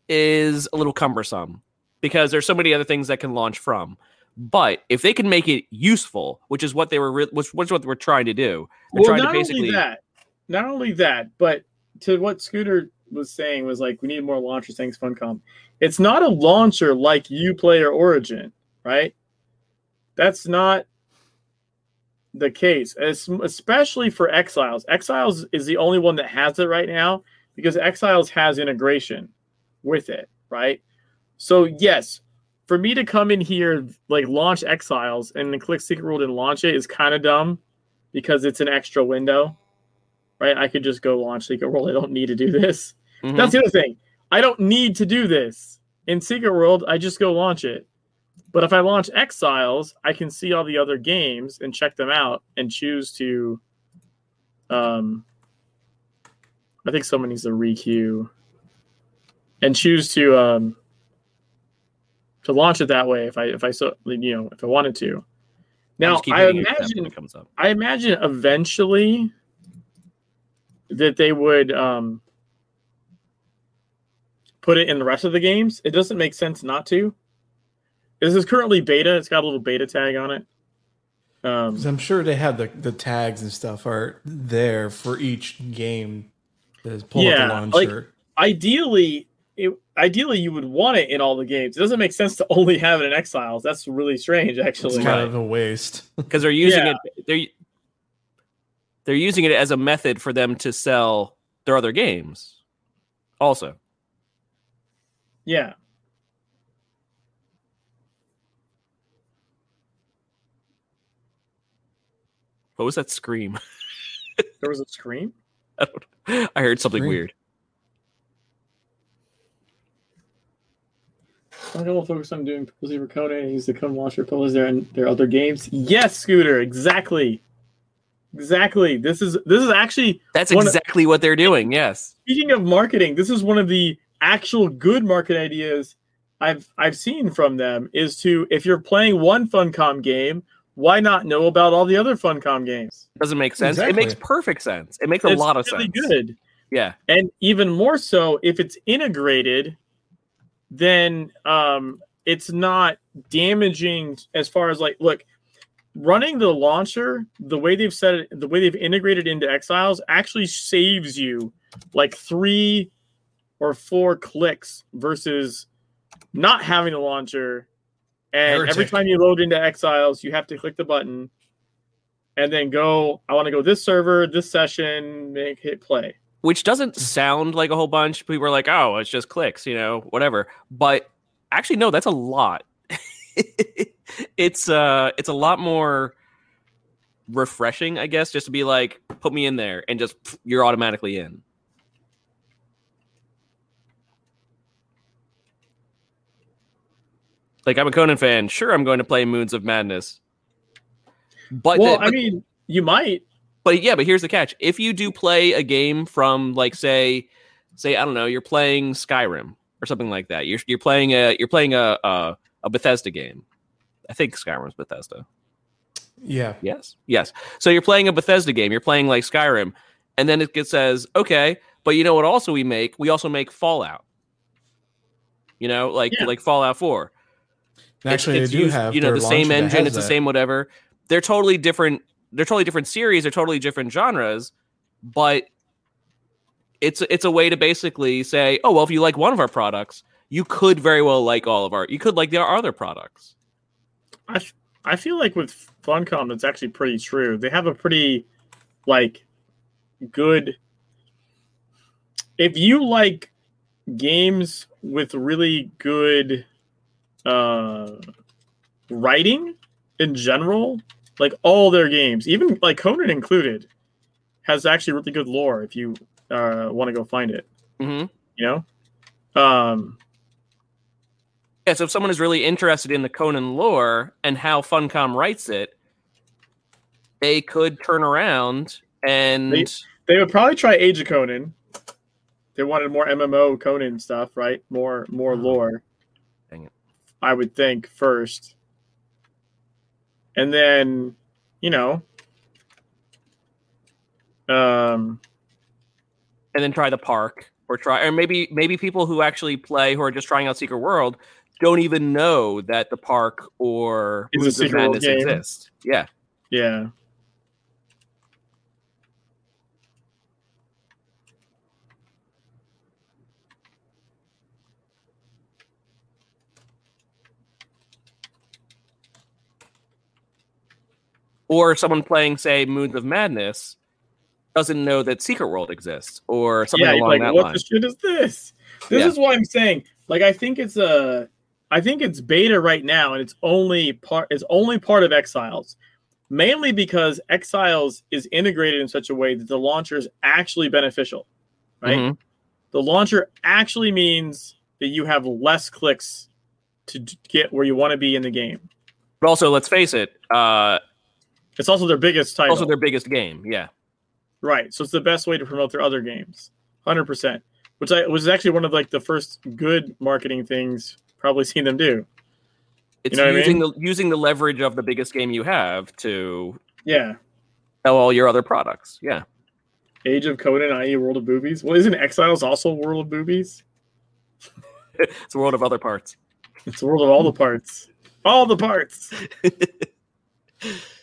is a little cumbersome because there's so many other things that can launch from. But if they can make it useful, which is what they were, re- which was what they were trying to do, they're well, trying not to basically. only that, not only that, but to what Scooter was saying was like we need more launchers. Thanks, Funcom. It's not a launcher like UPlay or Origin, right? That's not the case, especially for Exiles. Exiles is the only one that has it right now because Exiles has integration with it, right? So yes, for me to come in here like launch Exiles and then click Secret World and launch it is kind of dumb because it's an extra window, right? I could just go launch Secret World. I don't need to do this. Mhm. That's the other thing. I don't need to do this in Secret World. I just go launch it. But if I launch Exiles, I can see all the other games and check them out and choose to. Um, I think someone needs to requeue and choose to um to launch it that way if I if I so you know if I wanted to. Now I hitting accept when imagine it comes up. I imagine eventually that they would um, put it in the rest of the games. It doesn't make sense not to. This is currently beta. It's got a little beta tag on it. Um, 'Cause I'm sure they have the, the tags and stuff are there for each game. That pull Yeah, up the like- launcher. ideally, it, ideally you would want it in all the games. It doesn't make sense to only have it in Exiles. That's really strange, actually. it's actually. kind of a waste. <laughs> because they're using Yeah. it. They're they're using it as a method for them to sell their other games. Also, Yeah. What was that scream? <laughs> There was a scream. I, don't, I heard something Scream. weird. I'm going to focus on doing publicity for Conan and use the code launcher publish and their other games. Yes, Scooter, exactly. Exactly. This is this is actually That's One- exactly what they're doing. Yes. speaking of marketing, this is one of the actual good market ideas I've I've seen from them is to if you're playing one Funcom game, why not know about all the other Funcom games? Doesn't make sense. It makes perfect sense. It makes a lot of really sense. good. Yeah. And even more so if it's integrated, then um it's not damaging as far as like look running the launcher the way they've set it the way they've integrated into exiles actually saves you like three or four clicks versus not having a launcher and every time you load into exiles you have to click the button and then go i want to go this server this session make hit play Which doesn't sound like a whole bunch. People are like, oh, it's just clicks, you know, whatever. But actually, no, that's a lot. <laughs> it's uh it's a lot more refreshing, I guess, just to be like, put me in there and just you're automatically in. Like I'm a Conan fan. Sure, I'm going to play Moons of Madness. But well the- i mean you might but yeah, but here's the catch. If you do play a game from like say say I don't know, you're playing Skyrim or something like that. You're you're playing a you're playing a a, a Bethesda game. I think Skyrim's Bethesda. Yeah. Yes. Yes. So you're playing a Bethesda game, you're playing like Skyrim, and then it gets says, "Okay, but you know what also we make? We also make Fallout." You know, like Yeah. like Fallout 4. And Actually, It's- they do used- have you know the same engine has it's the same whatever they're totally different they're totally different series they're totally different genres but it's it's a way to basically say oh well if you like one of our products you could very well like all of our you could like our other products I, f- I feel like with Funcom, that's actually pretty true. They have a pretty like good. If you like games with really good uh, writing in general, like all their games, even like Conan included, has actually really good lore. If you uh, want to go find it, Mm-hmm. you know. Um, Yeah, so if someone is really interested in the Conan lore and how Funcom writes it, they could turn around and They- They would probably try Age of Conan. They wanted more MMO Conan stuff, right? More more Oh. lore. I would think first. And then, you know, um and then try the park or try or maybe maybe people who actually play who are just trying out Secret World don't even know that the park or Moons of Secret World Madness game. exist. Yeah. yeah. Or someone playing, say, Moons of Madness doesn't know that Secret World exists or something yeah, along like, that what line. the shit is this? This Yeah. is why I'm saying, like, I think it's a, I think it's beta right now, and it's only part, it's only part of Exiles, mainly because Exiles is integrated in such a way that the launcher is actually beneficial, right? Mhm. The launcher actually means that you have less clicks to get where you want to be in the game. But also, let's face it, uh, It's also their biggest title, also their biggest game. Yeah. right? So it's the best way to promote their other games, hundred percent. Which I was actually one of like the first good marketing things probably <laughs> seen them do. It's know what I using the using the leverage of the biggest game you have to Yeah, sell all your other products. Yeah. Age of Conan, i.e., World of Boobies. Well, isn't Exiles also World of Boobies? <laughs> It's a world of other parts. It's the world of all the parts, all the parts. <laughs>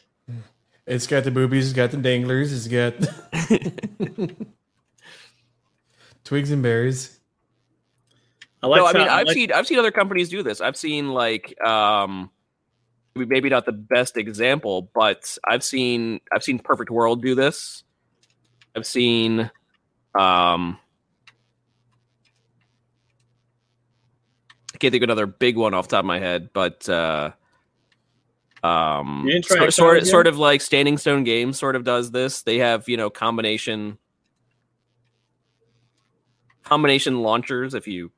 It's got the boobies, it's got the danglers, it's got <laughs> twigs and berries. I like. no, I mean I've like- seen I've seen other companies do this. I've seen like um maybe not the best example, but I've seen I've seen Perfect World do this. I've seen um I can't think of another big one off the top of my head, but uh um You didn't try sort, sort, sort of like Standing Stone Games sort of does this. They have, you know, combination combination launchers if you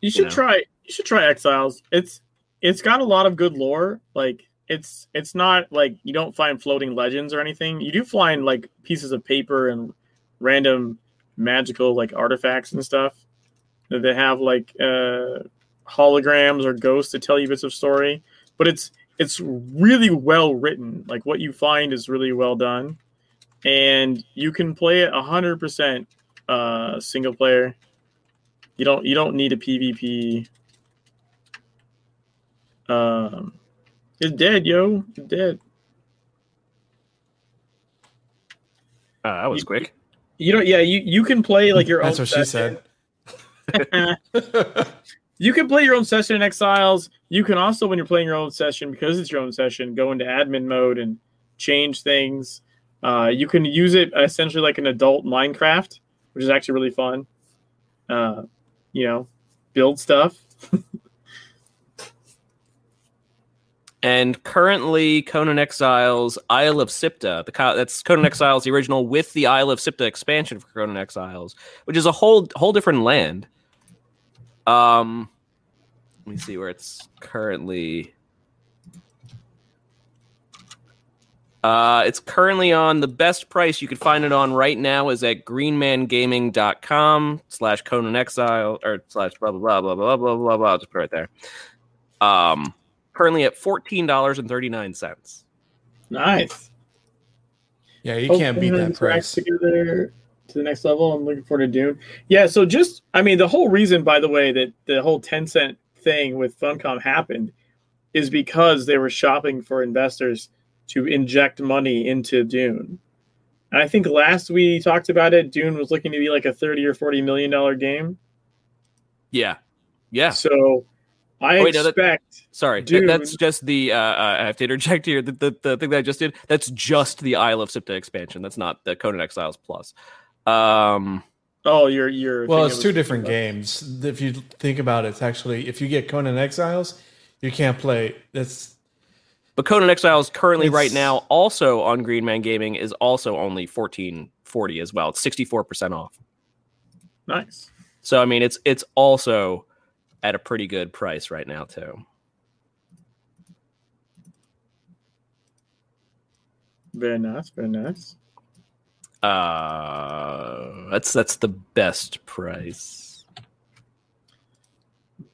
You should know. try. You should try Exiles. It's it's got a lot of good lore. Like it's it's not like you don't find floating legends or anything. You do find like pieces of paper and random magical like artifacts and stuff that they have like uh holograms or ghosts to tell you bits of story. But it's it's really well written. Like what you find is really well done, and you can play it hundred percent uh single player. You don't you don't need a PvP. Um, it's dead, yo. It's dead. uh, that was You- quick. You don't. Yeah, you you can play like your own. That's own. what she said. <laughs> <laughs> You can play your own session in Exiles. You can also, when you're playing your own session, because it's your own session, go into admin mode and change things. Uh, you can use it essentially like an adult Minecraft, which is actually really fun. Uh, you know, build stuff. <laughs> And currently, Conan Exiles Isle of Siptah. The that's Conan Exiles, the original, with the Isle of Siptah expansion for Conan Exiles, which is a whole whole different land. Um, let me see where it's currently. Uh, it's currently on the best price you could find it on right now is at greenmangaming.com slash Conan Exile or slash blah blah blah blah blah blah blah blah. I'll just put it right there. Um, currently at fourteen dollars and thirty nine cents. Nice. yeah, you can't beat that price. Together to the next level. I'm looking forward to Dune. Yeah. So just, I mean, the whole reason, by the way, that the whole Tencent thing with Funcom happened is because they were shopping for investors to inject money into Dune. And I think last we talked about it, Dune was looking to be like a 30 or 40 million dollar game. Yeah, yeah. So I Oh, wait, no, that- expect Sorry, Dune. that's just the. Uh, uh, I have to interject here. The, the the thing that I just did. That's just the Isle of Siptah expansion. That's not the Conan Exiles Plus. Um, oh, you're you're Well, it's of- two different games. If you think about it, it's actually if you get Conan Exiles, you can't play. That's but Conan Exiles currently right now also on Green Man Gaming is also only fourteen forty as well. It's sixty four percent off. Nice. So I mean, it's it's also at a pretty good price right now too. Very nice, very nice. Uh, that's that's the best price.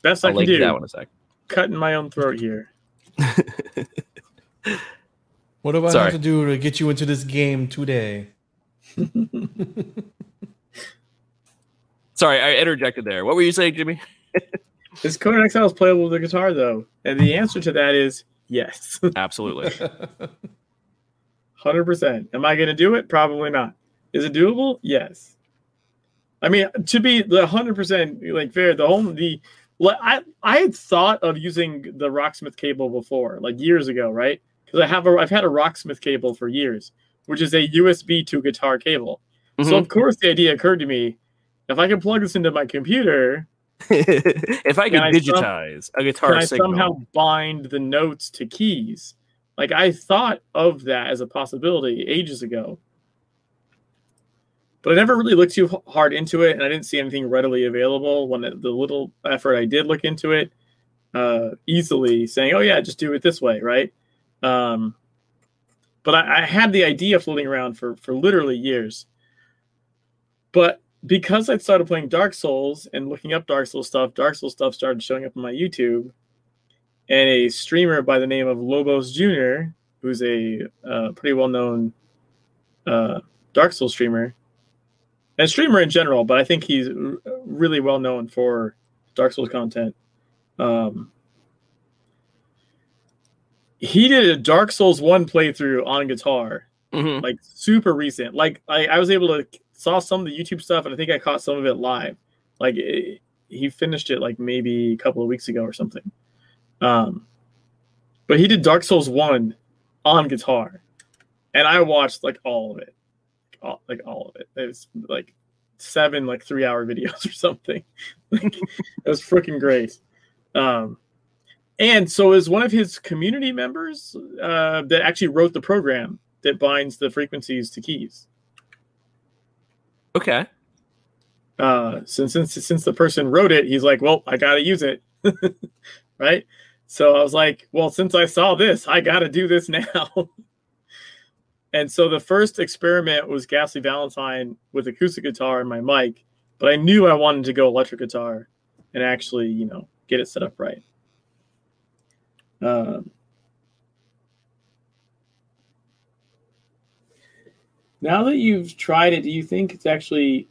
Best I I'll can do. that one a sec. Cutting my own throat here. <laughs> What do I Sorry. have to do to get you into this game today? <laughs> Sorry, I interjected there. What were you saying, Jimmy? <laughs> Is Conan Exiles playable with a guitar though? And the answer to that is yes, Absolutely. hundred percent. Am I going to do it? Probably not. Is it doable? Yes. I mean, to be the hundred percent like fair, the whole the I I had thought of using the Rocksmith cable before, like years ago, right? Because I have a I've had a Rocksmith cable for years, which is a USB to guitar cable. So Mhm. of course the idea occurred to me, if I can plug this into my computer, <laughs> if I could Can I some- digitize a guitar can I signal, somehow bind the notes to keys? Like I thought of that as a possibility ages ago, but I never really looked too hard into it, and I didn't see anything readily available. When the, the little effort I did look into it, uh, easily saying, "Oh yeah, just do it this way," right? Um, but I, I had the idea floating around for for literally years. But because I started playing Dark Souls and looking up Dark Souls stuff, Dark Souls stuff started showing up on my YouTube. And a streamer by the name of Lobos Jr., who's a uh, pretty well known uh, Dark Souls streamer, and streamer in general, but I think he's really well known for Dark Souls content. Um, he did a Dark Souls 1 playthrough on guitar Mhm. like super recent. Like I, I was able to saw some of the YouTube stuff, and I think I caught some of it live. Like it, he finished it like maybe a couple of weeks ago or something. Um, but he did Dark Souls one on guitar, and I watched like all of it, all, like all of it. It was like seven like three hour <laughs> videos or something. like it was freaking great. Um, and so is one of his community members uh, that actually wrote the program that binds the frequencies to keys. Okay. Uh, since since since the person wrote it, he's like, "Well, I got to use it," <laughs> right? So I was like, "Well, since I saw this, I got to do this now." <laughs> and so the first experiment was Ghastly Valentine with acoustic guitar and my mic, but I knew I wanted to go electric guitar and actually, you know, get it set up right. Um, now that you've tried it, do you think it's actually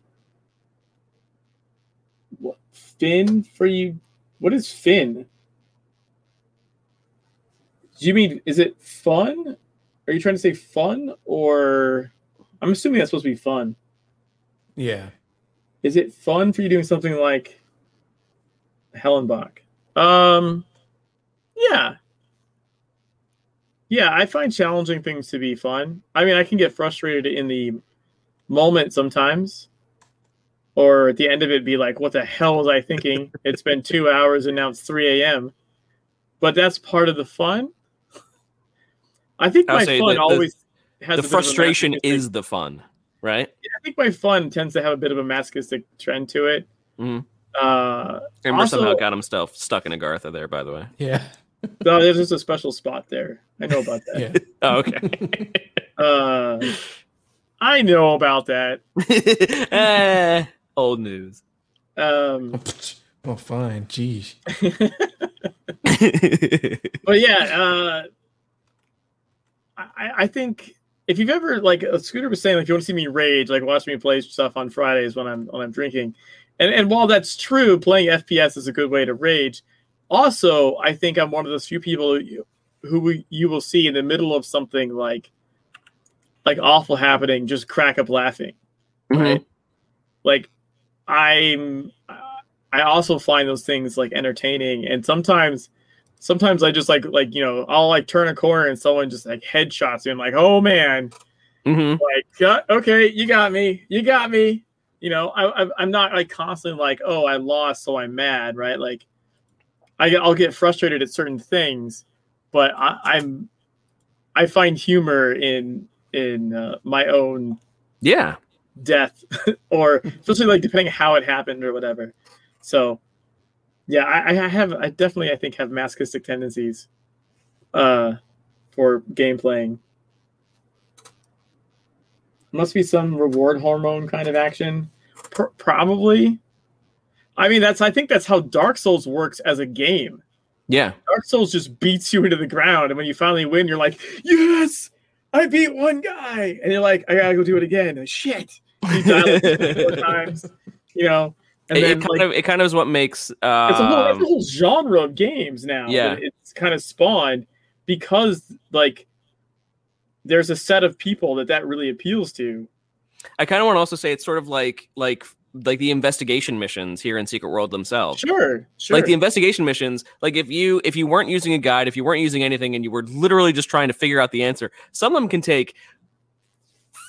what, fin for you? What is fin? Do you mean is it fun? Are you trying to say fun or I'm assuming that's supposed to be fun. Yeah. Is it fun for you doing something like Hellenbach? Um yeah. Yeah, I find challenging things to be fun. I mean, I can get frustrated in the moment sometimes. Or at the end of it be like, what the hell was I thinking? <laughs> it's been two hours and now it's 3 a.m. But that's part of the fun. I think I would my say fun the- the- always has The a bit of a frustration is the fun, right? I think my fun tends to have a bit of a masochistic trend to it. Mhm. Uh, Amber Also- somehow got himself stuck in Agartha there, by the way. Yeah. <laughs> no, there's just a special spot there. I know about that. Yeah. <laughs> Oh, okay. <laughs> Uh, I know about that. Eh, old news. Um, oh, fine. Jeez. but yeah, uh, I, I think if you've ever like a scooter was saying, like you want to see me rage, like watch me play stuff on Fridays when I'm when I'm drinking, and and while that's true, playing FPS is a good way to rage. Also, I think I'm one of those few people who, who you will see in the middle of something like like awful happening, just crack up laughing. Mm-hmm. right? Like I'm I also find those things like entertaining and sometimes sometimes I just like like you know I'll like turn a corner and someone just like headshots me. I'm like, oh man, mm-hmm. like "Yeah, okay, you got me, you got me. You know, I, I I'm not like constantly like, oh, I lost, so I'm mad, right? Like, I I'll get frustrated at certain things, but I, I'm I find humor in in uh, my own Yeah. death <laughs> or especially like depending how it happened or whatever so Yeah, I, I have. I definitely, I think, have masochistic tendencies uh, for game playing. Must be some reward hormone kind of action. Pr- probably. I mean, that's. I think that's how Dark Souls works as a game. Yeah. Dark Souls just beats you into the ground, and when you finally win, you're like, "Yes, I beat one guy," and you're like, "I gotta go do it again." And shit, you die like four <laughs> times, you know. And it, then it kind like, of it kind of is what makes uh, it's a whole, it's a whole genre of games now. Yeah. it's kind of spawned because like there's a set of people that that really appeals to. I kind of want to also say it's sort of like like like the investigation missions here in Secret World themselves. Sure, sure. Like the investigation missions, like if you if you weren't using a guide, if you weren't using anything, and you were literally just trying to figure out the answer, some of them can take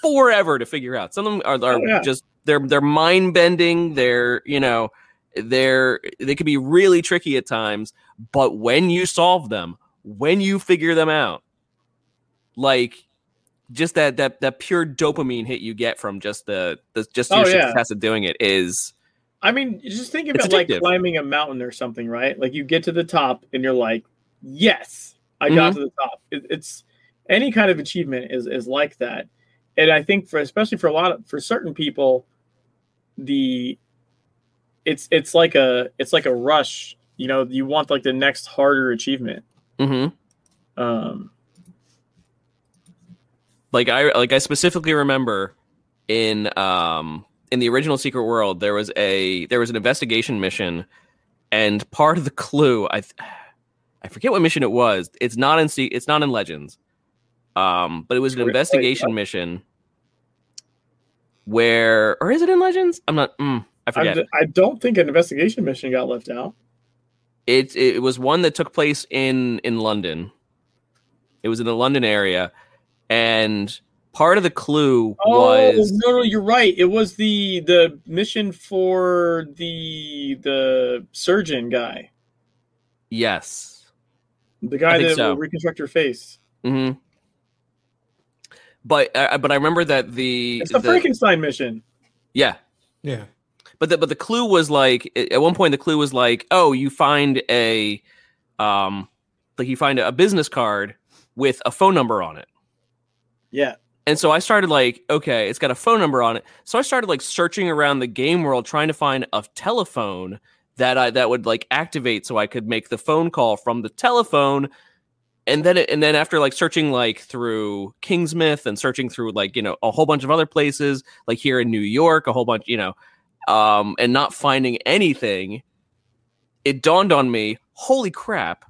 forever to figure out. Some of them are, are Oh, yeah. just they're they're mind bending. They're you know they're they can be really tricky at times. But when you solve them, when you figure them out, like just that that that pure dopamine hit you get from just the, the just your Oh, yeah. success at doing it is I mean, just think of it like climbing a mountain or something, right? Like you get to the top and you're like, "Yes, I got Mhm. to the top." It, it's any kind of achievement is is like that, and I think for especially for a lot of for certain people, the it's it's like a it's like a rush. You know, you want like the next harder achievement. hmm Um, like I like I specifically remember in um in the original Secret World there was a there was an investigation mission and part of the clue I th- I forget what mission it was. It's not in it's not in Legends. Um but it was an investigation mission where or is it in Legends? I'm not mm, I forget. I don't think an investigation mission got left out. it it was one that took place in in London. It was in the London area, and part of the clue Oh was no, no, you're right. It was the the mission for the the surgeon guy, yes. the guy that so. will reconstruct your face. hmm But uh, but I remember that the, It's the, the- Frankenstein mission. yeah. Yeah. But the but the clue was like at one point the clue was like oh you find a um like you find a business card with a phone number on it. Yeah, And so I started like, okay, it's got a phone number on it. So I started like searching around the game world trying to find a telephone that I that would like activate so I could make the phone call from the telephone. And then it, and then after like searching like through Kingsmouth and searching through like, you know, a whole bunch of other places, like here in New York, a whole bunch, you know, um and not finding anything, it dawned on me, holy crap.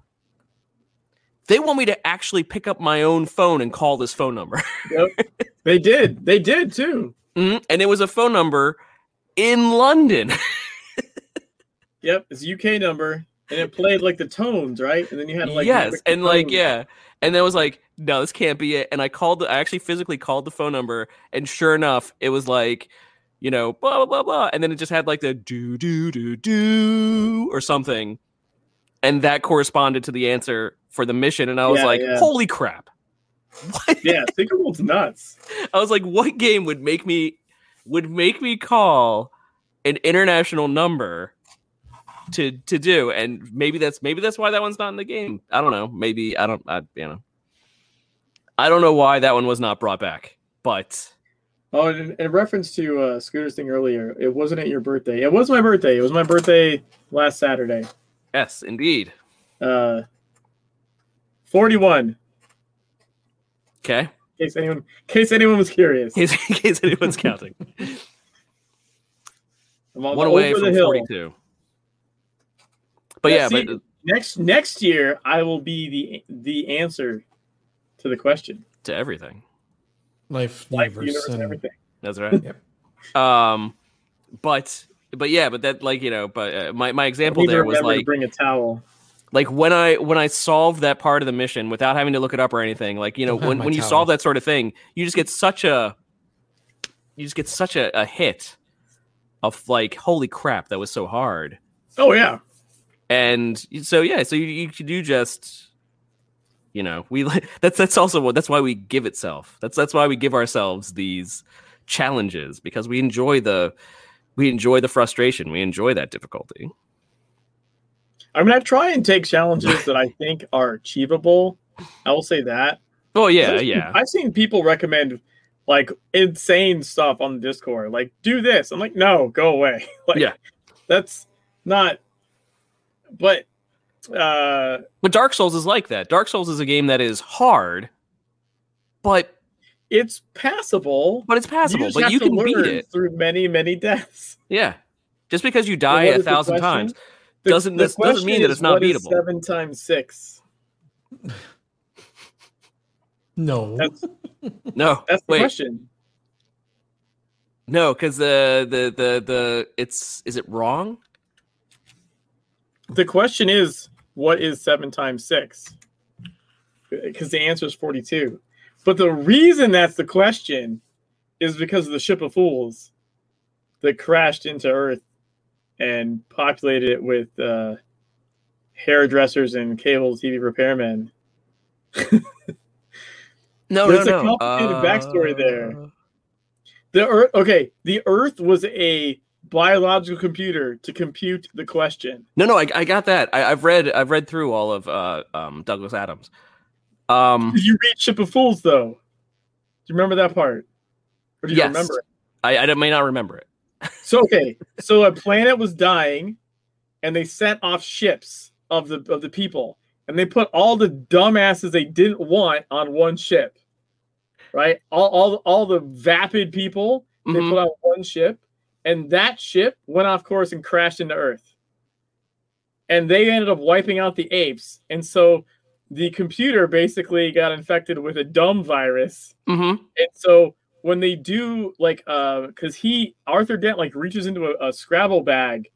They want me to actually pick up my own phone and call this phone number. yep. they did. They did too. Mhm. And it was a phone number in London. <laughs> Yep, it's a UK number, and it played like the tones, right? And then you had like yes. And like, tones. yeah. And then was like, no, this can't be it. And I called, the, I actually physically called the phone number. And sure enough, it was like, you know, blah, blah, blah, blah. And then it just had like the do, do, do, do or something. And that corresponded to the answer for the mission. And I was Yeah, like, yeah. holy crap. What? yeah, Secret World's nuts. I was like, what game would make me would make me call an international number to to do. And maybe that's maybe that's why that one's not in the game. I don't know. Maybe I don't. I you know. I don't know why that one was not brought back, but. Oh, in, in reference to uh, Scooter's thing earlier, it wasn't at your birthday. It was my birthday. It was my birthday last Saturday. Yes, indeed. Uh, forty-one. Okay. In case anyone, in case anyone was curious. in case anyone's counting. <laughs> I'm on one away from 42. But Yeah, yeah, see- but Next next year, I will be the the answer to the question. to everything. Life, Life, universe, universe, and and everything. That's right. Yep. Um, but but yeah, but that like you know, but uh, my my example there was remember to like bring a towel. like when I when I solved that part of the mission without having to look it up or anything. Like you know, when when you towel. solve that sort of thing, you just get such a you just get such a, a hit of like, holy crap, that was so hard. Oh yeah, And so yeah, so you, you do just you know we <laughs> that's that's also what that's why we give itself. That's that's why we give ourselves these challenges because we enjoy the we enjoy the frustration. We enjoy that difficulty. I mean, I try and take challenges that I think are achievable. I will say that. Oh yeah, I've seen- yeah. I've seen people recommend like insane stuff on the Discord, like do this. I'm like, no, go away. <laughs> like, Yeah. that's not. But uh, But Dark Souls is like that. Dark Souls is a game that is hard, but it's passable. but it's passable. just but you can beat it. through many, many deaths. Yeah. Just because you die what a thousand times The- Doesn't- the this doesn't mean question that is, it's not what is beatable. Seven times six. <laughs> No. That's <laughs> no. that's the wait, question. no, because the the the the it's is it wrong? The question is, what is seven times six? Because the answer is 42. But the reason that's the question is because of the ship of fools that crashed into Earth and populated it with uh, hairdressers and cable TV repairmen. <laughs> No, There's no, a no. complicated backstory there. Uh, The Earth, okay, the Earth was a biological computer to compute the question. No, no, I, I got that. I, I've read I've read through all of uh, um, Douglas Adams. Um, Did you read Ship of Fools though? Do you remember that part? Or do you Yes. remember it? I, I may not remember it. <laughs> So okay, so a planet was dying, and they sent off ships of the of the people, and they put all the dumbasses they didn't want on one ship, right? All all all the vapid people they Mhm. put on one ship, and that ship went off course and crashed into Earth, and they ended up wiping out the apes, and so the computer basically got infected with a dumb virus. Mhm. and so when they do like uh because he arthur dent like reaches into a, a scrabble bag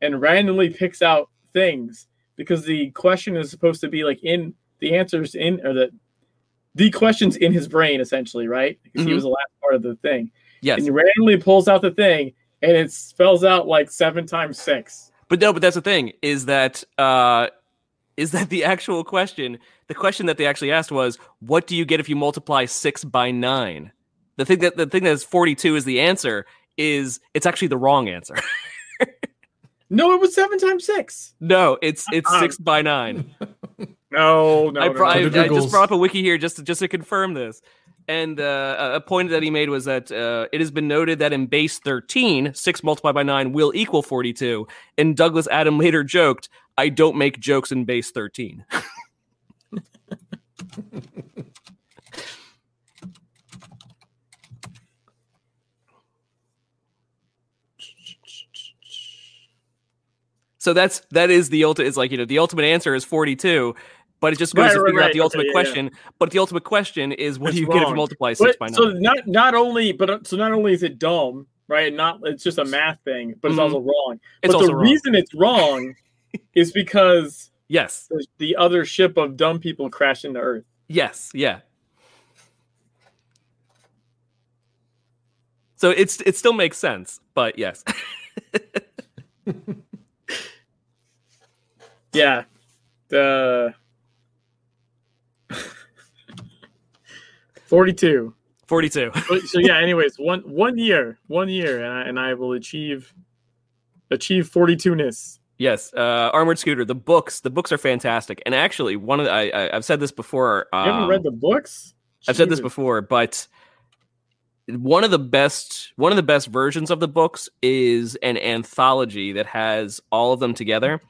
and randomly picks out things because the question is supposed to be like in the answers in or the the questions in his brain essentially right? Because he Mhm. was the last part of the thing. Yes, and he randomly pulls out the thing and it spells out like seven times six but no, but that's the thing is that uh, is that the actual question? The question that they actually asked was, "What do you get if you multiply six by nine? The thing that the thing that's forty two is the answer is it's actually the wrong answer. <laughs> no it was seven times six no, it's it's six by nine. <laughs> no no, I, no, no. I, I just brought up a wiki here just to, just to confirm this. And uh, a- point that he made was that uh, it has been noted that in base 13, 6 multiplied by 9 will equal 42. And Douglas Adam later joked, I don't make jokes in base 13. <laughs> So that's that is the ultimate. It's like you know the ultimate answer is forty two, but it just goes Right, to right, figure out right. the ultimate Okay, yeah, question. But the ultimate question is what It's do you get if you multiply six But, by nine? so not not only but uh, so not only is it dumb right not it's just a math thing but it's Mhm. also wrong it's but also the wrong. reason it's wrong <laughs> is because yes, the- the other ship of dumb people crashed into earth yes, yeah. So it's it still makes sense, but yes, <laughs> <laughs> yeah the 42 forty two. But- so yeah anyways one one year one year and I, and I will achieve achieve 42ness Yes, uh, Armored Scooter. The books, the books are fantastic. And actually, one of the, I, I, I've said this before. you haven't um, read the books I've said this before, but one of the best one of the best versions of the books is an anthology that has all of them together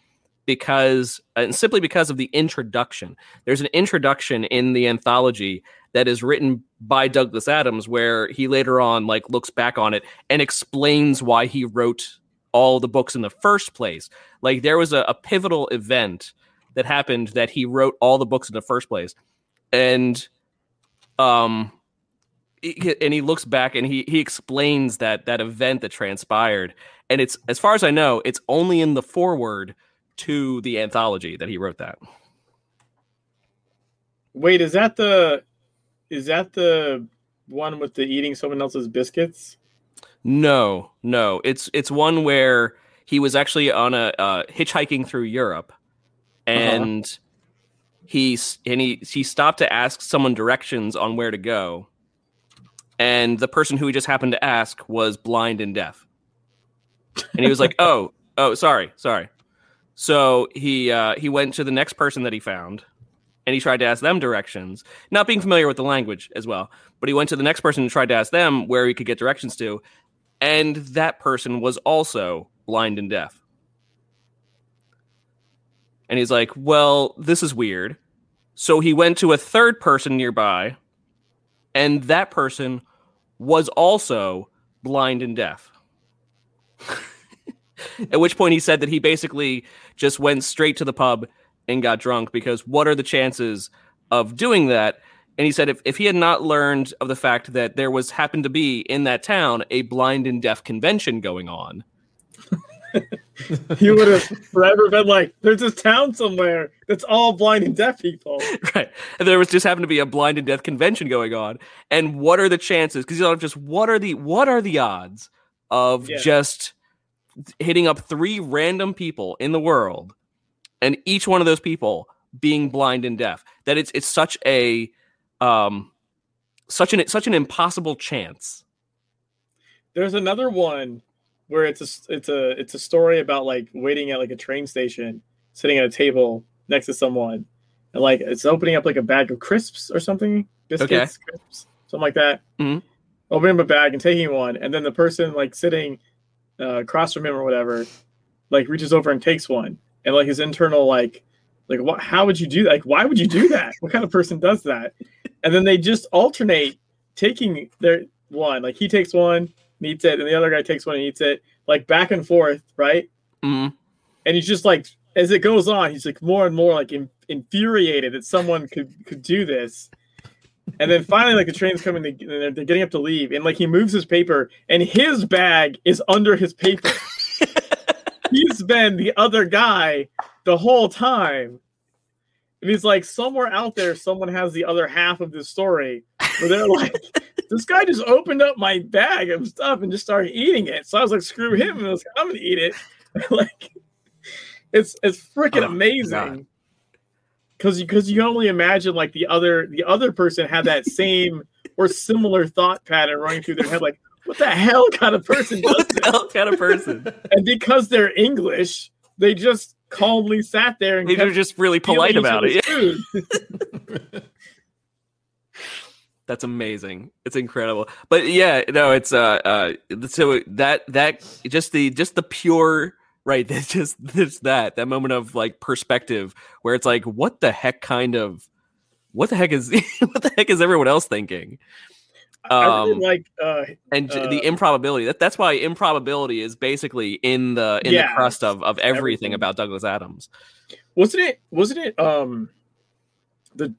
because and simply because of the introduction. There's an introduction in the anthology that is written by Douglas Adams where he later on like looks back on it and explains why he wrote all the books in the first place. Like there was a, a pivotal event that happened that he wrote all the books in the first place. And um and he looks back and he he explains that that event that transpired and it's as far as i know it's only in the foreword to the anthology that he wrote that. Wait, is that the is that the one with the eating someone else's biscuits? no no. It's it's one where he was actually on a uh, hitchhiking through europe and he and he he stopped to ask someone directions on where to go. And the person who he just happened to ask was blind and deaf. And he was like <laughs> oh oh sorry sorry So he uh, he went to the next person that he found, and he tried to ask them directions, not being familiar with the language as well. But he went to the next person and tried to ask them where he could get directions to, and that person was also blind and deaf. And he's like, "Well, this is weird." So he went to a third person nearby, and that person was also blind and deaf. <laughs> At which point he said that he basically just went straight to the pub and got drunk because what are the chances of doing that? And he said if, if he had not learned of the fact that there was happened to be in that town a blind and deaf convention going on, <laughs> he would have forever been like, "There's this town somewhere that's all blind and deaf people." <laughs> right? And there was just happened to be a blind and deaf convention going on. And what are the chances? Because you know, just what are the what are the odds of Yeah. just hitting up three random people in the world, and each one of those people being blind and deaf? That it's it's such a um such an such an impossible chance. There's another one where it's a it's a it's a story about like waiting at like a train station, sitting at a table next to someone, and like it's opening up like a bag of crisps or something, biscuits, crisps, something like that. Mhm. Opening up a bag and taking one, and then the person like sitting uh, across from him or whatever, like reaches over and takes one, and like his internal like like what? How would you do that? Like why would you do <laughs> that? what kind of person does that? And then they just alternate taking their one, like he takes one and eats it, and the other guy takes one and eats it, like back and forth, right? Mhm. And he's just like, as it goes on, he's like more and more like in, infuriated that someone could could do this. And then finally, like the train's coming, to, and they're, they're getting up to leave, and like he moves his paper, and his bag is under his paper. <laughs> he's been the other guy the whole time. And he's like, somewhere out there, someone has the other half of this story where they're like, <laughs> this guy just opened up my bag of stuff and just started eating it. So I was like, screw him. And I was like, I'm gonna eat it. <laughs> like it's it's freaking Oh, amazing. Cause you because you can only imagine like the other the other person had that <laughs> same or similar thought pattern running through their head, like, what the hell kind of person does what the this? hell kind of person? <laughs> And because they're English, they just calmly sat there and They were just really polite about it. <laughs> That's amazing. It's incredible. But yeah, no, it's uh uh so that that just the just the pure right, <laughs> that's just this that that moment of like perspective where it's like what the heck kind of what the heck is <laughs> what the heck is everyone else thinking? I really Um, like uh And Uh, the improbability that that's why improbability is basically in the in Yeah, the crust of of everything, everything. about Douglas Adams. wasn't it wasn't it um the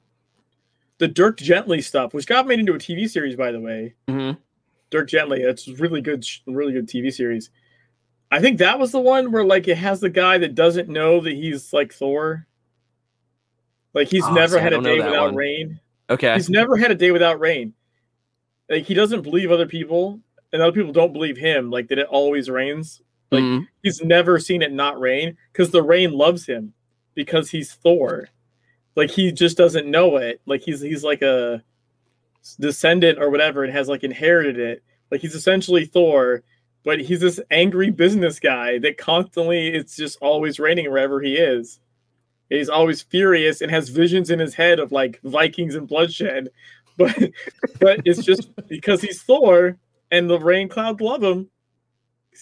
the Dirk Gently stuff, which got made into a TV series by the way. hmm Dirk Gently, it's really good really good TV series. I think that was the one where like it has the guy that doesn't know that he's like Thor. Like he's Oh, never see, had a day without one. rain. Okay. He's never had a day without rain. Like he doesn't believe other people, and other people don't believe him. Like that it always rains. Like Mhm. he's never seen it not rain because the rain loves him because he's Thor. Like he just doesn't know it. Like he's he's like a descendant or whatever and has like inherited it. Like he's essentially Thor, but he's this angry business guy that constantly it's just always raining wherever he is. He's always furious and has visions in his head of like Vikings and bloodshed. <laughs> But but it's just because he's Thor and the rain clouds love him.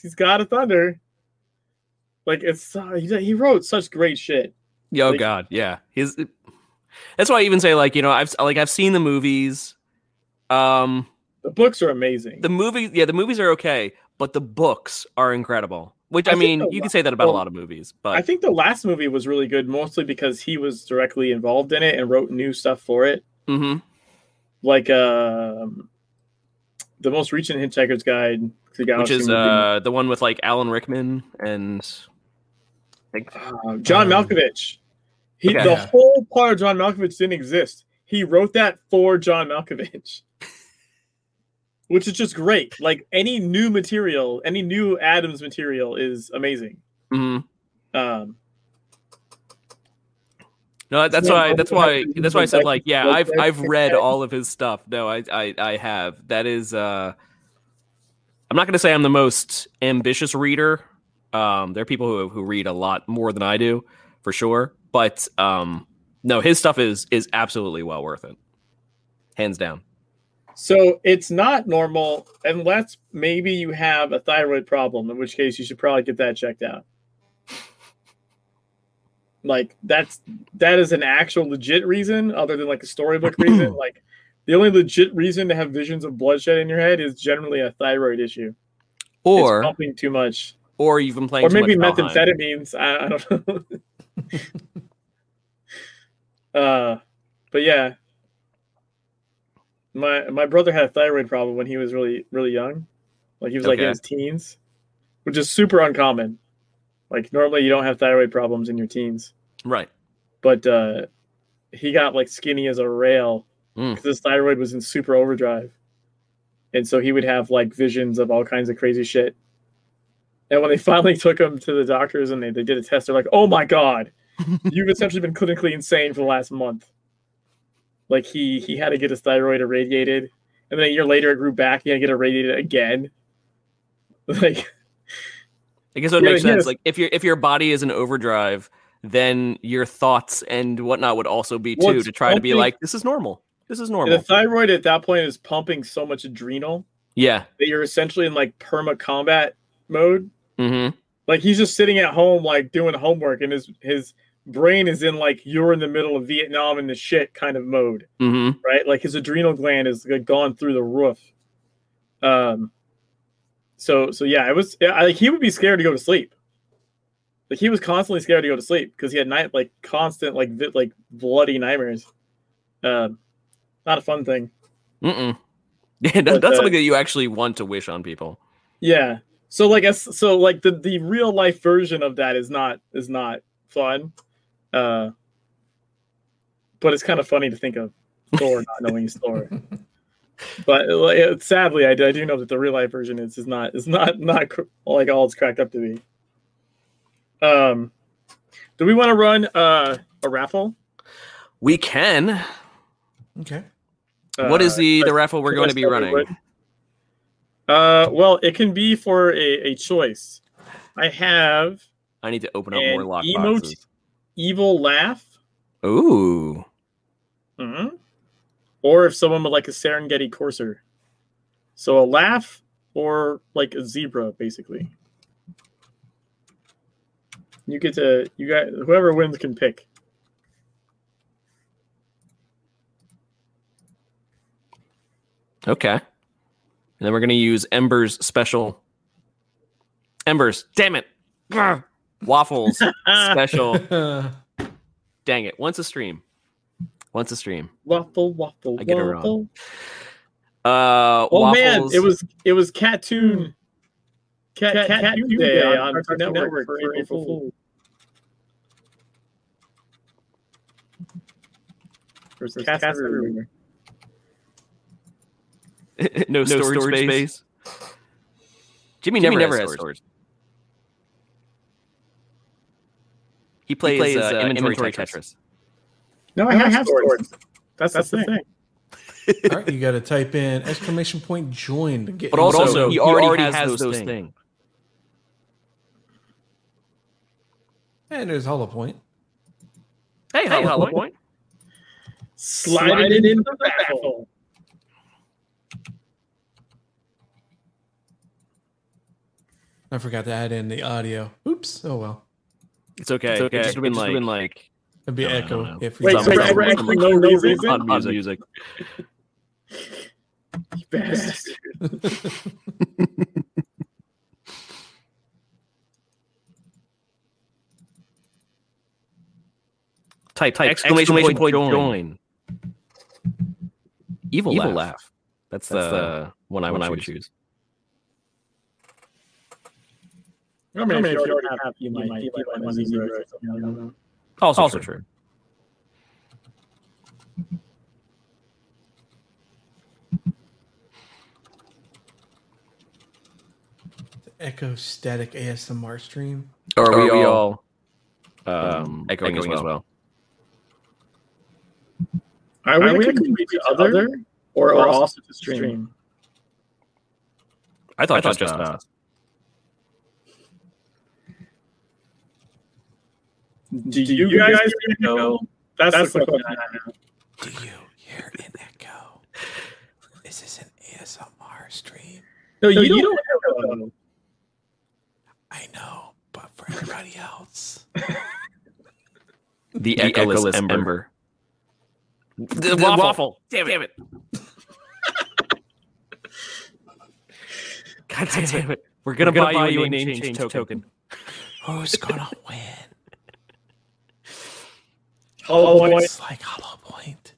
He's God of Thunder. Like it's uh, he, he wrote such great shit. Oh Like- God, yeah. He's. That's why I even say like you know I've like I've seen the movies. Um, The books are amazing. the movies, yeah, the movies are okay, but the books are incredible. Which I, I mean, the you la- can say that about a lot of movies, but I think the last movie was really good, mostly because he was directly involved in it and wrote new stuff for it. Mhm. Like um, the most recent Hitchhiker's Guide to the which is movie. uh the one with like Alan Rickman and I think Uh, John Um, Malkovich. He okay. the Yeah. whole part of John Malkovich didn't exist. He wrote that for John Malkovich. Which is just great. Like any new material, any new Adams material is amazing. mhm. Um no, that's why that's why that's why I said like- like yeah, I've I've read all of his stuff. No, I I I have. That is uh I'm not going to say I'm the most ambitious reader Um, there are people who who read a lot more than I do, for sure. But um, no, his stuff is is absolutely well worth it, hands down. So it's not normal unless maybe you have a thyroid problem, in which case you should probably get that checked out. <laughs> Like that's that is an actual legit reason, other than like a storybook <clears throat> reason. Like the only legit reason to have visions of bloodshed in your head is generally a thyroid issue. Or it's pumping too much, or you've been playing, or maybe methamphetamines. I, I don't know. <laughs> <laughs> uh, but yeah, my my brother had a thyroid problem when he was really really young, like he was like in his teens, which is super uncommon. Like normally you don't have thyroid problems in your teens, Right. but uh, he got like skinny as a rail Mm. because his thyroid was in super overdrive, and so he would have like visions of all kinds of crazy shit. And when they <laughs> finally took him to the doctors and they, they did a test, they're like, "Oh my god, <laughs> you've essentially been clinically insane for the last month." Like he he had to get his thyroid irradiated, and then a year later it grew back. He had to get irradiated again. <laughs> Like I guess it would make sense. has- Like if your if your body is in overdrive, then your thoughts and whatnot would also be too to try to be like, this is normal. This is normal. the thyroid at that point is pumping so much adrenal yeah. that you're essentially in like perma combat mode. Mm-hmm. Like he's just sitting at home, like doing homework, and his his brain is in like you're in the middle of Vietnam in the shit kind of mode, Mm-hmm. right? Like his adrenal gland is like, gone through the roof. Um. So so yeah, it was. yeah, I, like he would be scared to go to sleep. Like he was constantly scared to go to sleep because he had night like constant like vi- like bloody nightmares. Um, not a fun thing. Mm-mm. <laughs> Yeah, that, But, that's uh, something that you actually want to wish on people. Yeah. So like so like the the real life version of that is not is not fun. Uh but it's kind of funny to think of Thor not knowing he's Thor. <laughs> But it- sadly I do, I do know that the real life version is is not is not not cr- like all it's cracked up to be. Um do we want to run uh a raffle? We can. Okay. what is Uh, the the raffle we're going to be running? would. Uh, well, it can be for a, a choice. I have I need to open up an more lock emote, boxes. Evil laugh, Ooh. Mm-hmm. or if someone would like a Serengeti courser. So a laugh or like a zebra, basically. You get to you got whoever wins can pick. Okay. And then we're to use Ember's special. Ember's, damn it. Grr. Waffles special. <laughs> Dang it. Once a stream. Once a stream. waffle, waffle, I get it wrong. waffle. Uh, Oh man, it was it was Cattoon. Cat, Cat, Cat Tuesday on Cartoon Network, for April Fool. There's cats, everywhere. no, storage, space. Jimmy, Jimmy never, never has has storage. He plays, plays, uh, uh, inventory, inventory Tetris. No, I have, swords. That's, that's the thing. <laughs> All right, you got to type in exclamation point join to get. But also, also, he he already, already has, has those, those things. things. and there's Hollow Point. Hey, Hey, Hollow Hollow Point. Slide it into the raffle. I forgot to add in the audio. Oops. Oh well. It's okay. It's okay. It just would have It just been like, It'd be No, no, echo no. if we Wait, so about for it. actually no reason? on music. <laughs> Bastard. <laughs> Type, type, exclamation, point, join. Evil, Evil laugh. laugh. That's, That's the the one I one I would choose. I mean, if you already have, you might, you might want to zero or something. I don't. Also, Also true. The echo static ASMR stream. Or Are are we we all um, echoing, as well? Are we, we echoing each other or, or also to stream? I thought, I thought just, just us. Do you guys hear an echo? That's, That's the question. Do you hear an echo? Is this an ASMR stream? No, you, you don't, don't echo. I know, but for everybody else. <laughs> the, the echoless ember. ember. The, the waffle. waffle. Damn it. Damn it. God damn, damn it. We're going to buy, buy you a name, change, change token. token. Who's going to win? Hollow Point. It's like Hollow Point.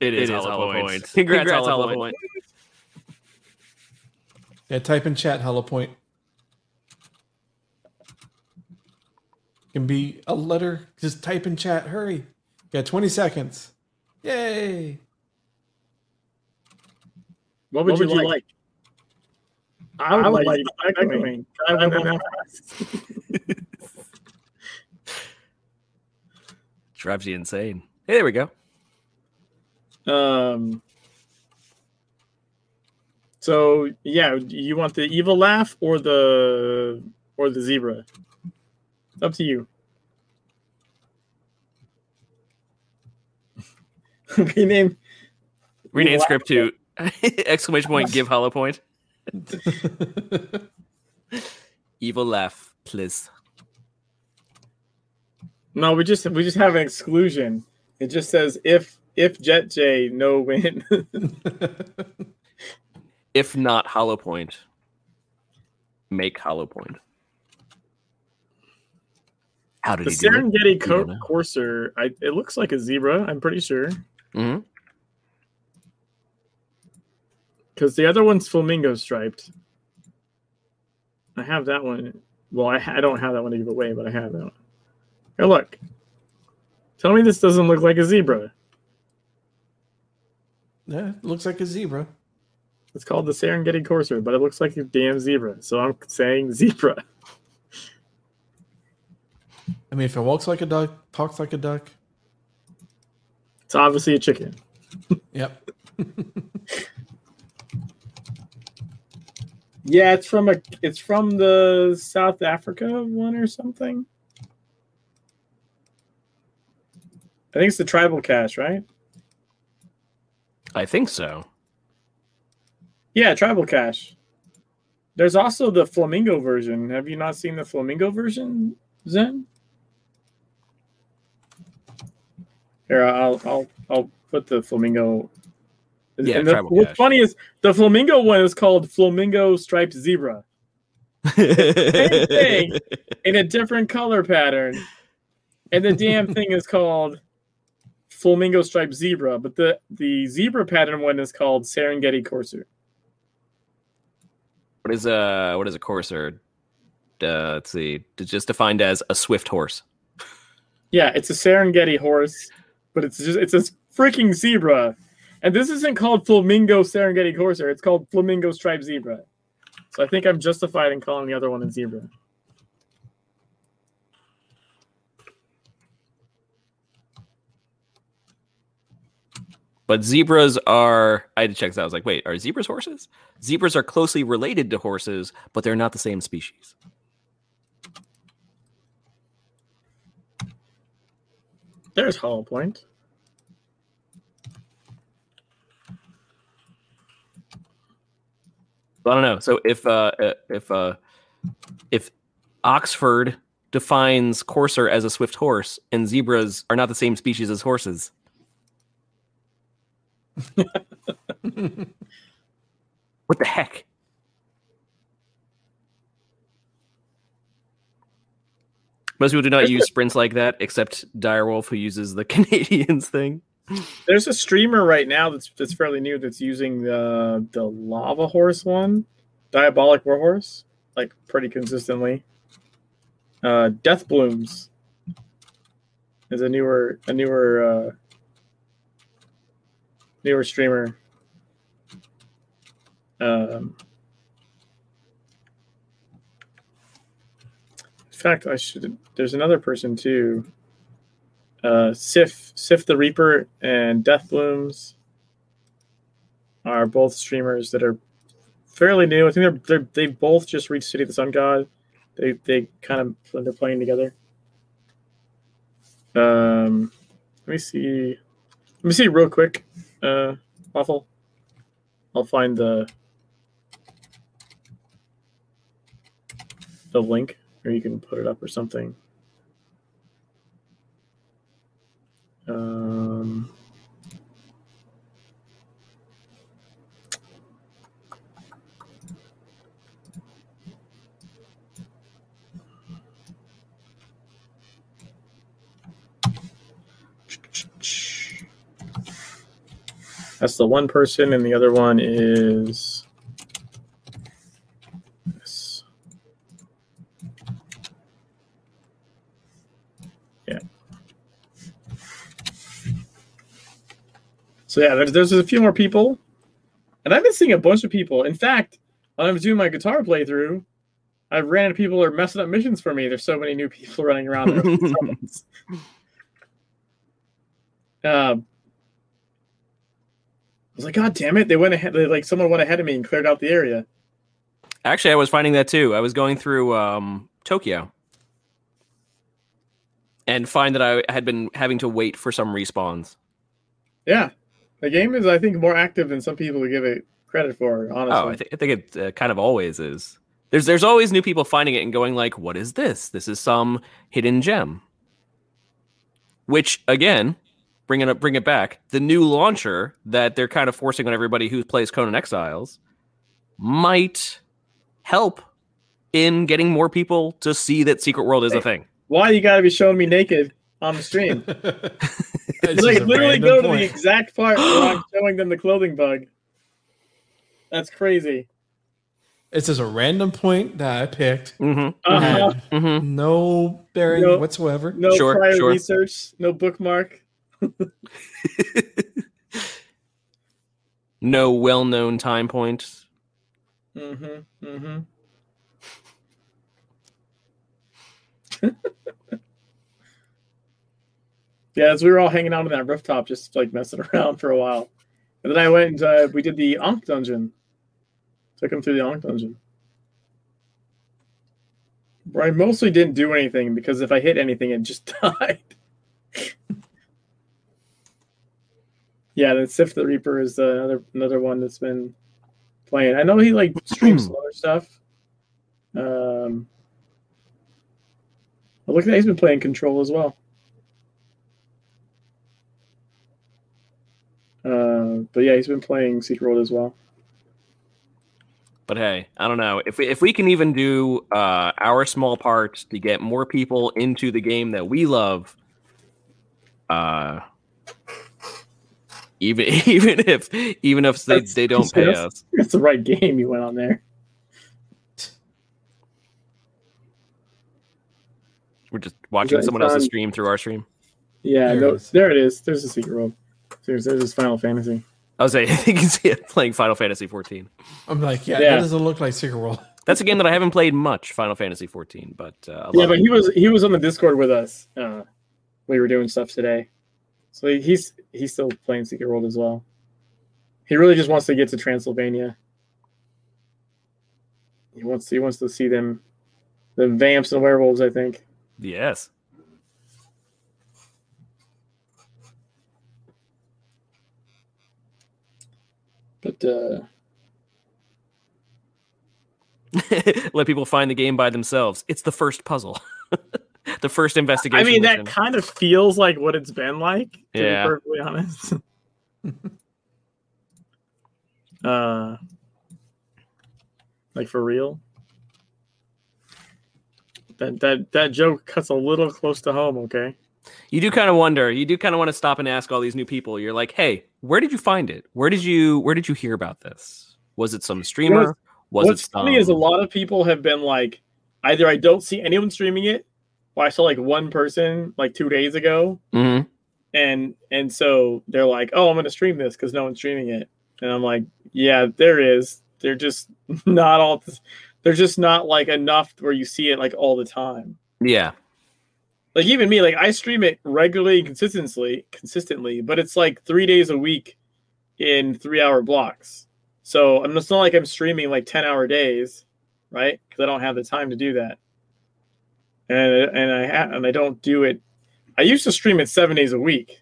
It is, it is Hollow, Point. Point. Congrats, Congrats Hollow, Hollow Point. Point. Yeah, type in chat Hollow Point. Can be a letter. Just type in chat. Hurry. You got 20 seconds. Yay. What would, what you, would you, like? I would, I would like, like Echoing. <laughs> Drives you insane. Hey, there we go. Um. So yeah, you want the evil laugh or the or the zebra? Up to you. <laughs> rename rename script to <laughs> exclamation point give hollow point. <laughs> Evil laugh, please. No, we just we just have an exclusion. It just says if if Jet J no win. <laughs> if not hollow point, make hollow point. How did the he Serengeti co- courser? I, it looks like a zebra. I'm pretty sure. Mm-hmm. Because the other one's flamingo striped. I have that one. Well, I, I don't have that one to give away, but I have that one. Hey, look. Tell me this doesn't look like a zebra. Yeah, it looks like a zebra. It's called the Serengeti Courser, but it looks like a damn zebra. So I'm saying zebra. I mean, if it walks like a duck, talks like a duck, it's obviously a chicken. Yep. <laughs> yeah, it's from a it's from the South Africa one or something. I think it's the tribal cache, right? I think so. Yeah, tribal cache. There's also the flamingo version. Have you not seen the flamingo version, Zen? Here, I'll I'll I'll put the flamingo. Yeah, and the, what's cache. funny is the flamingo one is called flamingo striped zebra. <laughs> Same thing in a different color pattern, and the damn thing is called flamingo striped zebra. But the the zebra pattern one is called Serengeti courser. What is a what is a courser? Uh, let's see. It's just defined as a swift horse. Yeah, it's a Serengeti horse but it's just it's a freaking zebra. And this isn't called Flamingo Serengeti Courser. It's called Flamingo Striped Zebra. So I think I'm justified in calling the other one a zebra. But zebras are, I had to check this out. I was like, wait, are zebras horses? Zebras are closely related to horses, but they're not the same species. There's Hollow Point. I don't know. So if uh, uh, if uh, if Oxford defines courser as a swift horse, and zebras are not the same species as horses. What the heck? Most people do not use sprints like that, except Direwolf, who uses the <laughs> Canadians thing. There's a streamer right now that's that's fairly new that's using the the lava horse one, diabolic warhorse, like pretty consistently. Uh, Death Blooms is a newer a newer uh, newer streamer. Um, in fact, I should. There's another person too. Uh, Sif, Sif the Reaper, and Death Blooms are both streamers that are fairly new. I think they're, they're they both just reached City of the Sun God. They they kind of they're playing together. Um, let me see. Let me see real quick. Uh, waffle. I'll find the the link, or you can put it up or something. Um, That's the one person, and the other one is this. Yeah. So yeah, there's there's a few more people, and I've been seeing a bunch of people. In fact, when I was doing my guitar playthrough, I ran into people who are messing up missions for me. There's so many new <laughs> people running around. <laughs> um, was like, God damn it! They went ahead. They, like someone went ahead of me and cleared out the area. Actually, I was finding that too. I was going through um, Tokyo and find that I had been having to wait for some respawns. Yeah, the game is, I think, more active than some people give it credit for. Honestly, Oh, I, th- I think it uh, kind of always is. There's there's always new people finding it and going like, "What is this? This is some hidden gem." Which again, bringing it up, bring it back, the new launcher that they're kind of forcing on everybody who plays Conan Exiles might help in getting more people to see that Secret World is a thing. why you got to be showing me naked on the stream? <laughs> It's like literally random go to the exact part where I'm <gasps> showing them the clothing bug. That's crazy. It's just a random point that I picked. Mm-hmm. Uh-huh. Mm-hmm. no bearing No. whatsoever. No Sure, prior sure. research, no bookmark. No well-known time point. Mm-hmm. Mm-hmm. <laughs> yeah, as we were all hanging out on that rooftop, just like messing around for a while, and then I went and uh, we did the Ankh dungeon. Took him through the Ankh dungeon. Where I mostly didn't do anything because if I hit anything, it just <laughs> died. Yeah, then Sif the Reaper is another another one that's been playing. I know he like streams some other stuff. Um, but look at that, he's been playing Control as well. Uh, but yeah, he's been playing Secret World as well. But hey, I don't know if we, if we can even do uh, our small part to get more people into the game that we love. Uh, even <laughs> even if even if they, That's- they don't pay that's- us, It's the right game you went on there. we're just watching It's someone else's on- stream through our stream. Yeah, There no, is. there it is. There's a Secret World. There's, there's this Final Fantasy. I was saying, I <laughs> think you can see it playing Final Fantasy 14. I'm like, yeah, Yeah. that doesn't look like Secret World. <laughs> That's a game that I haven't played much, Final Fantasy 14, but uh, Yeah, but it. he was he was on the Discord with us. Uh, we were doing stuff today, so he's he's still playing Secret World as well. He really just wants to get to Transylvania. He wants he wants to see them, the vamps and werewolves. I think. yes. But uh, <laughs> Let people find the game by themselves. It's the first puzzle, <laughs> <laughs> the first investigation. I investigation. mean, that mission. kind of feels like what it's been like. To Yeah. be perfectly honest. <laughs> uh, like for real. That that that joke cuts a little close to home. Okay. You do kind of wonder. You do kind of want to stop and ask all these new people. You're like, "Hey, where did you find it? Where did you where did you hear about this? Was it some streamer? Was What's it some funny is a lot of people have been like, either I don't see anyone streaming it, or I saw like one person like two days ago, Mhm. and and so they're like, oh, I'm gonna stream this because no one's streaming it, and I'm like, yeah, there is. They're just <laughs> not all. They're just not like enough where you see it like all the time. Yeah. Like even me, like I stream it regularly, and consistently, consistently, but it's like three days a week in three-hour blocks. So I'm it's not like I'm streaming like ten-hour days, right? Because I don't have the time to do that, and and I ha- and I don't do it I used to stream it seven days a week,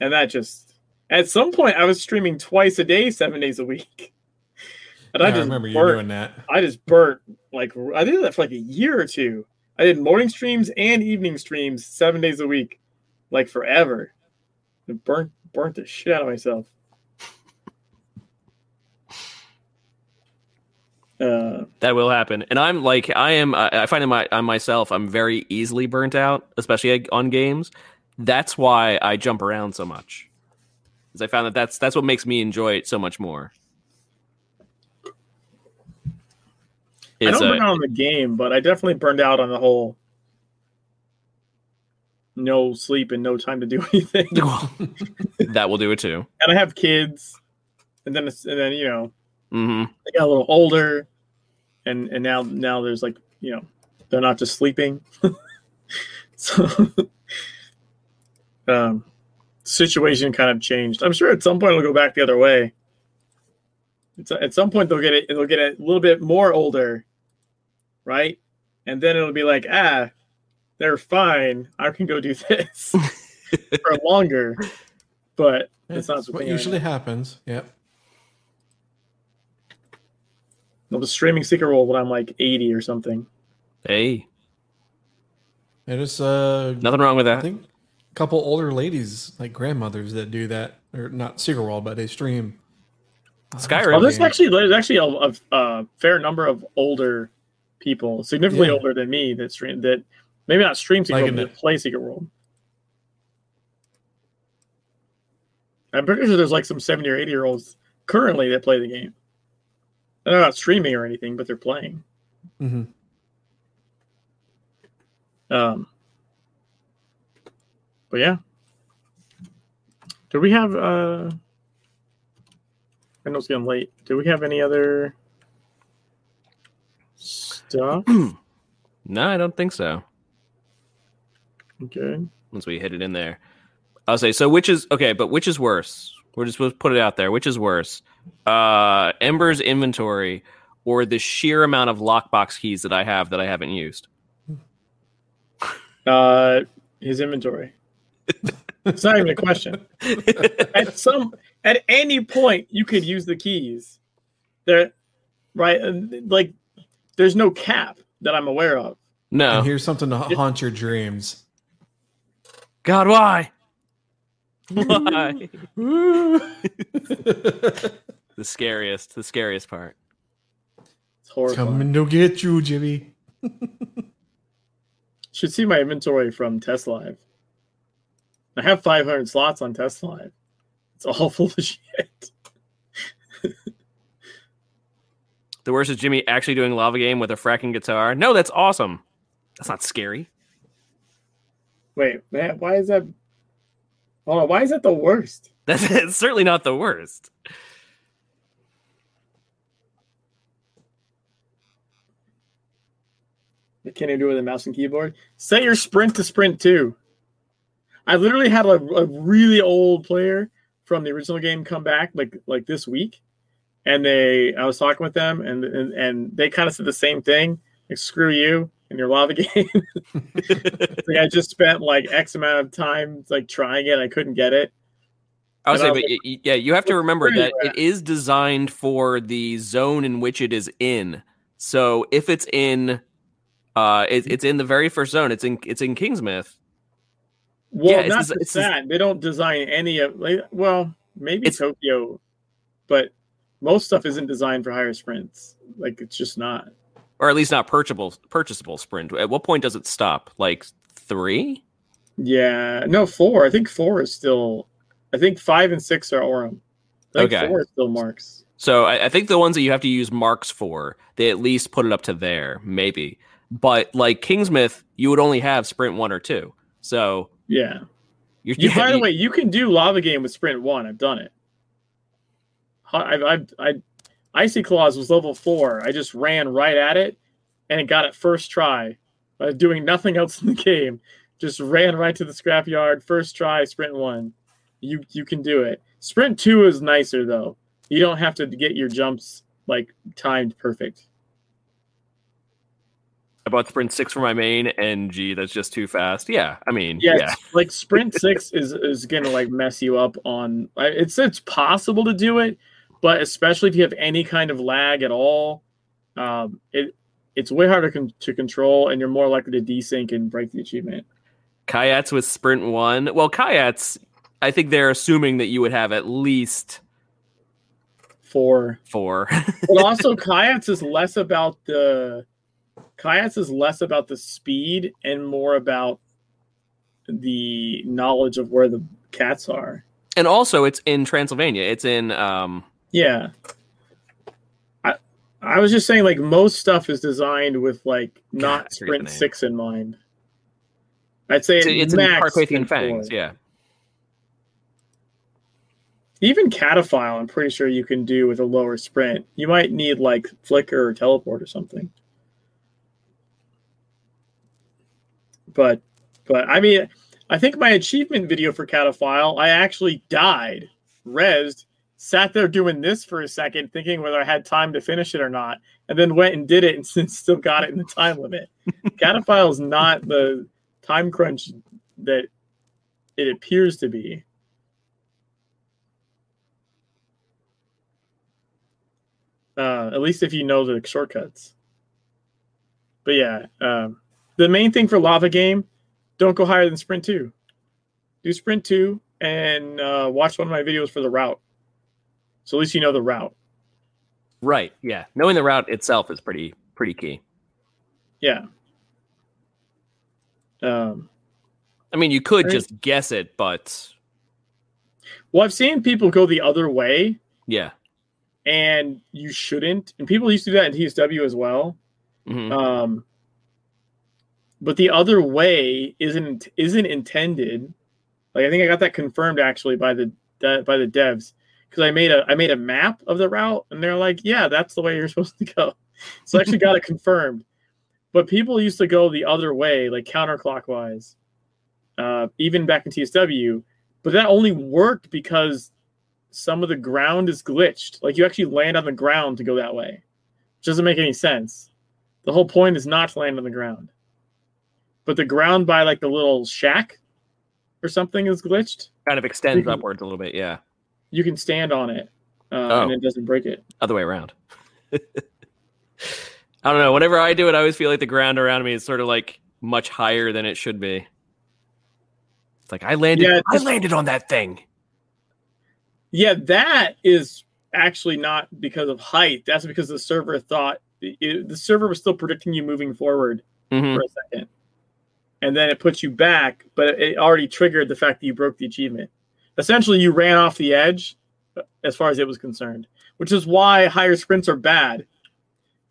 and that just at some point I was streaming twice a day, seven days a week. <laughs> And Yeah, I I just remember you burnt, doing that. I just burnt like I did that for like a year or two. I did morning streams and evening streams seven days a week, like forever. And burnt burnt the shit out of myself. Uh, That will happen, and I'm like, I am. I I find in my on myself, I'm very easily burnt out, especially on games. That's why I jump around so much, because I found that that's that's what makes me enjoy it so much more. I don't uh, burn out on the game, but I definitely burned out on the whole no sleep and no time to do <laughs> anything. <laughs> that will do it too. and I have kids, and then and then you know mm-hmm. they got a little older, and and now now there's like you know they're not just sleeping, <laughs> so <laughs> um, situation kind of changed. I'm sure at some point it'll go back the other way. It's, at some point they'll get it. They'll get a little bit more older, right? And then it'll be like, ah, they're fine. I can go do <laughs> this for longer. But That's not That's what usually happens. Yep. I was streaming Secret World when I'm like 80 or something. Hey, It is uh nothing wrong with that. I that. think a couple older ladies, like grandmothers, that do that, or not Secret World, but they stream. Skyrim. Oh, there's actually there's actually a, a, a fair number of older people, significantly Yeah. older than me, that stream that maybe not stream Secret Like World, but that play Secret World. I'm pretty sure there's like some 70 or 80 year olds currently that play the game. They're not streaming or anything, but they're playing. Mm-hmm. Um, but yeah. Do we have uh I know it's getting late. Do we have any other stuff? <clears throat> No, I don't think so. Okay. Once we hit it in there, I'll say. So, which is okay? But which is worse? We're just supposed to put it out there. Which is worse? Uh, Ember's inventory or the sheer amount of lockbox keys that I have that I haven't used? Uh his inventory. <laughs> it's not even a question. At some at any point you could use the keys. There right like there's no cap that I'm aware of. No. And here's something to haunt your dreams. God, why? Why? <laughs> the scariest. The scariest part. It's horrible. coming to get you, Jimmy. <laughs> Should see my inventory from Test Live. I have 500 slots on Test Live. It's all full of shit. <laughs> The worst is Jimmy actually doing lava game with a fracking guitar. No, that's awesome. That's not scary. Wait, man, why is that? Hold on, why is that the worst? <laughs> That's it's certainly not the worst. What can you do with a mouse and keyboard? Set your sprint to sprint two. I literally had a, a really old player from the original game come back like like this week, and they I was talking with them and and, and they kind of said the same thing. Like screw you and your lava <laughs> game. like I just spent like X amount of time like trying it. I couldn't get it. I would say, but y- yeah, you have to remember that it is designed for the zone in which it is in. So if it's in, uh, it, it's in the very first zone. It's in it's in Kingsmouth. Well, Yeah, it's not it's just- that. They don't design any of like well, maybe It's- Tokyo, but most stuff isn't designed for higher sprints. Like it's just not. Or at least not purchasable purchasable sprint. At what point does it stop? Like three? Yeah, no, four. I think four is still. I think five and six are Aurum. Okay. four is still marks. So I, I think the ones that you have to use marks for, they at least put it up to there, maybe. But like Kingsmouth, you would only have sprint one or two. So Yeah. You, yeah, <laughs> by the you- way, you can do lava game with sprint one. I've done it. I, I, I, I Icy Claws was level four. I just ran right at it, and it got it first try. By doing nothing else in the game, just ran right to the scrapyard. First try, sprint one. You you can do it. Sprint two is nicer though. You don't have to get your jumps like timed perfect. I bought Sprint Six for my main, and gee, that's just too fast. Yeah, I mean, Yeah, yeah, like Sprint Six is is gonna like mess you up on. It's it's possible to do it, but especially if you have any kind of lag at all, um, it it's way harder con- to control, and you're more likely to desync and break the achievement. Kayats with Sprint One. Well, Kayats, I think they're assuming that you would have at least For four. <laughs> but also kayaks is less about the kayaks is less about the speed and more about the knowledge of where the cats are. and also, it's in Transylvania. It's in um, Yeah. I I was just saying like most stuff is designed with like not I forget the sprint 6 in mind. I'd say it's, it's max Carpathian sprint Fangs. four. Yeah, Even cataphile I'm pretty sure you can do with a lower sprint. You might need like flicker or teleport or something. But but I mean I think my achievement video for cataphile, I actually died, rezzed, sat there doing this for a second, thinking whether I had time to finish it or not, and then went and did it and <laughs> since still got it in the time limit. cataphile is not the time crunch that it appears to be. Uh, at least if you know the shortcuts. But yeah, um, the main thing for lava game, don't go higher than sprint two. Do sprint two and uh, watch one of my videos for the route. So at least you know the route. right. Yeah, knowing the route itself is pretty pretty key. Yeah. Um, I mean, you could just guess it, but well, I've seen people go the other way, yeah. and you shouldn't. And people used to do that in TSW as well. Mhm. Um, but the other way isn't isn't intended. Like I think I got that confirmed actually by the by the devs because I made a I made a map of the route and they're like, yeah, that's the way you're <laughs> supposed to go. So I actually got it confirmed. But people used to go the other way, like counterclockwise, uh, even back in TSW. But that only worked because some of the ground is glitched. Like you actually land on the ground to go that way, which doesn't make any sense. The whole point is not to land on the ground. But the ground by like the little shack or something is glitched. Kind of extends upwards a little bit. Yeah, You can stand on it, uh, Oh. and it doesn't break it. other way around. <laughs> I don't know. Whenever I do it, I always feel like the ground around me is sort of like much higher than it should be. It's like I landed. Yeah, I landed on that thing. Yeah, that is actually not because of height. That's because the server thought it, the server was still predicting you moving forward Mhm. for a second, and then it puts you back, but it already triggered the fact that you broke the achievement. Essentially, you ran off the edge, uh, as far as it was concerned, which is why higher sprints are bad,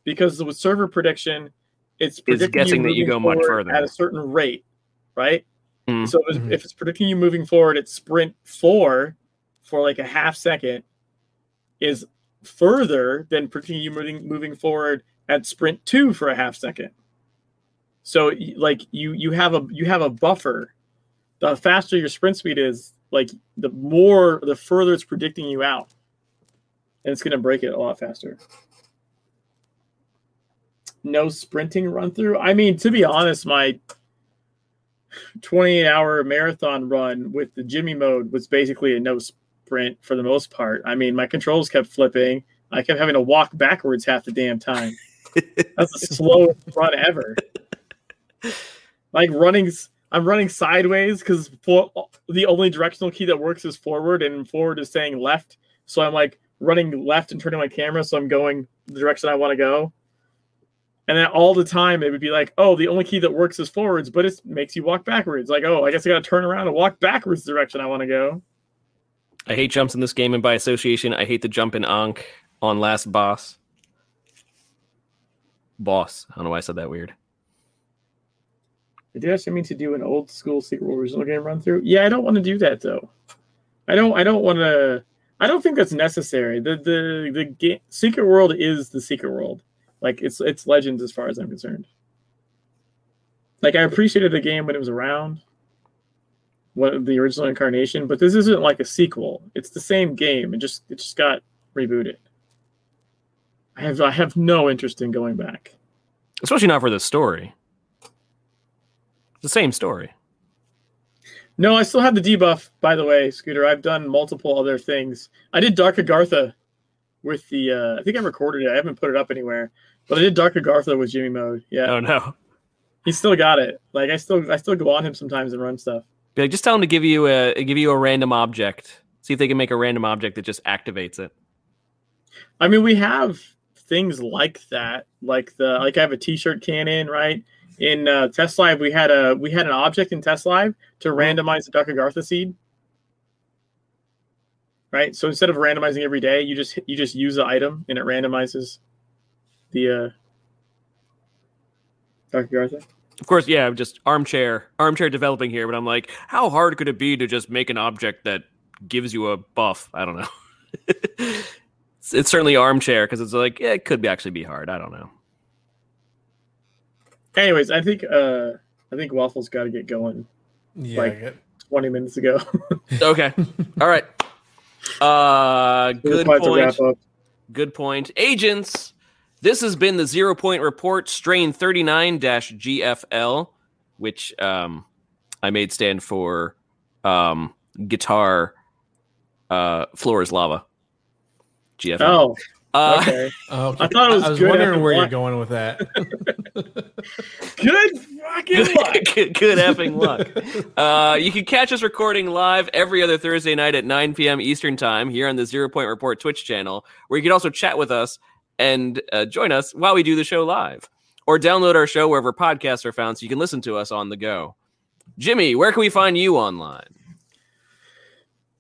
because with server prediction, it's predicting guessing that you go much further. at a certain rate, right? Mhm. So if it's, Mhm. if it's predicting you moving forward at sprint four for like a half second, is further than predicting you moving moving forward at sprint two for a half second. So like you you have a you have a buffer. The faster your sprint speed is, like the more the further it's predicting you out, and it's going to break it a lot faster. No sprinting run through. I mean, to be honest, my 28 hour marathon run with the Jimmy mode was basically a no sprint for the most part. I mean, my controls kept flipping. I kept having to walk backwards half the damn time. <laughs> That's the slowest run ever. Like running, s- I'm running sideways because the only directional key that works is forward, and forward is saying left. So I'm like running left and turning my camera, so I'm going the direction I want to go. And then all the time it would be like, oh, the only key that works is forwards, but it makes you walk backwards. Like, oh, I guess I got to turn around and walk backwards the direction I want to go. I hate jumps in this game, and by association, I hate the jump in Ankh on last boss. Boss. I don't know why I said that weird. Did you actually mean to do an old school Secret World original game run through? Yeah, I don't want to do that though. I don't. I don't want to. I don't think that's necessary. The the the game, Secret World is the Secret World. Like it's it's Legends as far as I'm concerned. Like I appreciated the game when it was around, what the original incarnation, but this isn't like a sequel. It's the same game. It just it just got rebooted. I have I have no interest in going back. Especially not for the story. The same story. No, I still have the debuff, by the way, Scooter. I've done multiple other things. I did Dark Agartha with the uh I think I recorded it. I haven't put it up anywhere. But I did Dark Agartha with Jimmy mode. Yeah. Oh no. He still got it. Like I still I still go on him sometimes and run stuff. Be like, just tell him to give you a give you a random object. See if they can make a random object that just activates it. I mean, we have things like that. Like the like I have a t-shirt cannon, right? In uh, Test Live, we had a we had an object in Test Live to randomize the Dark Agartha seed. Right? So instead of randomizing every day, you just you just use the item and it randomizes the uh Dark Agartha. Of course, yeah, I'm just armchair armchair developing here, but I'm like, how hard could it be to just make an object that gives you a buff? I don't know. <laughs> it's, it's certainly armchair because it's like yeah, it could be actually be hard. I don't know. Anyways, I think uh I think Waffle's got to get going Yeah, Like- I get- 20 minutes ago. <laughs> Okay, all right. Uh, good We're to point. wrap up. Good point. Agents, this has been the Zero Point Report, strain 39 GFL, which um, I made stand for um, guitar uh, floor is lava. GFL. Oh, uh, okay. <laughs> oh, okay. I thought it was I was good wondering after where you're going with that. <laughs> Good fucking luck. <laughs> good, good effing luck. Uh, you can catch us recording live every other Thursday night at 9 p.m. Eastern Time here on the Zero Point Report Twitch channel, where you can also chat with us and uh, join us while we do the show live. Or download our show wherever podcasts are found so you can listen to us on the go. Jimmy, where can we find you online?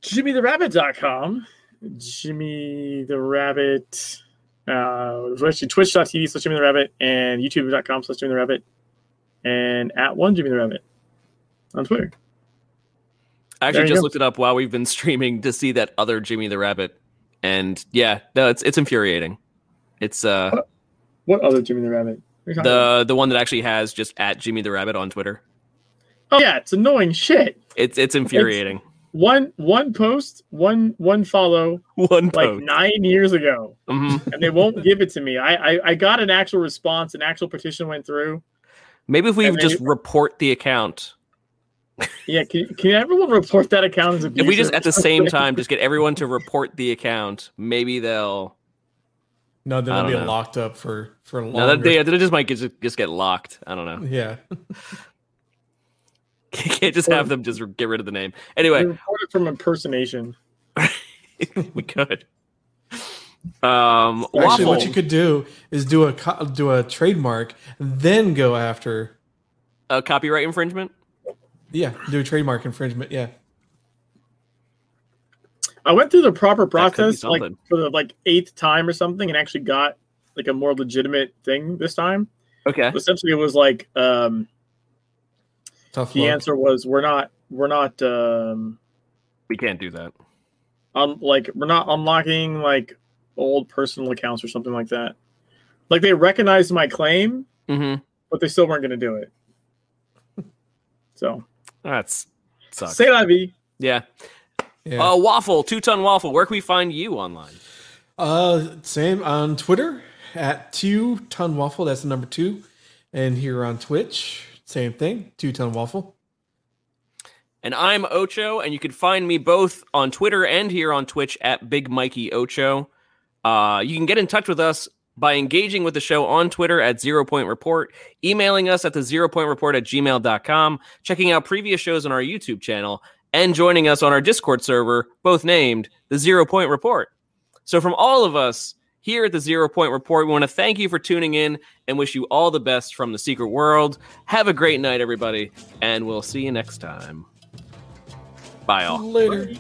JimmyTheRabbit.com. Jimmy the Rabbit. Uh, it was actually twitch.tv slash Jimmy the Rabbit and youtube.com slash Jimmy the Rabbit and at one Jimmy the Rabbit on Twitter. I actually just go. looked it up while we've been streaming to see that other Jimmy the Rabbit. And yeah, no, it's it's infuriating. It's uh What other Jimmy the Rabbit? What talking about? the the one that actually has just at Jimmy the Rabbit on Twitter. Oh yeah, it's annoying shit. It's it's infuriating. One one post, one one follow, <laughs> One like post. nine years ago, Mhm. and they won't give it to me. I, I I got an actual response, an actual petition went through. Maybe if we And just you- report the account. Yeah, can, can everyone report that account as abusive? If we just at the same time just get everyone to report the account, maybe they'll. no, then they'll don't be know. locked up for for No, longer. that, they, they just might get, just get locked. I don't know. yeah. <laughs> <laughs> Can't just have them just get rid of the name. Anyway, reported from impersonation. <laughs> we could. Um, Actually, waffle. what you could do is do a co- do a trademark, then go after. a copyright infringement. Yeah, do a trademark infringement. Yeah. I went through the proper That could be process like for the like eighth time or something, and actually got like a more legitimate thing this time. Okay. Essentially, it was like um, Tough the luck. answer was we're not we're not um, We can't do that. um like we're not unlocking like old personal accounts or something like that. Like they recognized my claim, Mm-hmm. but they still weren't going to do it. So That's sucks. say la. Yeah. Yeah. Uh, waffle, two ton waffle. Where can we find you online? Uh, same on Twitter at two ton waffle. That's the number two, and here on Twitch, same thing, two ton waffle. And I'm Ocho, and you can find me both on Twitter and here on Twitch at Big Mikey Ocho. Uh, you can get in touch with us by engaging with the show on Twitter at Zero Point Report, emailing us at the Zero Point Report at gmail.com, checking out previous shows on our YouTube channel, and joining us on our Discord server, both named the Zero Point Report. So, from all of us here at the Zero Point Report, we want to thank you for tuning in and wish you all the best from the secret world. Have a great night, everybody, and we'll see you next time. Bye, all. Later.